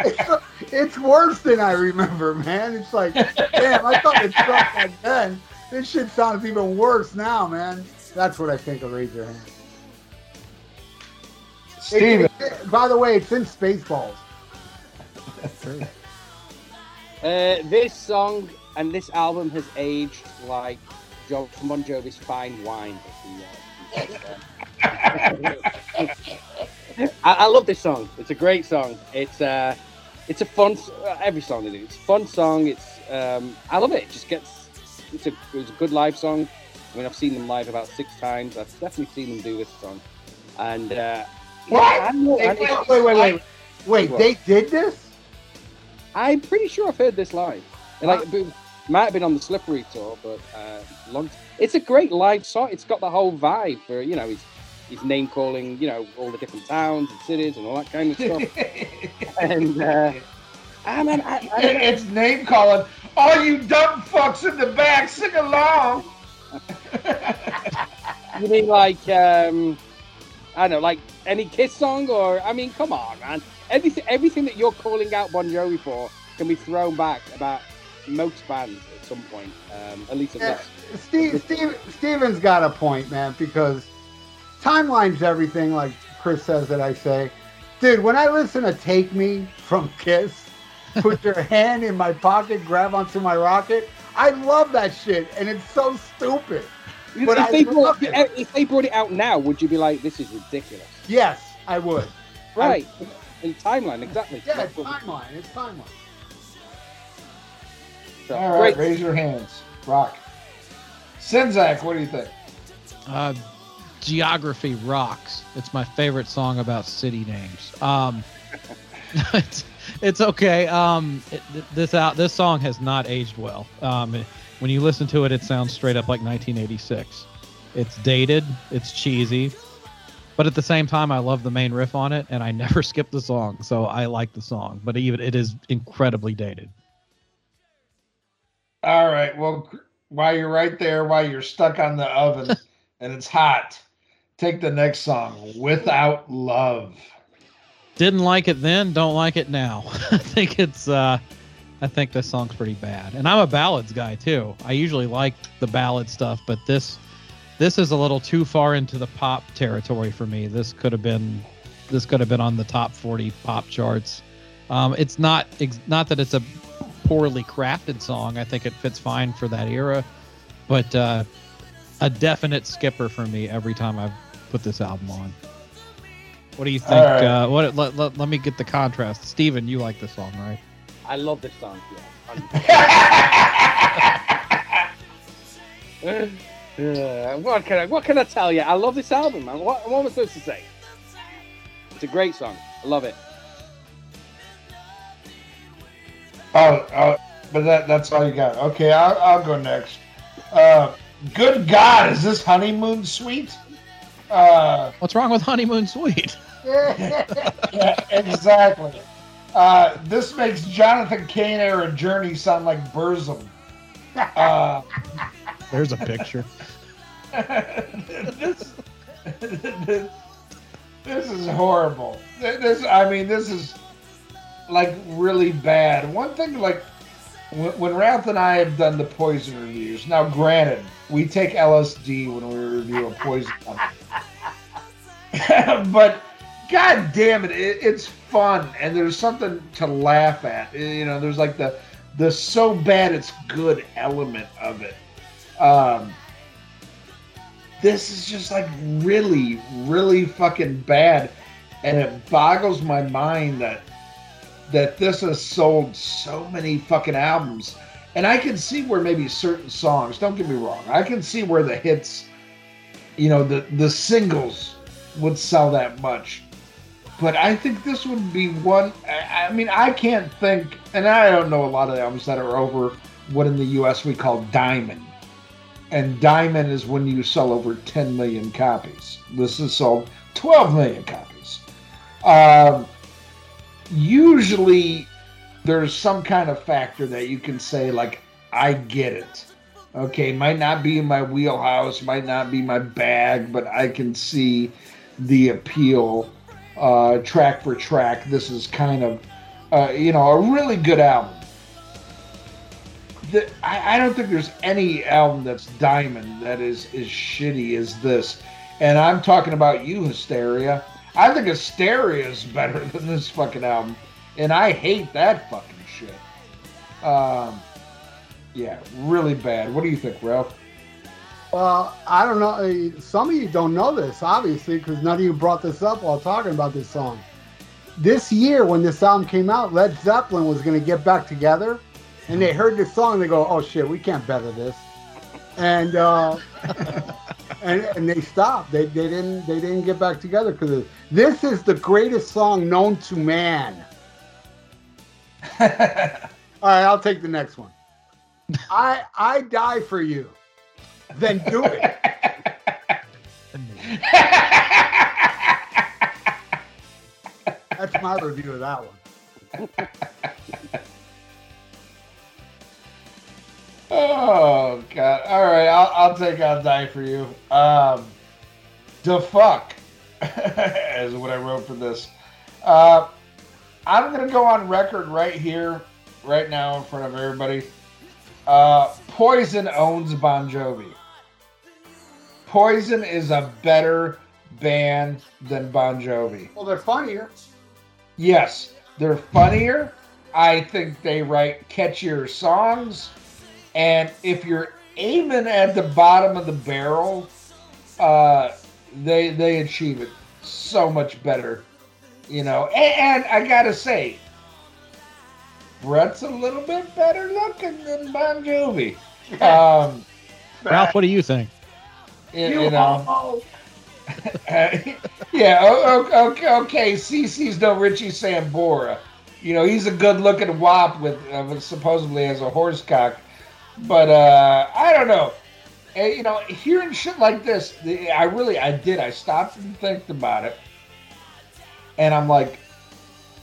it's, it's worse than I remember, man. It's like, damn, I thought it sucked back then. This shit sounds even worse now, man. That's what I think of Raise Your Hand. It- Stephen. it- by the way, it's in Spaceballs. Uh, this song and this album has aged like Jo- Bon Jovi's fine wine. I, I love this song. It's a great song. It's uh, it's a fun. Every song they do. It's a fun song. It's um, I love it. It just gets. It's a it's a good live song. I mean, I've seen them live about six times. I've definitely seen them do this song. And uh, What? yeah, I know- They and play- it's- Wait, wait, wait. Wait, they did this? I'm pretty sure I've heard this live. Like, it might have been on the Slippery tour, but uh, long. It's a great live song. It's got the whole vibe for you know. He's he's name calling you know all the different towns and cities and all that kind of stuff. and uh, I mean, I, I it's name calling. All you dumb fucks in the back, sing along. you mean like um, I don't know, like any Kiss song, or I mean, come on, man. Everything everything that you're calling out Bon Jovi for can be thrown back about most bands at some point. Um, at least of Yeah, that. Steve, Steve, Stephen's got a point, man, because timeline's everything, like Chris says that I say. Dude, when I listen to Take Me from Kiss, put your hand in my pocket, grab onto my rocket, I love that shit, and it's so stupid. But if, I they brought, if they brought it out now, would you be like, this is ridiculous? Yes, I would. Right. In timeline, exactly. Yeah, it's what- timeline. It's timeline. so, All right, great. raise your hands. Rock. Czynszak, what do you think? Uh, Geography rocks. It's my favorite song about city names. Um, it's, it's okay. Um, it, this out this song has not aged well. Um, it- when you listen to it, it sounds straight up like 1986. It's dated. It's cheesy, but at the same time, I love the main riff on it, and I never skip the song, so I like the song. But even it is incredibly dated. All right. Well, while you're right there, while you're stuck on the oven and it's hot, take the next song, Without Love. didn't like it then don't like it now i think it's uh i think this song's pretty bad and i'm a ballads guy too i usually like the ballad stuff but this this is a little too far into the pop territory for me this could have been this could have been on the top 40 pop charts um it's not ex- not that it's a poorly crafted song i think it fits fine for that era but uh a definite skipper for me every time i've put this album on What do you think? All right. Uh, what? Let, let, let me get the contrast. Stephen, you like this song, right? I love this song. Yeah. Uh, what can I what can I tell you? I love this album, man. What, what am I supposed to say? It's a great song. I love it. Oh, oh, but that that's all you got. Okay, I'll, I'll go next. Uh, good God, is this honeymoon suite? Uh, What's wrong with Honeymoon Suite? yeah, exactly. Uh, this makes Jonathan Cain era Journey sound like Burzum. Uh, There's a picture. this, this, this is horrible. This, I mean, this is like really bad. One thing, like when, when Ralph and I have done the poison reviews. Now, granted, we take LSD when we review a poison, but god damn it, it, it's fun and there's something to laugh at. You know, there's like the the so bad it's good element of it. Um, this is just like really, really fucking bad, and it boggles my mind that that this has sold so many fucking albums. And I can see where maybe certain songs, don't get me wrong, I can see where the hits, you know, the the singles would sell that much. But I think this would be one. I, I mean, I can't think, and I don't know a lot of albums that are over what in the U.S. we call diamond and diamond is when you sell over 10 million copies. This has sold 12 million copies. Um, usually there's some kind of factor that you can say like i get it. Okay might not be in my wheelhouse might not be my bag but i can see the appeal. Uh, track for track this is kind of uh, you know a really good album the, I, I don't think there's any album that's diamond that is as shitty as this. And I'm talking about you, Hysteria. I think Hysteria is better than this fucking album. And I hate that fucking shit. Um, yeah, really bad. What do you think, Ralph? Well, I don't know. uh, Some of you don't know this, obviously, because none of you brought this up while talking about this song. This year, when this album came out, Led Zeppelin was going to get back together, and they heard this song. They go, "Oh shit, we can't better this," and uh, and and they stopped. They, they didn't they didn't get back together because this is the greatest song known to man. All right, I'll take the next one. I I die for you. Then do it. That's my review of that one. Oh god! All right, I'll, I'll take "I'll Die for You." Um, the fuck is what I wrote for this. Uh, I'm gonna go on record right here, right now, in front of everybody. Uh, Poison owns Bon Jovi. Poison is a better band than Bon Jovi. Well, they're funnier. Yes, they're funnier. I think they write catchier songs. And if you're aiming at the bottom of the barrel, uh, they they achieve it so much better, you know. And, and I gotta say, Bret's a little bit better looking than Bon Jovi. Um, Ralph, what do you think? you, You you know, homo. yeah, o- o- okay, okay. CC's no Richie Sambora. You know, he's a good-looking wop with uh, supposedly has a horse cock. But uh, I don't know. Eh, you know, hearing shit like this, I really, I did. I stopped and think about it, and I'm like,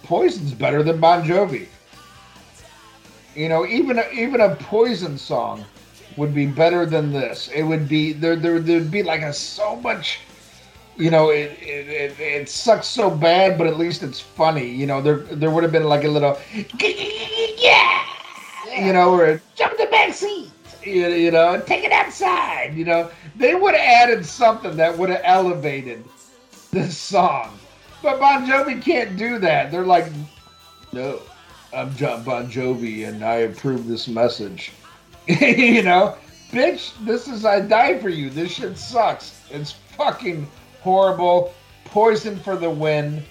Poison's better than Bon Jovi. You know, even a, even a Poison song would be better than this. It would be there. There there'd be like a so much. You know, it, it it it sucks so bad, but at least it's funny. You know, there there would have been like a little yeah, you know, or jump the back seat. You, you know, take it outside. You know, they would have added something that would have elevated this song. But Bon Jovi can't do that. They're like, no, I'm Jon Bon Jovi and I approve this message. you know, bitch, this is I die for you. This shit sucks. It's fucking horrible. Poison for the Win,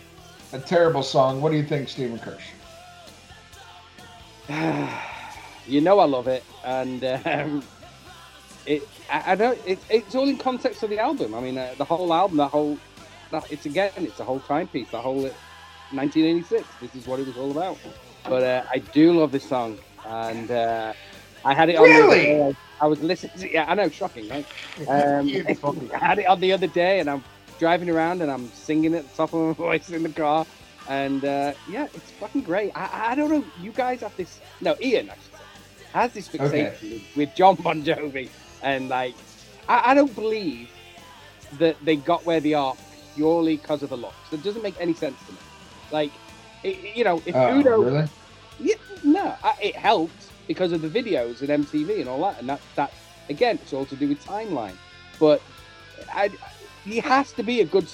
a terrible song. What do you think, Stephen Kirsch? you know I love it, and um, it. I, I don't. It, it's all in context of the album. I mean, uh, the whole album, the whole. That, it's again, it's a whole timepiece. The whole 1986. This is what it was all about. But uh, I do love this song, and uh, I had it on. Really? The, I was listening. To, yeah, I know, shocking, right? Um, I had it on the other day, and I'm driving around and I'm singing at the top of my voice in the car. And uh, yeah, it's fucking great. I, I don't know. You guys have this. No, Ian say, has this fixation Okay. with Jon Bon Jovi, and like, I, I don't believe that they got where they are purely because of the looks. It doesn't make any sense to me. Like, it, you know, if Oh, Udo, really? yeah, no, I, it helped because of the videos and MTV and all that, and that that again, it's all to do with timeline. But I, he has to be a good,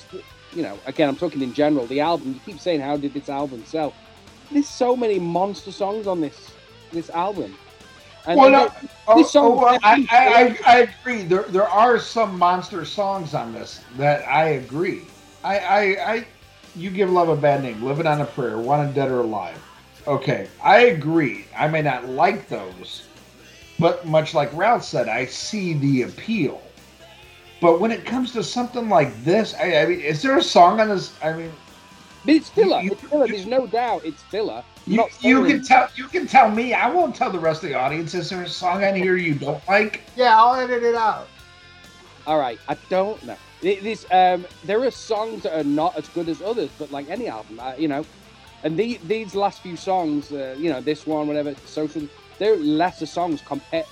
you know. Again, I'm talking in general. The album. You keep saying, how did this album sell? There's so many monster songs on this this album. And Well, no, oh, oh, well, I, I, I, I agree. There, there are some monster songs on this that I agree. I, I, I, you give love a bad name. Living on a prayer. Wanted dead or alive. Okay, I agree. I may not like those, but much like Ralph said, I see the appeal. But when it comes to something like this, I, I mean, is there a song on this? I mean, but it's filler. you- it's filler. you- There's no doubt it's filler. I'm you, you can tell. You can tell me. I won't tell the rest of the audience. Is there a song on here you don't like? Yeah, I'll edit it out. All right, I don't know. It- This um, there are songs that are not as good as others, but like any album, uh, you know. And the, these last few songs, uh, you know, this one, whatever, social, they're lesser songs compared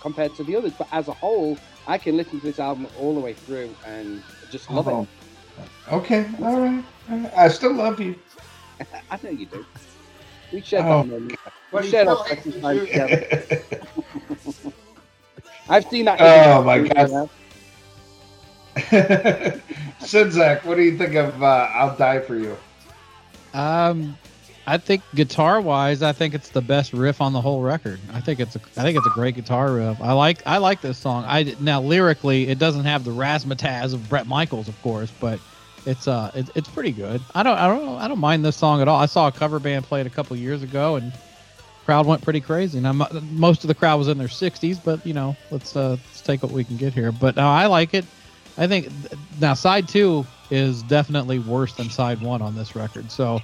compared to the others. But as a whole, I can listen to this album all the way through and just love Oh. Okay, all right. all right. I still love you. I know you do. We shared Oh. that moment. We he shared still our hates precious the time Jews. together. I've seen that. Oh, my God. know? Czynszak, what do you think of uh, "I'll Die for You"? Um, I think guitar wise, I think it's the best riff on the whole record. I think it's a, I think it's a great guitar riff. I like, I like this song. I now lyrically, it doesn't have the razzmatazz of Bret Michaels, of course, but it's uh, it, it's pretty good. I don't, I don't, I don't mind this song at all. I saw a cover band play it a couple years ago, and crowd went pretty crazy. Now mo- most of the crowd was in their 60s, but you know, let's uh, let's take what we can get here. But no, I like it. I think now side two is definitely worse than side one on this record. So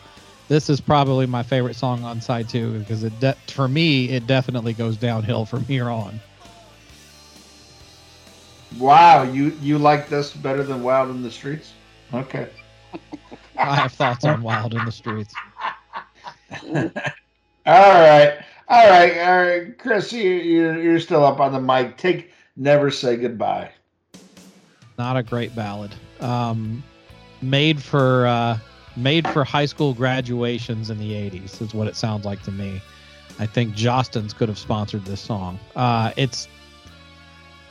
this is probably my favorite song on side two because it de- for me it definitely goes downhill from here on. Wow, you you like this better than "Wild in the Streets"? Okay. I have thoughts on Wild in the Streets. All right, all right, all right, Chris, you, you're you're still up on the mic. Take "Never Say Goodbye." Not a great ballad. Um, made for uh, made for high school graduations in the 80s is what it sounds like to me. I think Jostens could have sponsored this song. Uh, it's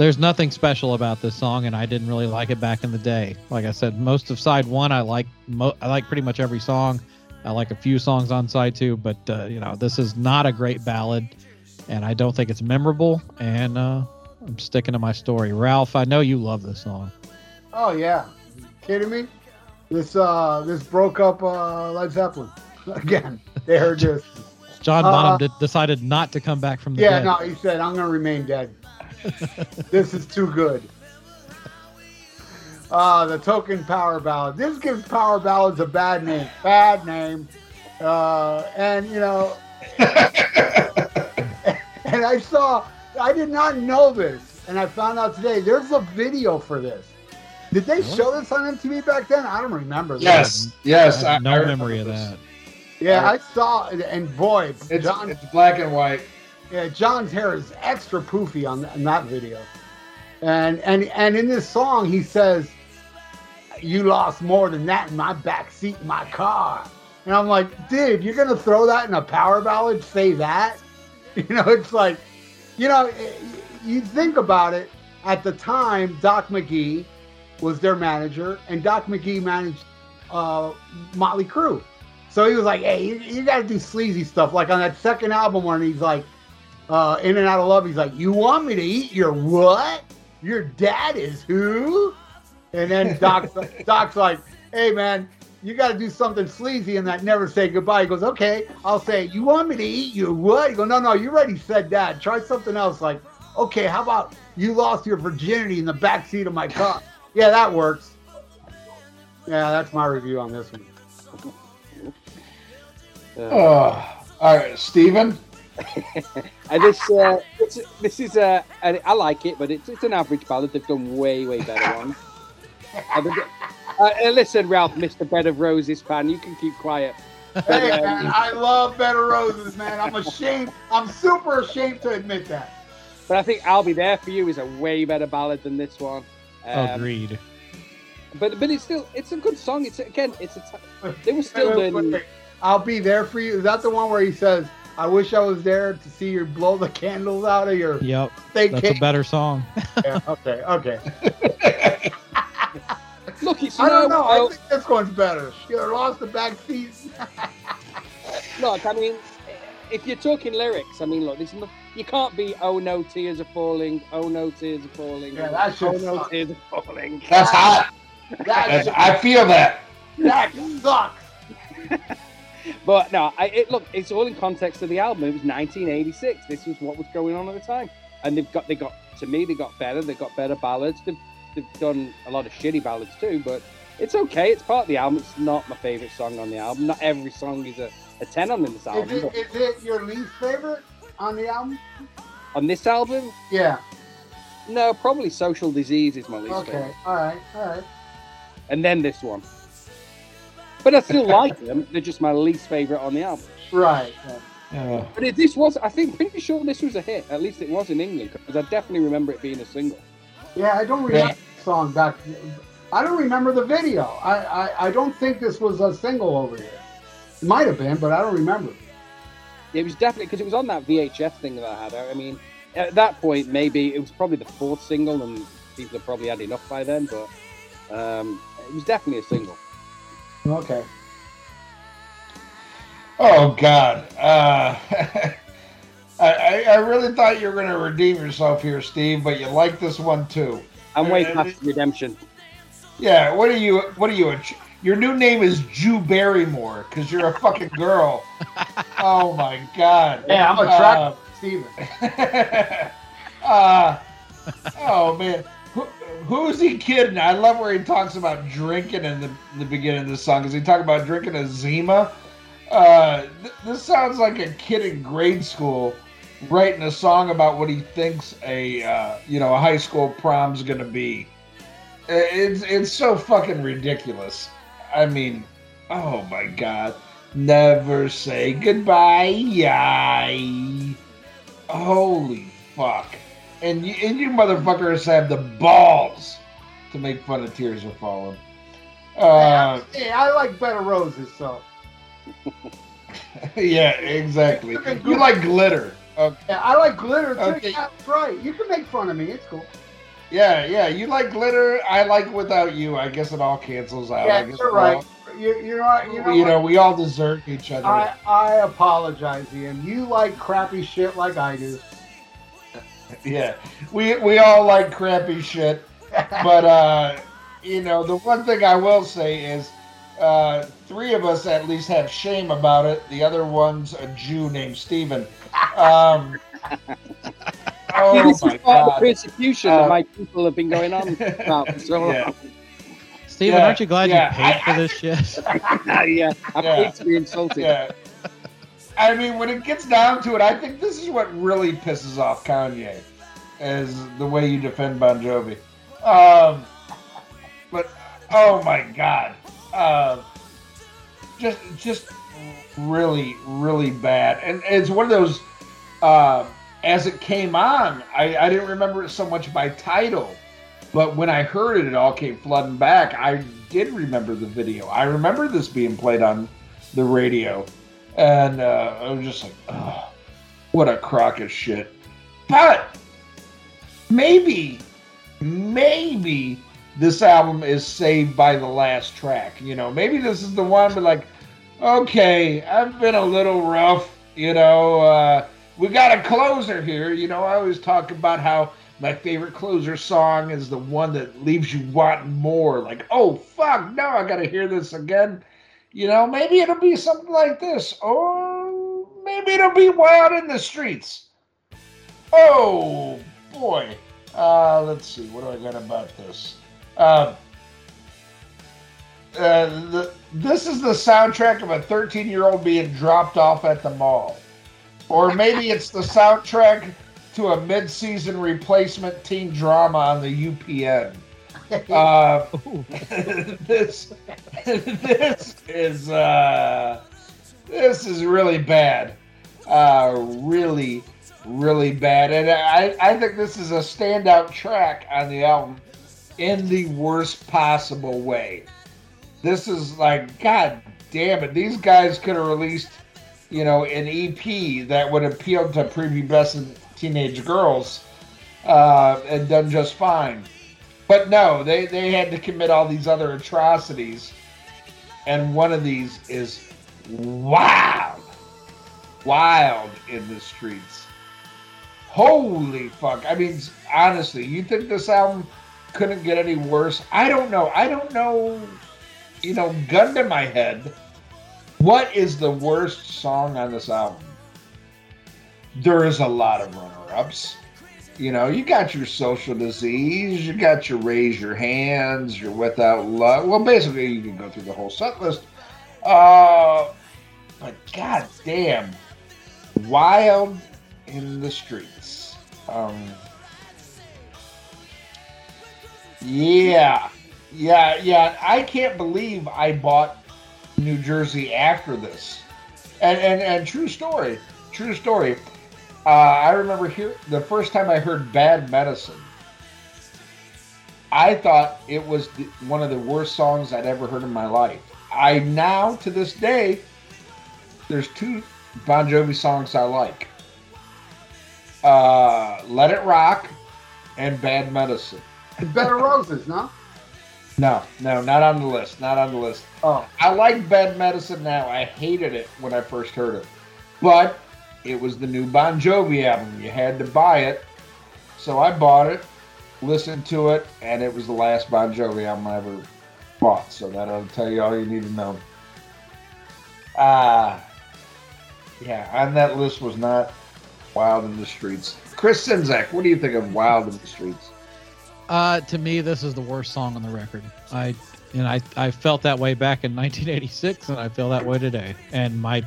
there's nothing special about this song, and I didn't really like it back in the day. Like I said, most of side one I like. Mo- I like pretty much every song. I like a few songs on side two, but uh, you know this is not a great ballad, and I don't think it's memorable. And uh, I'm sticking to my story. Ralph, I know you love this song. Oh yeah, kidding me? This uh this broke up uh Led Zeppelin again. They heard this. John Uh, Bonham did, decided not to come back from the Yeah, dead. no, he said I'm gonna remain dead. This is too good. Uh, the token power ballad. This gives power ballads a bad name. Bad name. Uh, and you know, and I saw, I did not know this, and I found out today. There's a video for this. Did they Really? show this on MTV back then? I don't remember. that. Yes, yes. I have no I memory of remember that. Yeah, I saw, it, and boy. It's Jon, it's black and white. Yeah, Jon's hair is extra poofy on, that video, and and and in this song he says, "You lost more than that in my back seat in my car," and I'm like, dude, you're gonna throw that in a power ballad? Say that? You know, it's like, you know, eh, you think about it. At the time, Doc McGhee was their manager, and Doc McGhee managed uh, Motley Crue. So he was like, "Hey, you, you got to do sleazy stuff." Like on that second album, when he's like, uh, "In and Out of Love," he's like, "You want me to eat your what? Your dad is who?" And then Doc's, Doc's like, hey man, you got to do something sleazy and that never say goodbye. He goes, okay, I'll say, you want me to eat you? What? He goes, no, no, you already said that. Try something else. Like, okay, how about you lost your virginity in the back seat of my car? Yeah, that works. Yeah, that's my review on this one. Uh, Oh, all right, Stephen. and this, uh, it's, this is, uh, and I like it, but it's, it's an average ballad. They've done way, way better ones. Uh, but- uh, listen, Ralph, Mr. Bed of Roses fan, you can keep quiet. Hey, um, man, I love Bed of Roses, man. I'm ashamed. I'm super ashamed to admit that. But I think I'll Be There For You is a way better ballad than this one. Um, Agreed. But but it's still it's a good song. It's again it's a t- they were still Wait, wait, doing wait. I'll be there for you. Is that the one where he says, "I wish I was there to see you blow the candles out of your Yep, steak that's a better song. Yeah, okay, okay. look. It's I don't no- know. I no- think this one's better. She lost the back seat. look. I mean, if you're talking lyrics, I mean, look, this is not, you can't be oh no tears are falling, oh no tears are falling, Yeah, that shit oh no sucks. tears are falling. That's hot. That, That's, I feel that. that sucks. But no, I, it, look, it's all in context of the album. It was 1986. This was what was going on at the time, and they've got they got to me they got better. They got better ballads. They've, they've done a lot of shitty ballads too, but it's okay. It's part of the album. It's not my favorite song on the album. Not every song is a, a ten on this Is album. it, is it your least favorite on the album? on this album, Yeah. no, probably Social Disease is my least Okay. favorite, All right. All right. and then this one. But I still like them. They're just my least favorite on the album. Right. right. Yeah. But it, this was, I think, pretty sure this was a hit. At least it was in England, because I definitely remember it being a single. Yeah, I don't remember the song back. I don't remember the video. I, I, I don't think this was a single over here. It might have been, but I don't remember. It was definitely because it was on that VHS thing that I had. I mean, at that point, maybe it was probably the fourth single, and people had probably had enough by then. But um, it was definitely a single. Okay. Oh God. Uh, I, I I really thought you were going to redeem yourself here, Steve, but you like this one too. I'm way Uh, past redemption. Yeah. What are you? What are you? A, J- your new name is Jew Barrymore because you're a fucking girl. oh my God. Yeah, I'm a attracted to Stephen. uh, oh man, Who, who's he kidding? I love where he talks about drinking in the, in the beginning of the song. Is he talking about drinking a Zima? Uh, th- this sounds like a kid in grade school writing a song about what he thinks a uh, you know a high school prom's gonna be. It's it's so fucking ridiculous. I mean, oh my god. Never say goodbye, yay. Holy fuck. And you, and you motherfuckers have the balls to make fun of Tears Are Falling. Uh, hey, I like Bed of Roses, so yeah, exactly. You like glitter. Okay. yeah, I like glitter too. Okay. That's right. You can make fun of me. It's cool. Yeah, yeah. You like glitter. I like without you. I guess it all cancels out. I yeah, guess you're all- right. You, you know, what- you know, you know, we all deserve each other. I, I apologize, Ian. You like crappy shit like I do. yeah, we we all like crappy shit. But uh, you know, the one thing I will say is, uh, three of us at least have shame about it. The other one's a Jew named Stephen. Um, oh this my is part of the god! persecution Uh, that my people have been going on about for so long. Yeah. Stephen, Yeah, aren't you glad yeah, you paid I- for this shit? yeah, I Yeah. hate to be insulted. Yeah. I mean, when it gets down to it, I think this is what really pisses off Kanye, is the way you defend Bon Jovi. Um, but oh my god, uh, just just really really bad, and it's one of those. Uh, as it came on, I, I didn't remember it so much by title, but when I heard it, it all came flooding back. I did remember the video. I remember this being played on the radio, and uh, I was just like, what a crock of shit. But maybe, maybe this album is saved by the last track. You know, maybe this is the one, but like, okay, I've been a little rough. You know, uh, we got a closer here. You know, I always talk about how My favorite closer song is the one that leaves you wanting more. Like, oh fuck, no, I gotta hear this again. You know, maybe it'll be something like this, or maybe it'll be Wild in the Streets. Oh boy. Uh, let's see, what do I got about this? Uh, uh, the, this is the soundtrack of a 13 year old being dropped off at the mall. Or maybe it's the soundtrack to a mid season replacement teen drama on the UPN. Uh, this this is uh, this is really bad, uh, really really bad, and I I think this is a standout track on the album in the worst possible way. This is like god damn it, these guys could have released you know an EP that would appeal to prepubescent teenage girls uh, and done just fine. But no, they, they had to commit all these other atrocities. And one of these is wild. Wild in the streets. Holy fuck. I mean, honestly, you think this album couldn't get any worse? I don't know. I don't know, you know, gun to my head. What is the worst song on this album? There is a lot of runner ups you know, you got your social disease, you got your raise your hands, you're without love. Well, basically, you can go through the whole set list. Uh, but god damn, wild in the streets. Um, yeah, yeah, yeah. I can't believe I bought New Jersey after this. And and and true story, true story. Uh, I remember here the first time I heard "Bad Medicine." I thought it was the, one of the worst songs I'd ever heard in my life. I now, to this day, there's two Bon Jovi songs I like: uh, "Let It Rock" and "Bad Medicine." Of Roses, no? No, no, not on the list. Not on the list. Oh, I like Bad Medicine now. I hated it when I first heard it, but it was the new Bon Jovi album. You had to buy it. So I bought it, listened to it, and it was the last Bon Jovi album I ever bought. So that'll tell you all you need to know. Ah, uh, yeah, on that list was not Wild in the Streets. Chris Czynszak, what do you think of Wild in the Streets? Uh, to me, this is the worst song on the record. I and I, I felt that way back in 1986, and I feel that way today. And my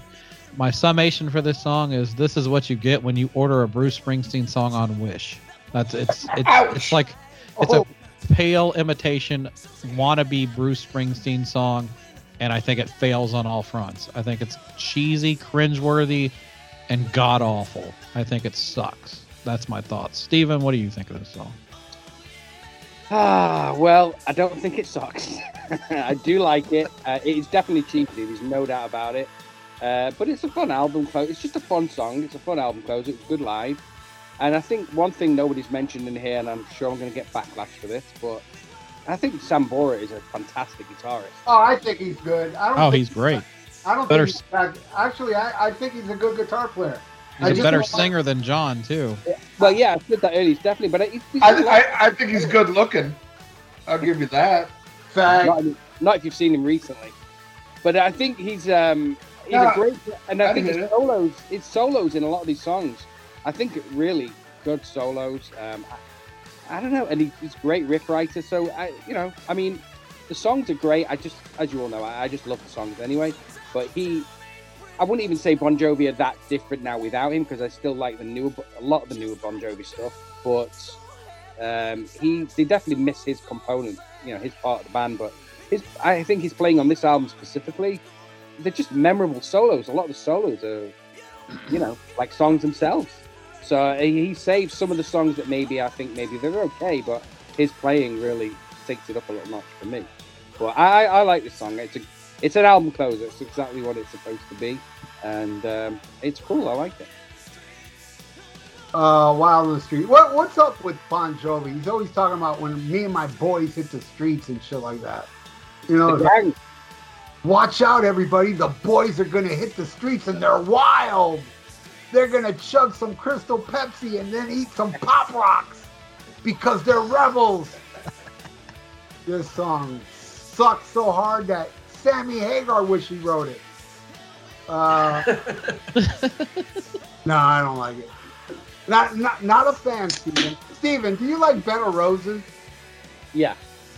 my summation for this song is this is what you get when you order a Bruce Springsteen song on Wish. That's it's it's it's like it's Oh. a pale imitation wannabe Bruce Springsteen song, and I think it fails on all fronts. I think it's cheesy, cringeworthy, and god awful. I think it sucks. That's my thoughts. Stephen, what do you think of this song? Ah, well, I don't think it sucks. I do like it. Uh, it's definitely cheesy. There's no doubt about it. Uh, but it's a fun album close. It's just a fun song. It's a fun album close. It's good live. And I think one thing nobody's mentioned in here, and I'm sure I'm going to get backlash for this, but I think Sambora is a fantastic guitarist. oh, I think he's good. I don't Oh, think he's great. I don't better think he's bad. Actually, I, I think he's a good guitar player. He's a better don't like- singer than Jon too. Well, yeah, I said that earlier. He's definitely, but he's, he's I, I, I think he's good looking. I'll give you that. Fact. not, not if you've seen him recently. But I think he's um he's a great and I, I think his solos his solos in a lot of these songs. I think really good solos. Um I, I don't know, and he, he's a great riff writer. So I you know, I mean the songs are great. I just as you all know, I, I just love the songs anyway. But he I wouldn't even say Bon Jovi are that different now without him because I still like the newer, a lot of the newer Bon Jovi stuff. But um, he, they definitely miss his component, you know, his part of the band. But his, I think he's playing on this album specifically. They're just memorable solos. A lot of the solos are, you know, like songs themselves. So uh, he he saves some of the songs that maybe I think maybe they're okay, but his playing really takes it up a little notch for me. But I, I like this song. It's a it's an album closer. It's exactly what it's supposed to be, and um, it's cool. I like it. uh, Wild in the Street. What what's up with Bon Jovi? He's always talking about when me and my boys hit the streets and shit like that. You know, The gang, watch out, everybody! The boys are gonna hit the streets and they're wild. They're gonna chug some Crystal Pepsi and then eat some Pop Rocks. because they're rebels. this song sucks so hard that Sammy Hagar wish he wrote it. Uh, no, I don't like it. Not not not a fan, Stephen. Stephen, do you like Bed of Roses? Yeah.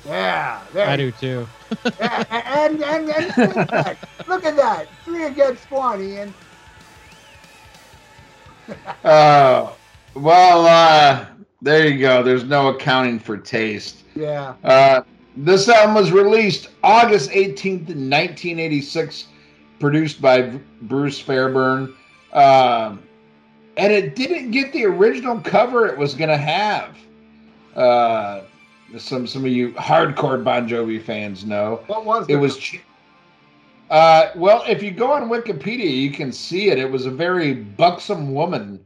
Yeah, there I do too. yeah, and and, and look at that. Look at that. Three against one, Ian. Uh, well, uh, there you go. There's no accounting for taste. Yeah. Uh, this album was released August 18th, 1986, produced by Bruce Fairbairn. Um, and it didn't get the original cover it was going to have. Uh, some some of you hardcore Bon Jovi fans know. What was It was. ch- Uh, well, if you go on Wikipedia, you can see it. It was a very buxom woman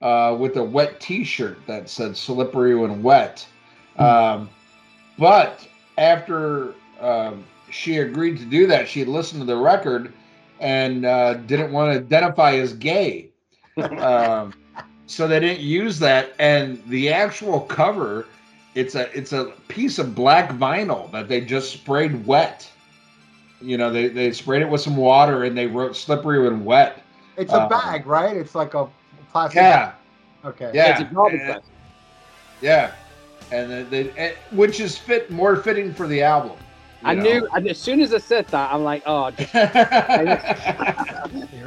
uh, with a wet T-shirt that said "slippery when wet." Um, but after um, she agreed to do that, she listened to the record and uh, didn't want to identify as gay. um, so they didn't use that. And the actual cover, it's a it's a piece of black vinyl that they just sprayed wet. You know, they, they sprayed it with some water and they wrote "slippery when wet." It's a uh, bag, right? It's like a plastic. Yeah, Okay. yeah, It's a garbage and- bag. yeah, and they, they and- which is fit more fitting for the album. I you knew, as soon as I said that, I'm like, oh, just Here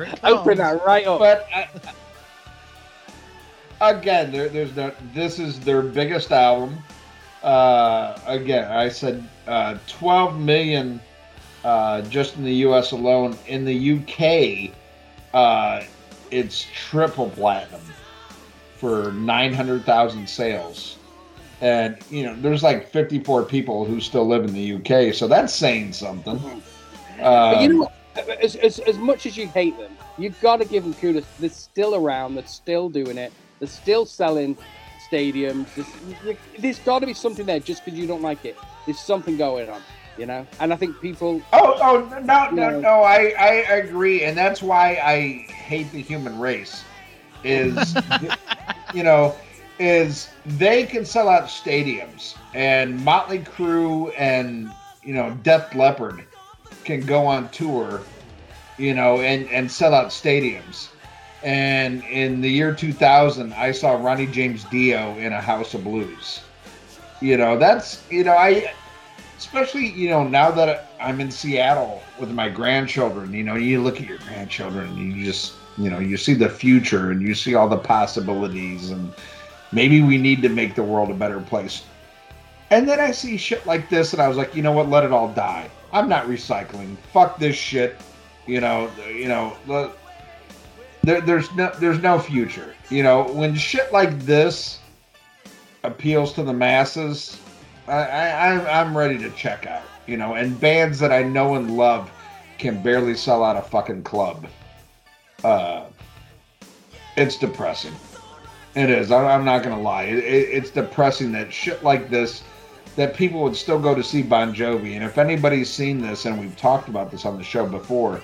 it open that right up. but I, again, there, there's no. This is their biggest album. Uh, again, I said uh, 12 million uh, just in the U.S. alone. In the UK, uh, it's triple platinum for 900,000 sales. And you know, there's like 54 people who still live in the UK, so that's saying something. But you Um, know, as, as, as much as you hate them, you've got to give them kudos. They're still around. They're still doing it. They're still selling stadiums. There's, there's got to be something there. Just because you don't like it, there's something going on. You know, and I think people. Oh, oh no, no, No. no! I, I agree, and that's why I hate the human race. Is you know, is they can sell out stadiums, and Motley Crue and you know Death Leopard can go on tour, you know, and and sell out stadiums. And in the year 2000, I saw Ronnie James Dio in a House of Blues. You know, that's you know I especially you know now that I'm in Seattle with my grandchildren, you know, you look at your grandchildren and you just you know you see the future and you see all the possibilities and maybe we need to make the world a better place. And then I see shit like this and I was like, you know what, let it all die. I'm not recycling. Fuck this shit. You know, you know, the, there, there's no there's no future. You know, when shit like this appeals to the masses, I, I I'm- ready to check out. You know, and bands that I know and love can barely sell out a fucking club. Uh, it's depressing. It is. I, I'm not gonna lie. It, it, it's depressing that shit like this, that people would still go to see Bon Jovi. And if anybody's seen this, and we've talked about this on the show before,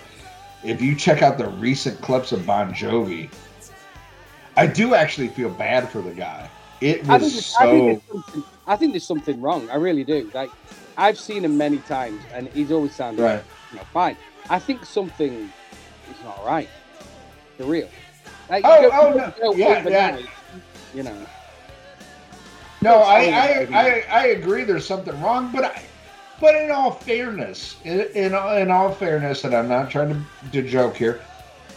if you check out the recent clips of Bon Jovi, I do actually feel bad for the guy. It was I, think so. there's something, I think there's something wrong. I really do. Like, I've seen him many times, and he's always sounded Right. you know, fine. I think something is not right. For real. Like, Oh, you go- oh, you no. Yeah, overnight, You know. No, I, I, I, I agree. There's something wrong, but I, but in all fairness, in in, in all fairness, and I'm not trying to, to joke here,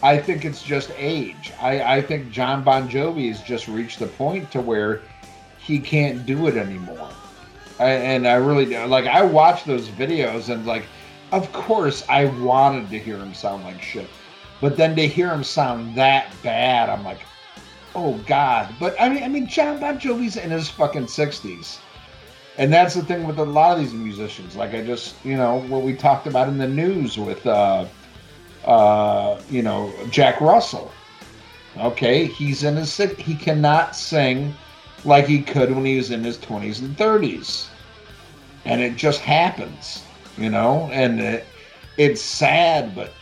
I think it's just age. I, I think Jon Bon Jovi has just reached the point to where he can't do it anymore. I, and I really do. Like I watched those videos and like, of course I wanted to hear him sound like shit, but then to hear him sound that bad, I'm like, oh god but i mean i mean jon bon jovi's in his fucking 60s and that's the thing with a lot of these musicians like i just you know what we talked about in the news with uh uh you know jack russell okay he's in his he cannot sing like he could when he was in his 20s and 30s and it just happens you know and it, it's sad but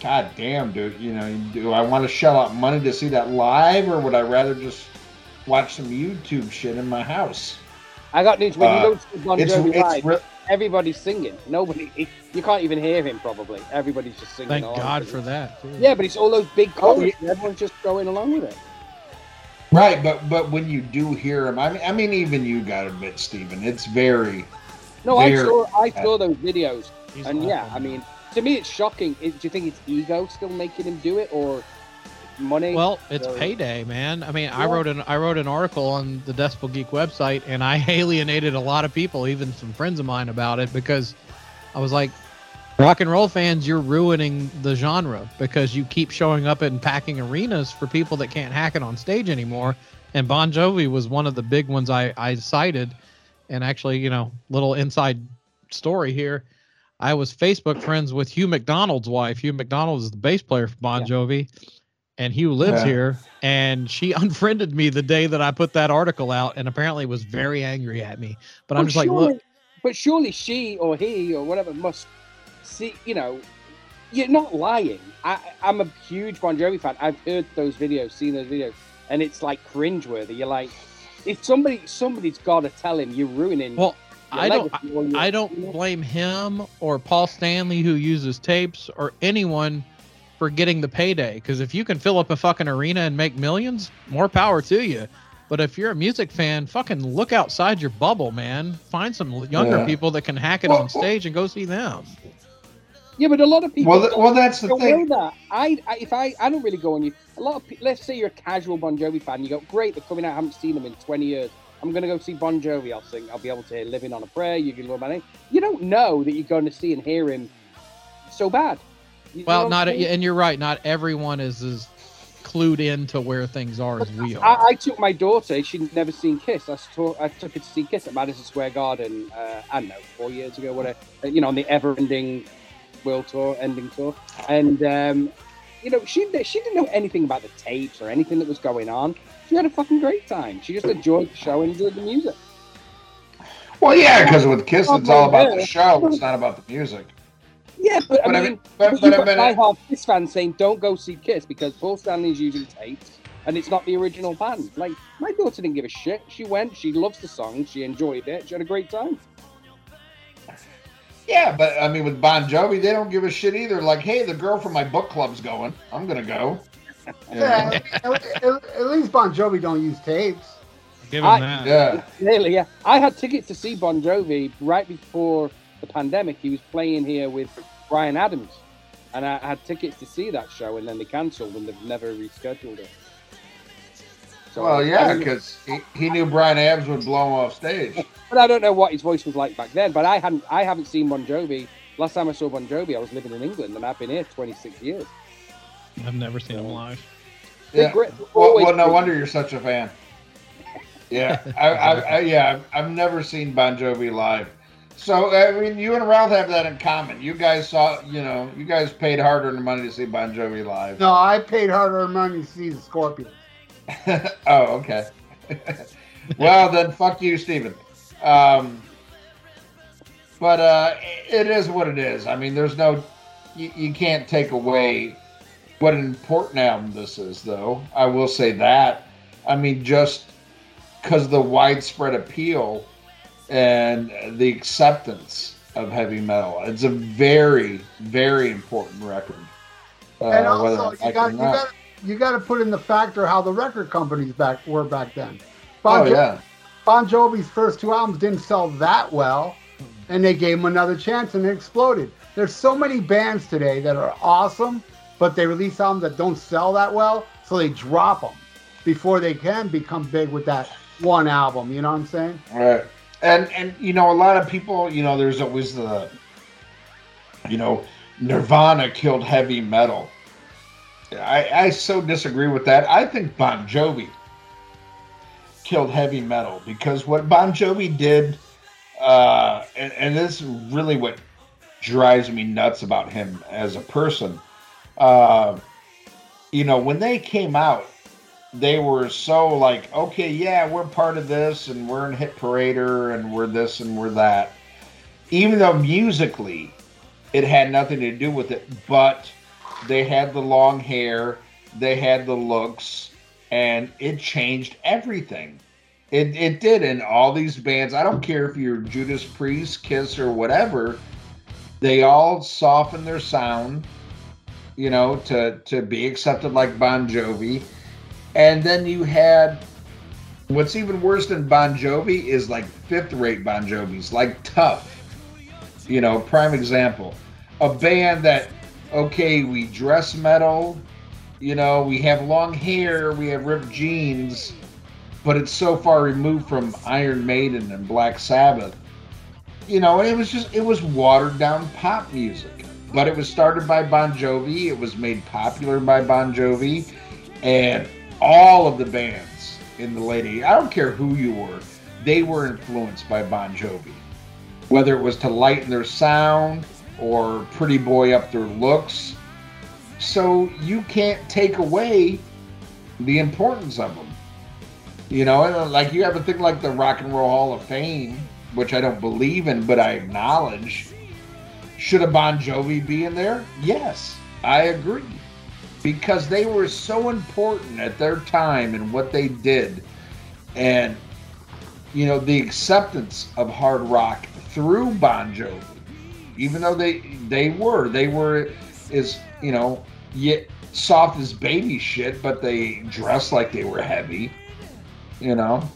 God damn, dude. You know, do I want to shell out money to see that live, or would I rather just watch some YouTube shit in my house. I got news. When Uh, you go to Bon Jovi it's live, re- everybody's singing. Nobody, it, you can't even hear him probably. Everybody's just singing. Thank along God for it. that. too. Yeah, but it's all those big Oh, choruses. Everyone's just going along with it. right, but but when you do hear him, I mean, I mean, even you got to admit, Stephen, it's very. No, I saw I saw those videos, He's and yeah. I mean, to me, it's shocking. Is- do you think it's ego still making him do it, or money? Well, it's So- payday, man. I mean, I wrote an I wrote an article on the Decibel Geek website, and I alienated a lot of people, even some friends of mine, about it because I was like, rock and roll fans, you're ruining the genre because you keep showing up and packing arenas for people that can't hack it on stage anymore. And Bon Jovi was one of the big ones I I cited, and actually, you know, little inside story here. I was Facebook friends with Hugh McDonald's wife. Hugh McDonald is the bass player for Bon Yeah. Jovi, and Hugh lives Yeah. here. And she unfriended me the day that I put that article out, and apparently was very angry at me. But I'm But just like, look, but surely she or he or whatever must see. You know, you're not lying. I, I'm a huge Bon Jovi fan. I've heard those videos, seen those videos, and it's like cringeworthy. You're like, if somebody somebody's got to tell him you're ruining. well, I don't, legacy or your- I don't blame him or Paul Stanley who uses tapes or anyone for getting the payday. Because if you can fill up a fucking arena and make millions, more power to you. But if you're a music fan, fucking look outside your bubble, man. Find some younger Yeah. people that can hack it Well, on stage and go see them. Yeah, but a lot of people. Well, well, that's the thing. that. I, I if I I don't really go on you. A lot of people. Let's say you're a casual Bon Jovi fan. You go, great, they're coming out. I haven't seen them in 20 years. I'm gonna go see Bon Jovi. I'll sing. I'll be able to hear "Living on a Prayer." You can love my name. You don't know that you're going to see and hear him so bad. You Well, not I'm saying? and you're right. Not everyone is as clued in to where things are as we are. I, I took my daughter. She'd never seen Kiss. I, saw, I took her to see Kiss at Madison Square Garden. Uh, I don't know, four years ago, whatever. uh, You know, on the ever-ending world tour, ending tour, and um, you know, she she didn't know anything about the tapes or anything that was going on. She had a fucking great time. She just enjoyed the show and enjoyed the music. Well, yeah, because with Kiss, it's all about the show. It's not about the music. Yeah, but, But I I mean, mean, but, but but you've I got mean, diehard Kiss fans saying don't go see Kiss because Paul Stanley's using tapes and it's not the original band. Like my daughter didn't give a shit. She went. She loves the song. She enjoyed it. She had a great time. yeah, but I mean, with Bon Jovi, they don't give a shit either. Like, hey, the girl from my book club's going. I'm gonna go. Yeah, at, at- at least Bon Jovi don't use tapes. Give I- that. Yeah. Really, yeah. I had tickets to see Bon Jovi right before the pandemic. He was playing here with Bryan Adams, and I had tickets to see that show, and then they cancelled and they've never rescheduled it. So, Well, yeah, because he, he knew Bryan Adams would blow him off stage. but I don't know what his voice was like back then. But I hadn't, I haven't seen Bon Jovi. Last time I saw Bon Jovi, I was living in England, and I've been here 26 years. I've never seen him live. Yeah. great. Well, well, no wonder you're such a fan. Yeah, I, I, I, yeah, I've- I've never seen Bon Jovi live. So I mean, you and Ralph have that in common. You guys saw, you know, you guys paid hard-earned money to see Bon Jovi live. No, I paid hard-earned money to see the Scorpions. oh, okay. well, then fuck you, Stephen. Um, but uh, it is what it is. I mean, there's no, you, you can't take away what an important album this is, though. I will say that. I mean, just because the widespread appeal and the acceptance of heavy metal, it's a very, very important record. Uh, and also, you got you got you got to put in the factor how the record companies back were back then. Bon, Oh Jo- yeah. bon Jovi's first two albums didn't sell that well, and they gave him another chance and it exploded. There's so many bands today that are awesome, but they release albums that don't sell that well, so they drop them before they can become big with that one album. You know what I'm saying? Right. And and you know a lot of people, you know, there's always the you know, Nirvana killed heavy metal. I I so disagree with that. I think Bon Jovi killed heavy metal because what Bon Jovi did uh and, and this is really what drives me nuts about him as a person. Uh you know, when they came out they were so like, okay, yeah, we're part of this and we're in Hit Parader and we're this and we're that. Even though musically it had nothing to do with it, but they had the long hair, they had the looks, and it changed everything. It it did, and all these bands. I don't care if you're Judas Priest, Kiss, or whatever. They all softened their sound, you know, to to be accepted like Bon Jovi. And then you had what's even worse than Bon Jovi is like fifth rate Bon Jovis, like Tuff. You know, prime example. A band that okay, we dress metal, you know, we have long hair, we have ripped jeans, but it's so far removed from Iron Maiden and Black Sabbath. You know, it was just it was watered down pop music. But it was started by Bon Jovi, it was made popular by Bon Jovi, and all of the bands in the late 80s, I don't care who you were, they were influenced by Bon Jovi. Whether it was to lighten their sound or pretty boy up their looks. So you can't take away the importance of them. You know, uh, like you have a thing like the Rock and Roll Hall of Fame, which I don't believe in, but I acknowledge. Should a Bon Jovi be in there? Yes, I agree. Because they were so important at their time and what they did. And, you know, the acceptance of hard rock through Bon Jovi even though they they were they were is you know yet soft as baby shit, but they dress like they were heavy. You know.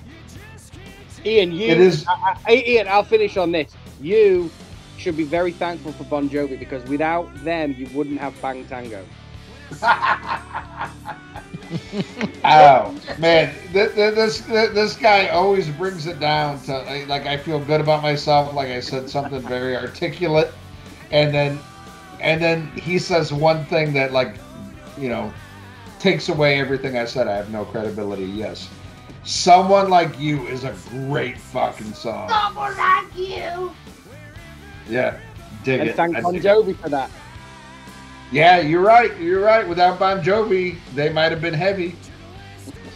Ian, you. It is. I, I, Ian, I'll finish on this. You should be very thankful for Bon Jovi because without them, you wouldn't have Bang Tango. Oh man, this, this this guy always brings it down to uh, like I feel good about myself. Like I said something very articulate, and then and then he says one thing that like you know takes away everything I said. I have no credibility. Yes, someone like you is a great fucking song. Someone like you. Yeah, dig and it. thank I Bon dig it. Jovi for that. Yeah, you're right. You're right. Without Bon Jovi, they might have been heavy.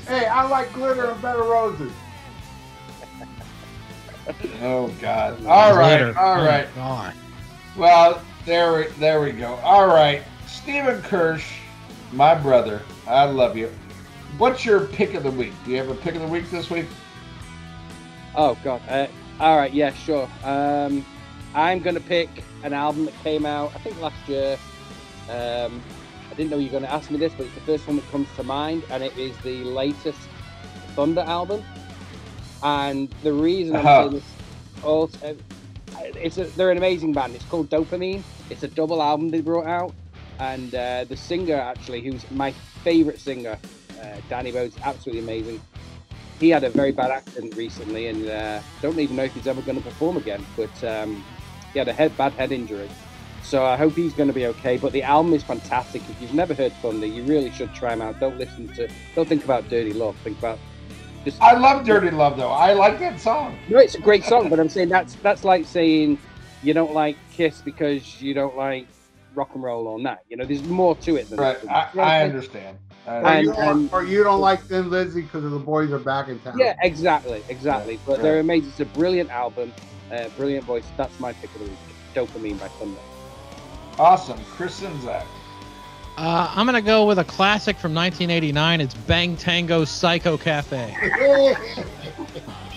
Hey, I like glitter and Bed of Roses. Oh God! All right, Glitter. all Oh. God. Well, there we there we go. All right, Stephen Kirsch, my brother, I love you. What's your pick of the week? Do you have a pick of the week this week? Oh God. Uh, all right. Yeah. Sure. Um, I'm gonna pick an album that came out I think last year. Um, I didn't know you were going to ask me this, but it's the first one that comes to mind, and it is the latest Thunder album. And the reason I'm Uh-huh. saying this, also, it's a, they're an amazing band. It's called Dopamine. It's a double album they brought out, and uh, the singer actually, who's my favorite singer, uh, Danny Bowes's absolutely amazing. He had a very bad accident recently, and uh, don't even know if he's ever going to perform again. But um, he had a head, bad head injury, so I hope he's going to be okay. But the album is fantastic. If you've never heard Thunder, you really should try them out. Don't listen to, don't think about Dirty Love. Think about just. I love Dirty Love though. I like that song. No, it's a great song, but I'm saying that's that's like saying you don't like Kiss because you don't like rock and roll or that. You know, there's more to it than Right. that. I, I understand. I Or, you, And- don't- or you don't like Thin Lizzy because the boys are back in town. Yeah, exactly, exactly. But Right. they're amazing. It's a brilliant album, uh, brilliant voice. That's my pick of the week. Dopamine by Thunder. Awesome, Chris Czynszak. Uh, I'm gonna go with a classic from 1989. It's Bang Tango Psycho Cafe.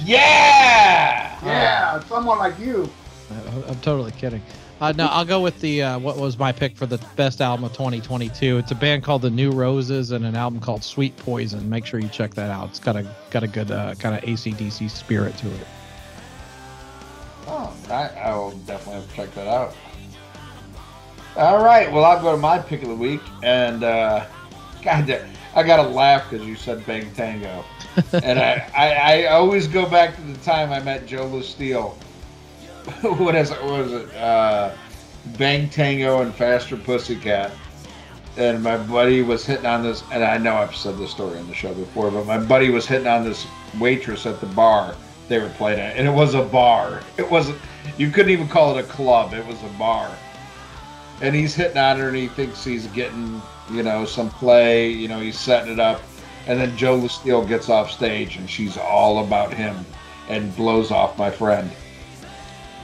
Yeah. yeah, someone like you. I- I'm totally kidding. Uh, no, I'll go with the uh, what was my pick for the best album of 2022. It's a band called the New Roses and an album called Sweet Poison. Make sure you check that out. It's got a got a good uh, kind of ACDC spirit to it. Oh, I, I will definitely have to check that out. All right, well, I'll go to my pick of the week, and uh, God, I gotta laugh because you said Bang Tango, and I, I, I always go back to the time I met Joe Leste. what is it? What was it? Uh, Bang Tango and Faster Pussycat. And my buddy was hitting on this, and I know I've said this story on the show before, but my buddy was hitting on this waitress at the bar they were playing at, and it was a bar. It wasn't. You couldn't even call it a club. It was a bar. And he's hitting on her, and he thinks he's getting, you know, some play. You know, he's setting it up, and then Joe Leste gets off stage, and she's all about him, and blows off my friend.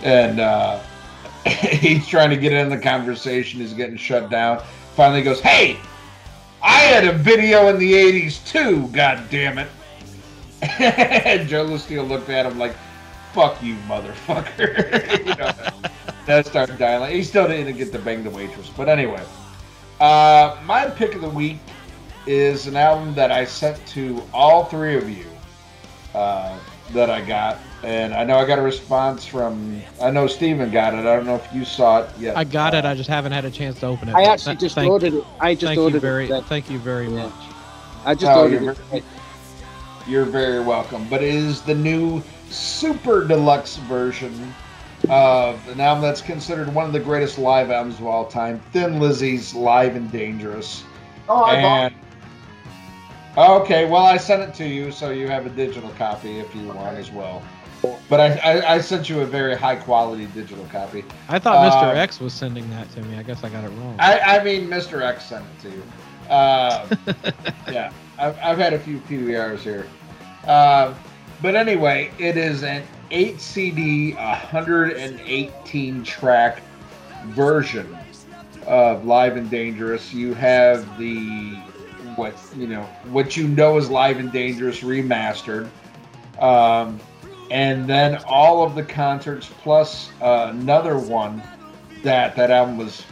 And uh, he's trying to get in the conversation. He's getting shut down. Finally, goes, "Hey, I had a video in the '80s too. God damn it! and Joe Leste looked at him like, "Fuck you, motherfucker." you know, that started dying. He still didn't get to bang the waitress, but anyway. Uh, my pick of the week is an album that I sent to all three of you uh, that I got. And I know I got a response from, I know Steven got it. I don't know if you saw it yet. I got uh, it. I just haven't had a chance to open it. I actually th- just thank, ordered it. I just thank you very, it. thank you very Yeah. much. I just Oh, ordered you're it. You're very welcome. But it is the new super deluxe version of an album that's considered one of the greatest live albums of all time Thin Lizzy's Live and Dangerous. Oh, I bought okay, well, I sent it to you, so you have a digital copy if you want as well. But I, I, I sent you a very high quality digital copy. I thought Mr. Uh, X was sending that to me. I guess I got it wrong. I, I mean, Mr. X sent it to you. Uh, yeah, I've, I've had a few PBRs here. Uh, but anyway, it is an 8 CD, 118 track version of Live and Dangerous. You have the what you know what you know is Live and Dangerous remastered. Um, and then all of the concerts plus uh, another one that that album was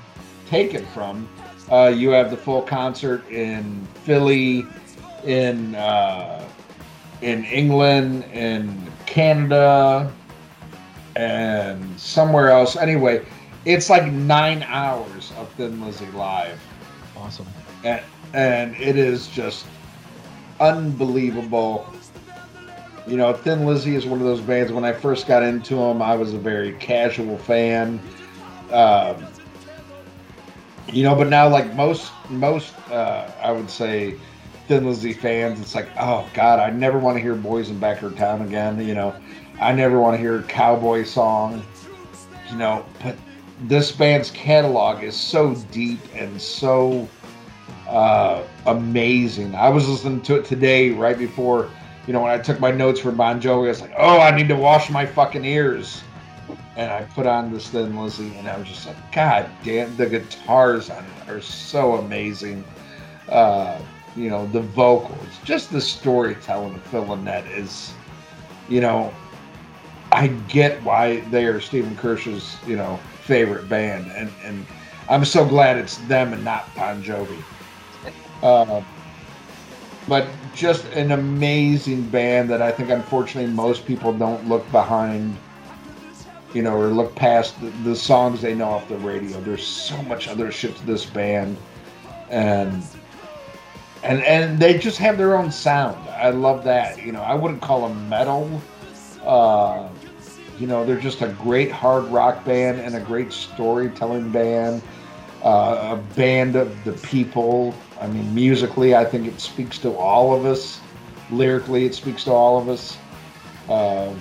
taken from. Uh, you have the full concert in Philly, in uh, in England, in Canada, and somewhere else. Anyway, it's like nine hours of Thin Lizzy live awesome. and, and it is just unbelievable. You know, Thin Lizzy is one of those bands. When I first got into them, I was a very casual fan. Um, you know, but now, like most most, uh, I would say, Thin Lizzy fans, it's like, oh God, I never want to hear Boys in Backward Town again. You know, I never want to hear a cowboy song. You know, but this band's catalog is so deep and so uh, amazing. I was listening to it today, right before, you know, when I took my notes for Bon Jovi. I was like, oh, I need to wash my fucking ears. And I put on this Thin Lizzy, and I was just like, God damn, the guitars on it are so amazing. Uh, you know, the vocals, just the storytelling of Phil Lynott is, you know, I get why they are Stephen Kirsch's, you know, favorite band, and and I'm so glad it's them and not Bon Jovi. Uh, but just an amazing band that I think, unfortunately, most people don't look behind, you know, or look past the, the songs they know off the radio. There's so much other shit to this band, and and and they just have their own sound. I love that. You know, I wouldn't call them metal. Uh, you know, they're just a great hard rock band and a great storytelling band. Uh, a band of the people. I mean, musically, I think it speaks to all of us. Lyrically, it speaks to all of us. Uh,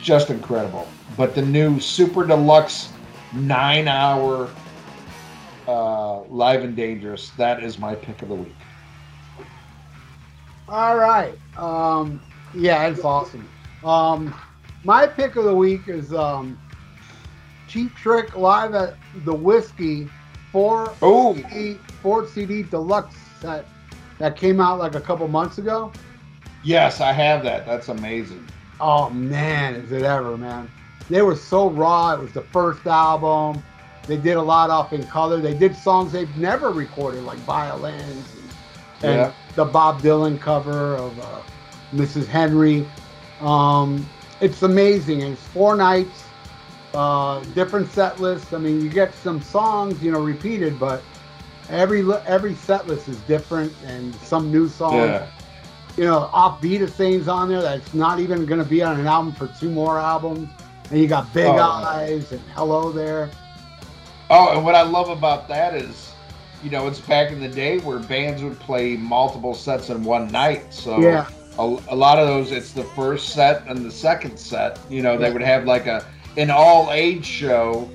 just incredible. But the new super deluxe nine hour uh, live and dangerous, that is my pick of the week. All right. Um, yeah, it's awesome. Um, my pick of the week is um, Cheap Trick live at the Whiskey four Oh. CD, four CD deluxe set that came out like a couple months ago. Yes, I have that. That's amazing. Oh man, is it ever, man? They were so raw. It was the first album. They did a lot off in color. They did songs they've never recorded, like violins and, and Yeah. The Bob Dylan cover of uh, Mrs. Henry. Um, it's amazing. And it's four nights, uh, different set lists. I mean, you get some songs, you know, repeated, but every every set list is different and some new songs Yeah. you know, offbeat of things on there that's not even going to be on an album for two more albums. And you got Big Oh. Eyes and Hello there. Oh, and what I love about that is, you know, it's back in the day where bands would play multiple sets in one night. So Yeah. a, a lot of those, it's the first set and the second set. You know, they would have like a an all age show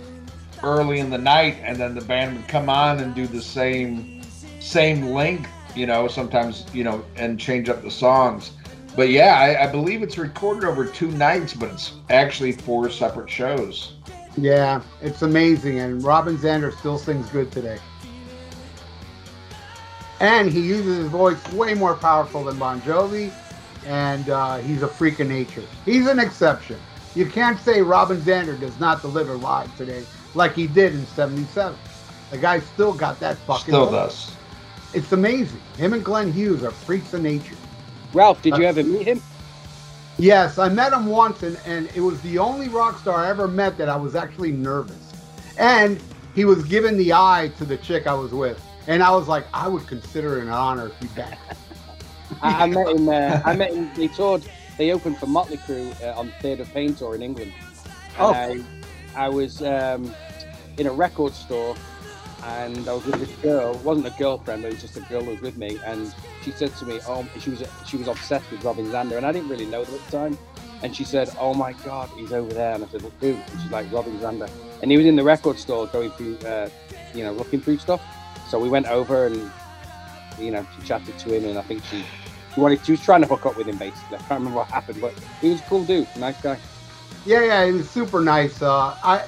early in the night, and then the band would come on and do the same same length. You know, sometimes you know, and change up the songs. But yeah, I, I believe it's recorded over two nights, but it's actually four separate shows. Yeah, it's amazing. And Robin Zander still sings good today. And he uses his voice way more powerful than Bon Jovi, and uh, he's a freak of nature. He's an exception. You can't say Robin Zander does not deliver live today like he did in '77. The guy still got that fucking. Still voice. does. It's amazing. Him and Glenn Hughes are freaks of nature. Ralph, did you ever meet him? Yes, I met him once, and, and it was the only rock star I ever met that I was actually nervous. And he was giving the eye to the chick I was with, and I was like, I would consider it an honor if you back. I, I met him. Uh, I met him. They toured. They opened for Motley Crue uh, on Theatre of Pain tour in England. Oh. I, I was um, in a record store, and I was with this girl. It wasn't a girlfriend, but it was just a girl who was with me. And she said to me, "Oh, she was she was obsessed with Robin Zander," and I didn't really know them at the time. And she said, "Oh my God, he's over there." And I said, "Well, who?" And she's like, "Robin Zander." And he was in the record store going through, uh, you know, looking through stuff. So we went over and, you know, she chatted to him, and I think she, she wanted, she was trying to hook up with him basically. I can't remember what happened, but he was a cool dude, nice guy. Yeah, yeah, he was super nice. Uh, I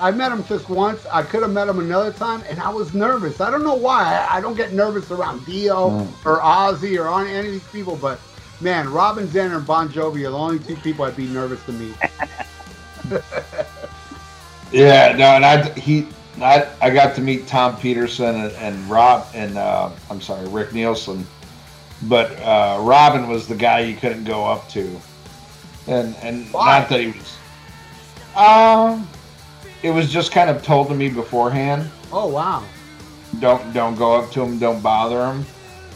I met him just once. I could have met him another time, and I was nervous. I don't know why. I, I don't get nervous around Dio Mm. or Ozzy or on any of these people, but man, Robin Zander and Bon Jovi are the only two people I'd be nervous to meet. Yeah, no, and I he I, I got to meet Tom Petersson and, and Rob and uh, I'm sorry Rick Nielsen, but uh, Robin was the guy you couldn't go up to, and and Why? not that he was. Um, it was just kind of told to me beforehand. Oh wow. Don't don't go up to him. Don't bother him.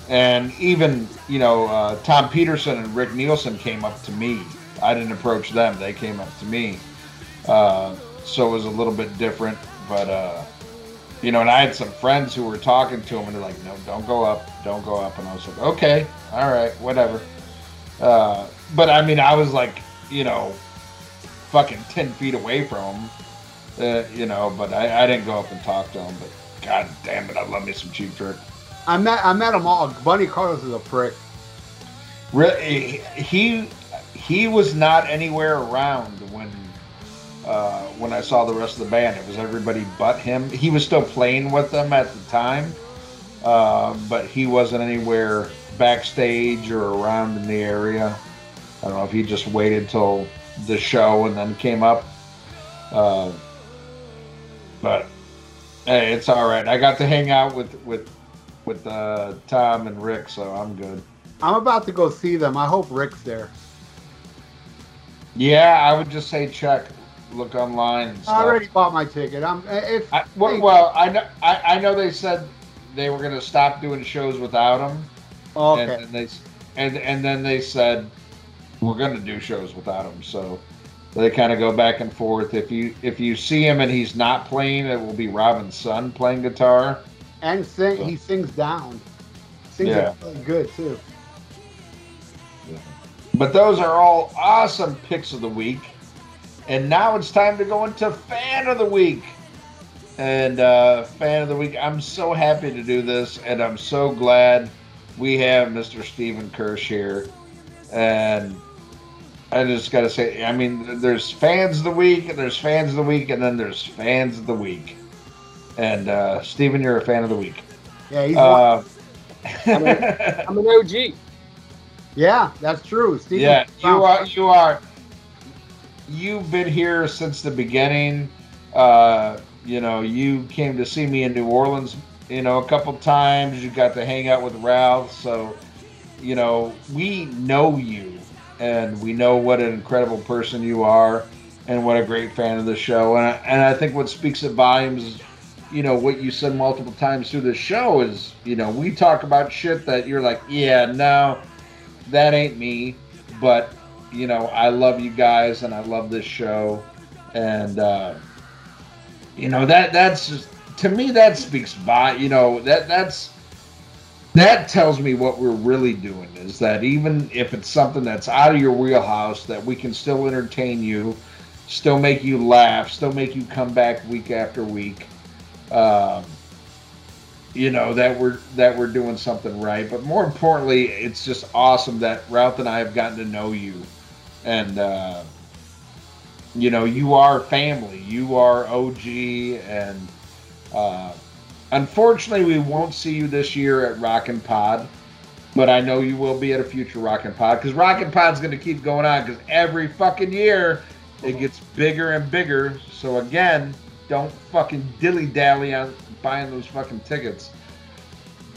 And even you know uh, Tom Petersson and Rick Nielsen came up to me. I didn't approach them. They came up to me. Uh, so it was a little bit different. But uh, you know, and I had some friends who were talking to him, and they're like, "No, don't go up. Don't go up." And I was like, "Okay, all right, whatever." Uh, but I mean, I was like, you know, fucking ten feet away from him. Uh, you know, but I, I didn't go up and talk to him. But God damn it, I love me some Cheap Trick. I met I met them all. Bunny Carlos is a prick. Really, he he was not anywhere around uh, when I saw the rest of the band. It was everybody but him. He was still playing with them at the time, uh, but he wasn't anywhere backstage or around in the area. I don't know if he just waited till the show and then came up. Uh, but hey, it's all right. I got to hang out with with with uh, Tom and Rick, so I'm good. I'm about to go see them. I hope Rick's there. Yeah, I would just say check, look online. And I already bought my ticket. I'm uh, if I, well, well, I know I, I know they said they were going to stop doing shows without him, and okay. then they and and then they said we're going to do shows without him. So they kind of go back and forth. If you if you see him and he's not playing, it will be Robin's son playing guitar. And sing he sings down. Sings Yeah. really good too. But those are all awesome picks of the week. And now it's time to go into fan of the week. And uh, fan of the week, I'm so happy to do this, and I'm so glad we have Mr. Stephen Kirsch here. And I just got to say, I mean, there's fans of the week, and there's fans of the week, and then there's fans of the week. And uh, Stephen, you're a fan of the week. Yeah, he's Uh, I'm an OG. yeah, that's true. Steve yeah, you are. You are. You've been here since the beginning. Uh, you know, you came to see me in New Orleans. You know, a couple times. You got to hang out with Ralph. So, you know, we know you, and we know what an incredible person you are, and what a great fan of the show. And I, and I think what speaks at volumes you know what you said multiple times through the show is you know we talk about shit that you're like yeah no that ain't me but you know i love you guys and i love this show. And uh you know that that's just to me that speaks by you know that that's that tells me what we're really doing is that even if it's something that's out of your wheelhouse that we can still entertain you still make you laugh still make you come back week after week um, you know that we're that we're doing something right. But more importantly it's just awesome that ralph and i have gotten to know you and uh, you know you are family you are og and uh, unfortunately, we won't see you this year at Rockin' Pod, but I know you will be at a future Rockin' Pod because Rockin' Pod's going to keep going on because every fucking year it gets bigger and bigger. So again, don't fucking dilly dally on buying those fucking tickets.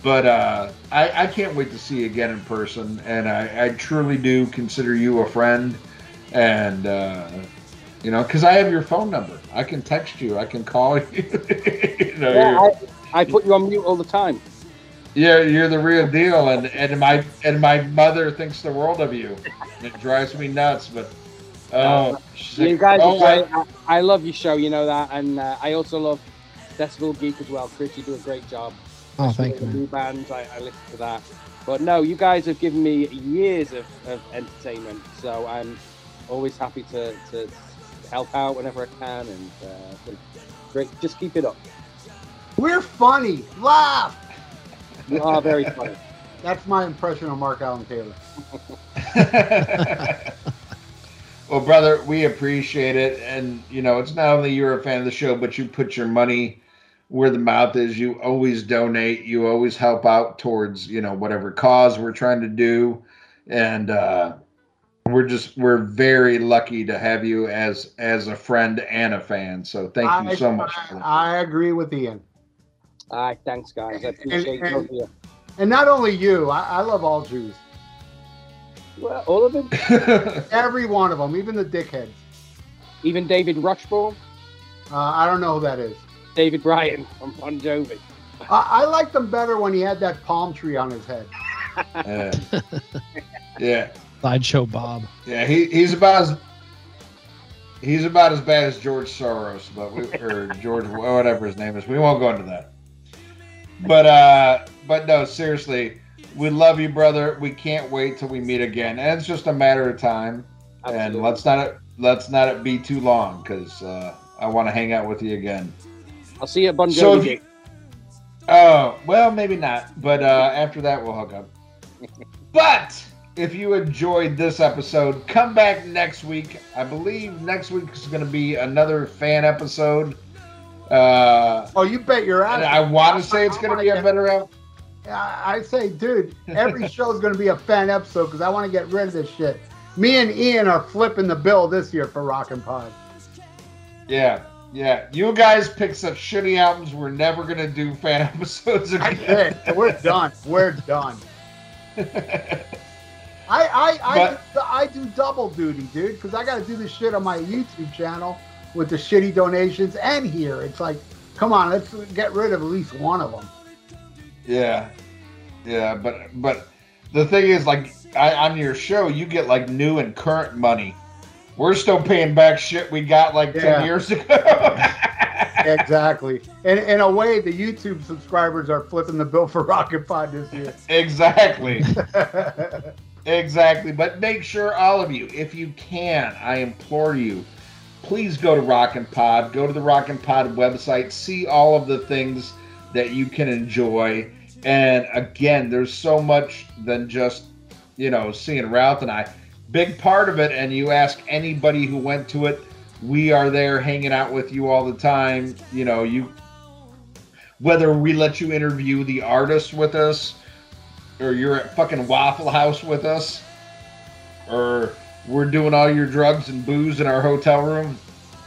But uh, I, I can't wait to see you again in person, and I, I truly do consider you a friend, and uh, you know, because I have your phone number, I can text you, I can call you. you know, Yeah, I, I put you on mute all the time. yeah, you're the real deal, and and my and my mother thinks the world of you. It drives me nuts, but oh, You like, guys oh, I- great. I, I love your show, you know that, and uh, I also love Decibel Geek as well. Chris, you do a great job. Oh, thank you. New bands, I, I listen to that. But no, you guys have given me years of, of entertainment, so I'm always happy to, to help out whenever I can, and uh, great. Just keep it up. We're funny. Laugh. You are very funny. That's my impression of Mark Allen Taylor. well, brother, we appreciate it, and you know, it's not only you're a fan of the show, but you put your money where the mouth is. You always donate. You always help out towards you know whatever cause we're trying to do, and uh, we're just we're very lucky to have you as as a friend and a fan. So thank you so much. I, I agree with Ian. All right, thanks, guys. I appreciate and- both of you. And not only you, I, I love all Jews. Well, all of them, Every one of them, even the dickheads. even David Rashbaum, Uh, I don't know who that is. David Bryan from Bon Jovi. I, I liked him better when he had that palm tree on his head. yeah. yeah. Sideshow Bob. Yeah, he, he's about as he's about as bad as George Soros, but we or George whatever his name is. We won't go into that. But uh, but no, seriously, we love you, brother. We can't wait till we meet again, and it's just a matter of time. And let's not let's not it be too long because uh, I want to hang out with you again. I'll see you at Bon Jovi. So if you- Oh, well, maybe not. But uh, after that, we'll hook up. but if you enjoyed this episode, come back next week. I believe next week is going to be another fan episode. Uh, Oh, you bet your ass. and I want to say it's going to be a better ep- I I say, dude, every show is going to be a fan episode because I want to get rid of this shit. Me and Ian are flipping the bill this year for Rockin' Pod. Yeah, yeah. You guys pick such shitty albums. We're never going to do fan episodes again. We're done. We're done. I I I, But- do, I do double duty, dude, because I got to do this shit on my YouTube channel with the shitty donations and here. It's like, come on, let's get rid of at least one of them. Yeah, yeah, but but the thing is, like, I, on your show, you get like new and current money. We're still paying back shit we got like Yeah. ten years ago. Exactly. And in a way, the YouTube subscribers are flipping the bill for Rockin' Pod this year. exactly, exactly. But make sure all of you, if you can, I implore you, please go to Rockin' Pod. Go to the Rockin' Pod website. See all of the things that you can enjoy. And again, there's so much than just you know seeing Ralph and I. Big part of it, and you ask anybody who went to it. We are there hanging out with you all the time. You know, you whether we let you interview the artist with us, or you're at fucking Waffle House with us, or we're doing all your drugs and booze in our hotel room.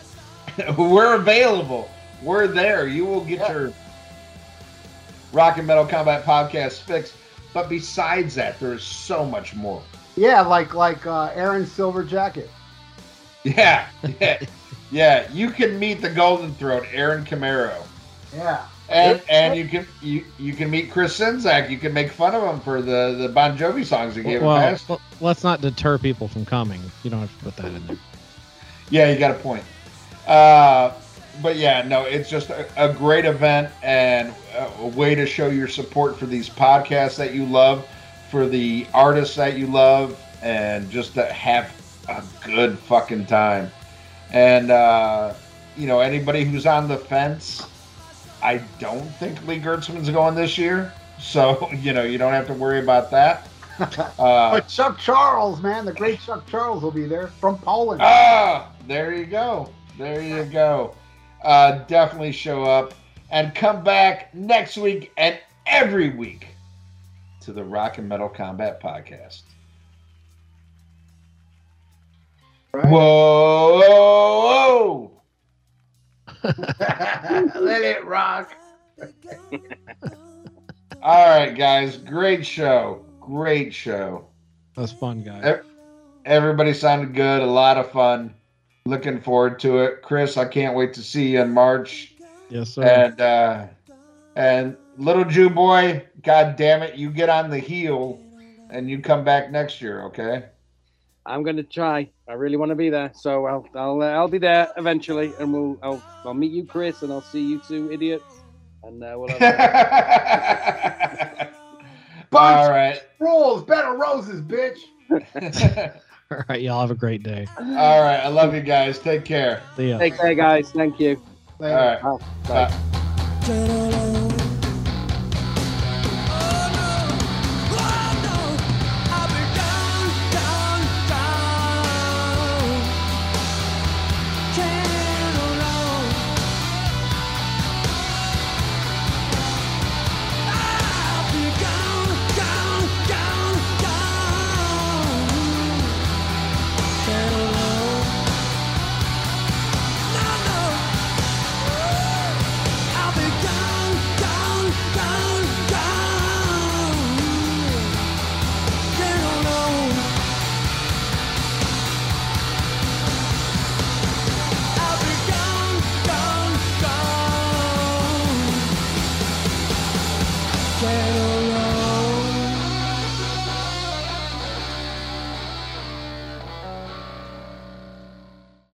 we're available. We're there. You will get Yeah. your Rock and Metal Combat podcast fixed. But besides that, there's so much more. Yeah, like like uh, Aaron Silver Jacket. Yeah, yeah, yeah. You can meet the Golden Throat, Aaron Camaro. Yeah. And and you can you you can meet Chris Czynszak. You can make fun of him for the the Bon Jovi songs he gave him Well, past. l- let's not deter people from coming. You don't have to put that in there. Yeah, you got a point. Uh, but yeah, no, it's just a, a great event and a, a way to show your support for these podcasts that you love, for the artists that you love, and just to have a good fucking time. And uh, you know, anybody who's on the fence, I don't think Lee Gertzman's going this year, so you know you don't have to worry about that. Uh, But Chuck Charles, man, the great Chuck Charles will be there from Poland. Ah, there you go. There you go. Uh, definitely show up. and come back next week and every week to the Rock and Metal Combat Podcast. Whoa! Let it rock. All right, guys. Great show. Great show. That was fun, guys. Everybody sounded good. A lot of fun. Looking forward to it. Chris, I can't wait to see you in March. Yes, sir. And uh and little Jew boy, god damn it, you get on the heel and you come back next year, okay? I'm gonna try. I really want to be there, so I'll I'll uh, I'll be there eventually, and we'll I'll I'll meet you, Chris, and I'll see you two idiots, and uh, we'll have. All right. Rules, Bed of Roses, bitch. All right, y'all have a great day. All right. I love you guys. Take care. See ya. Take care, guys. Thank you. All right. Bye. Bye. Get along.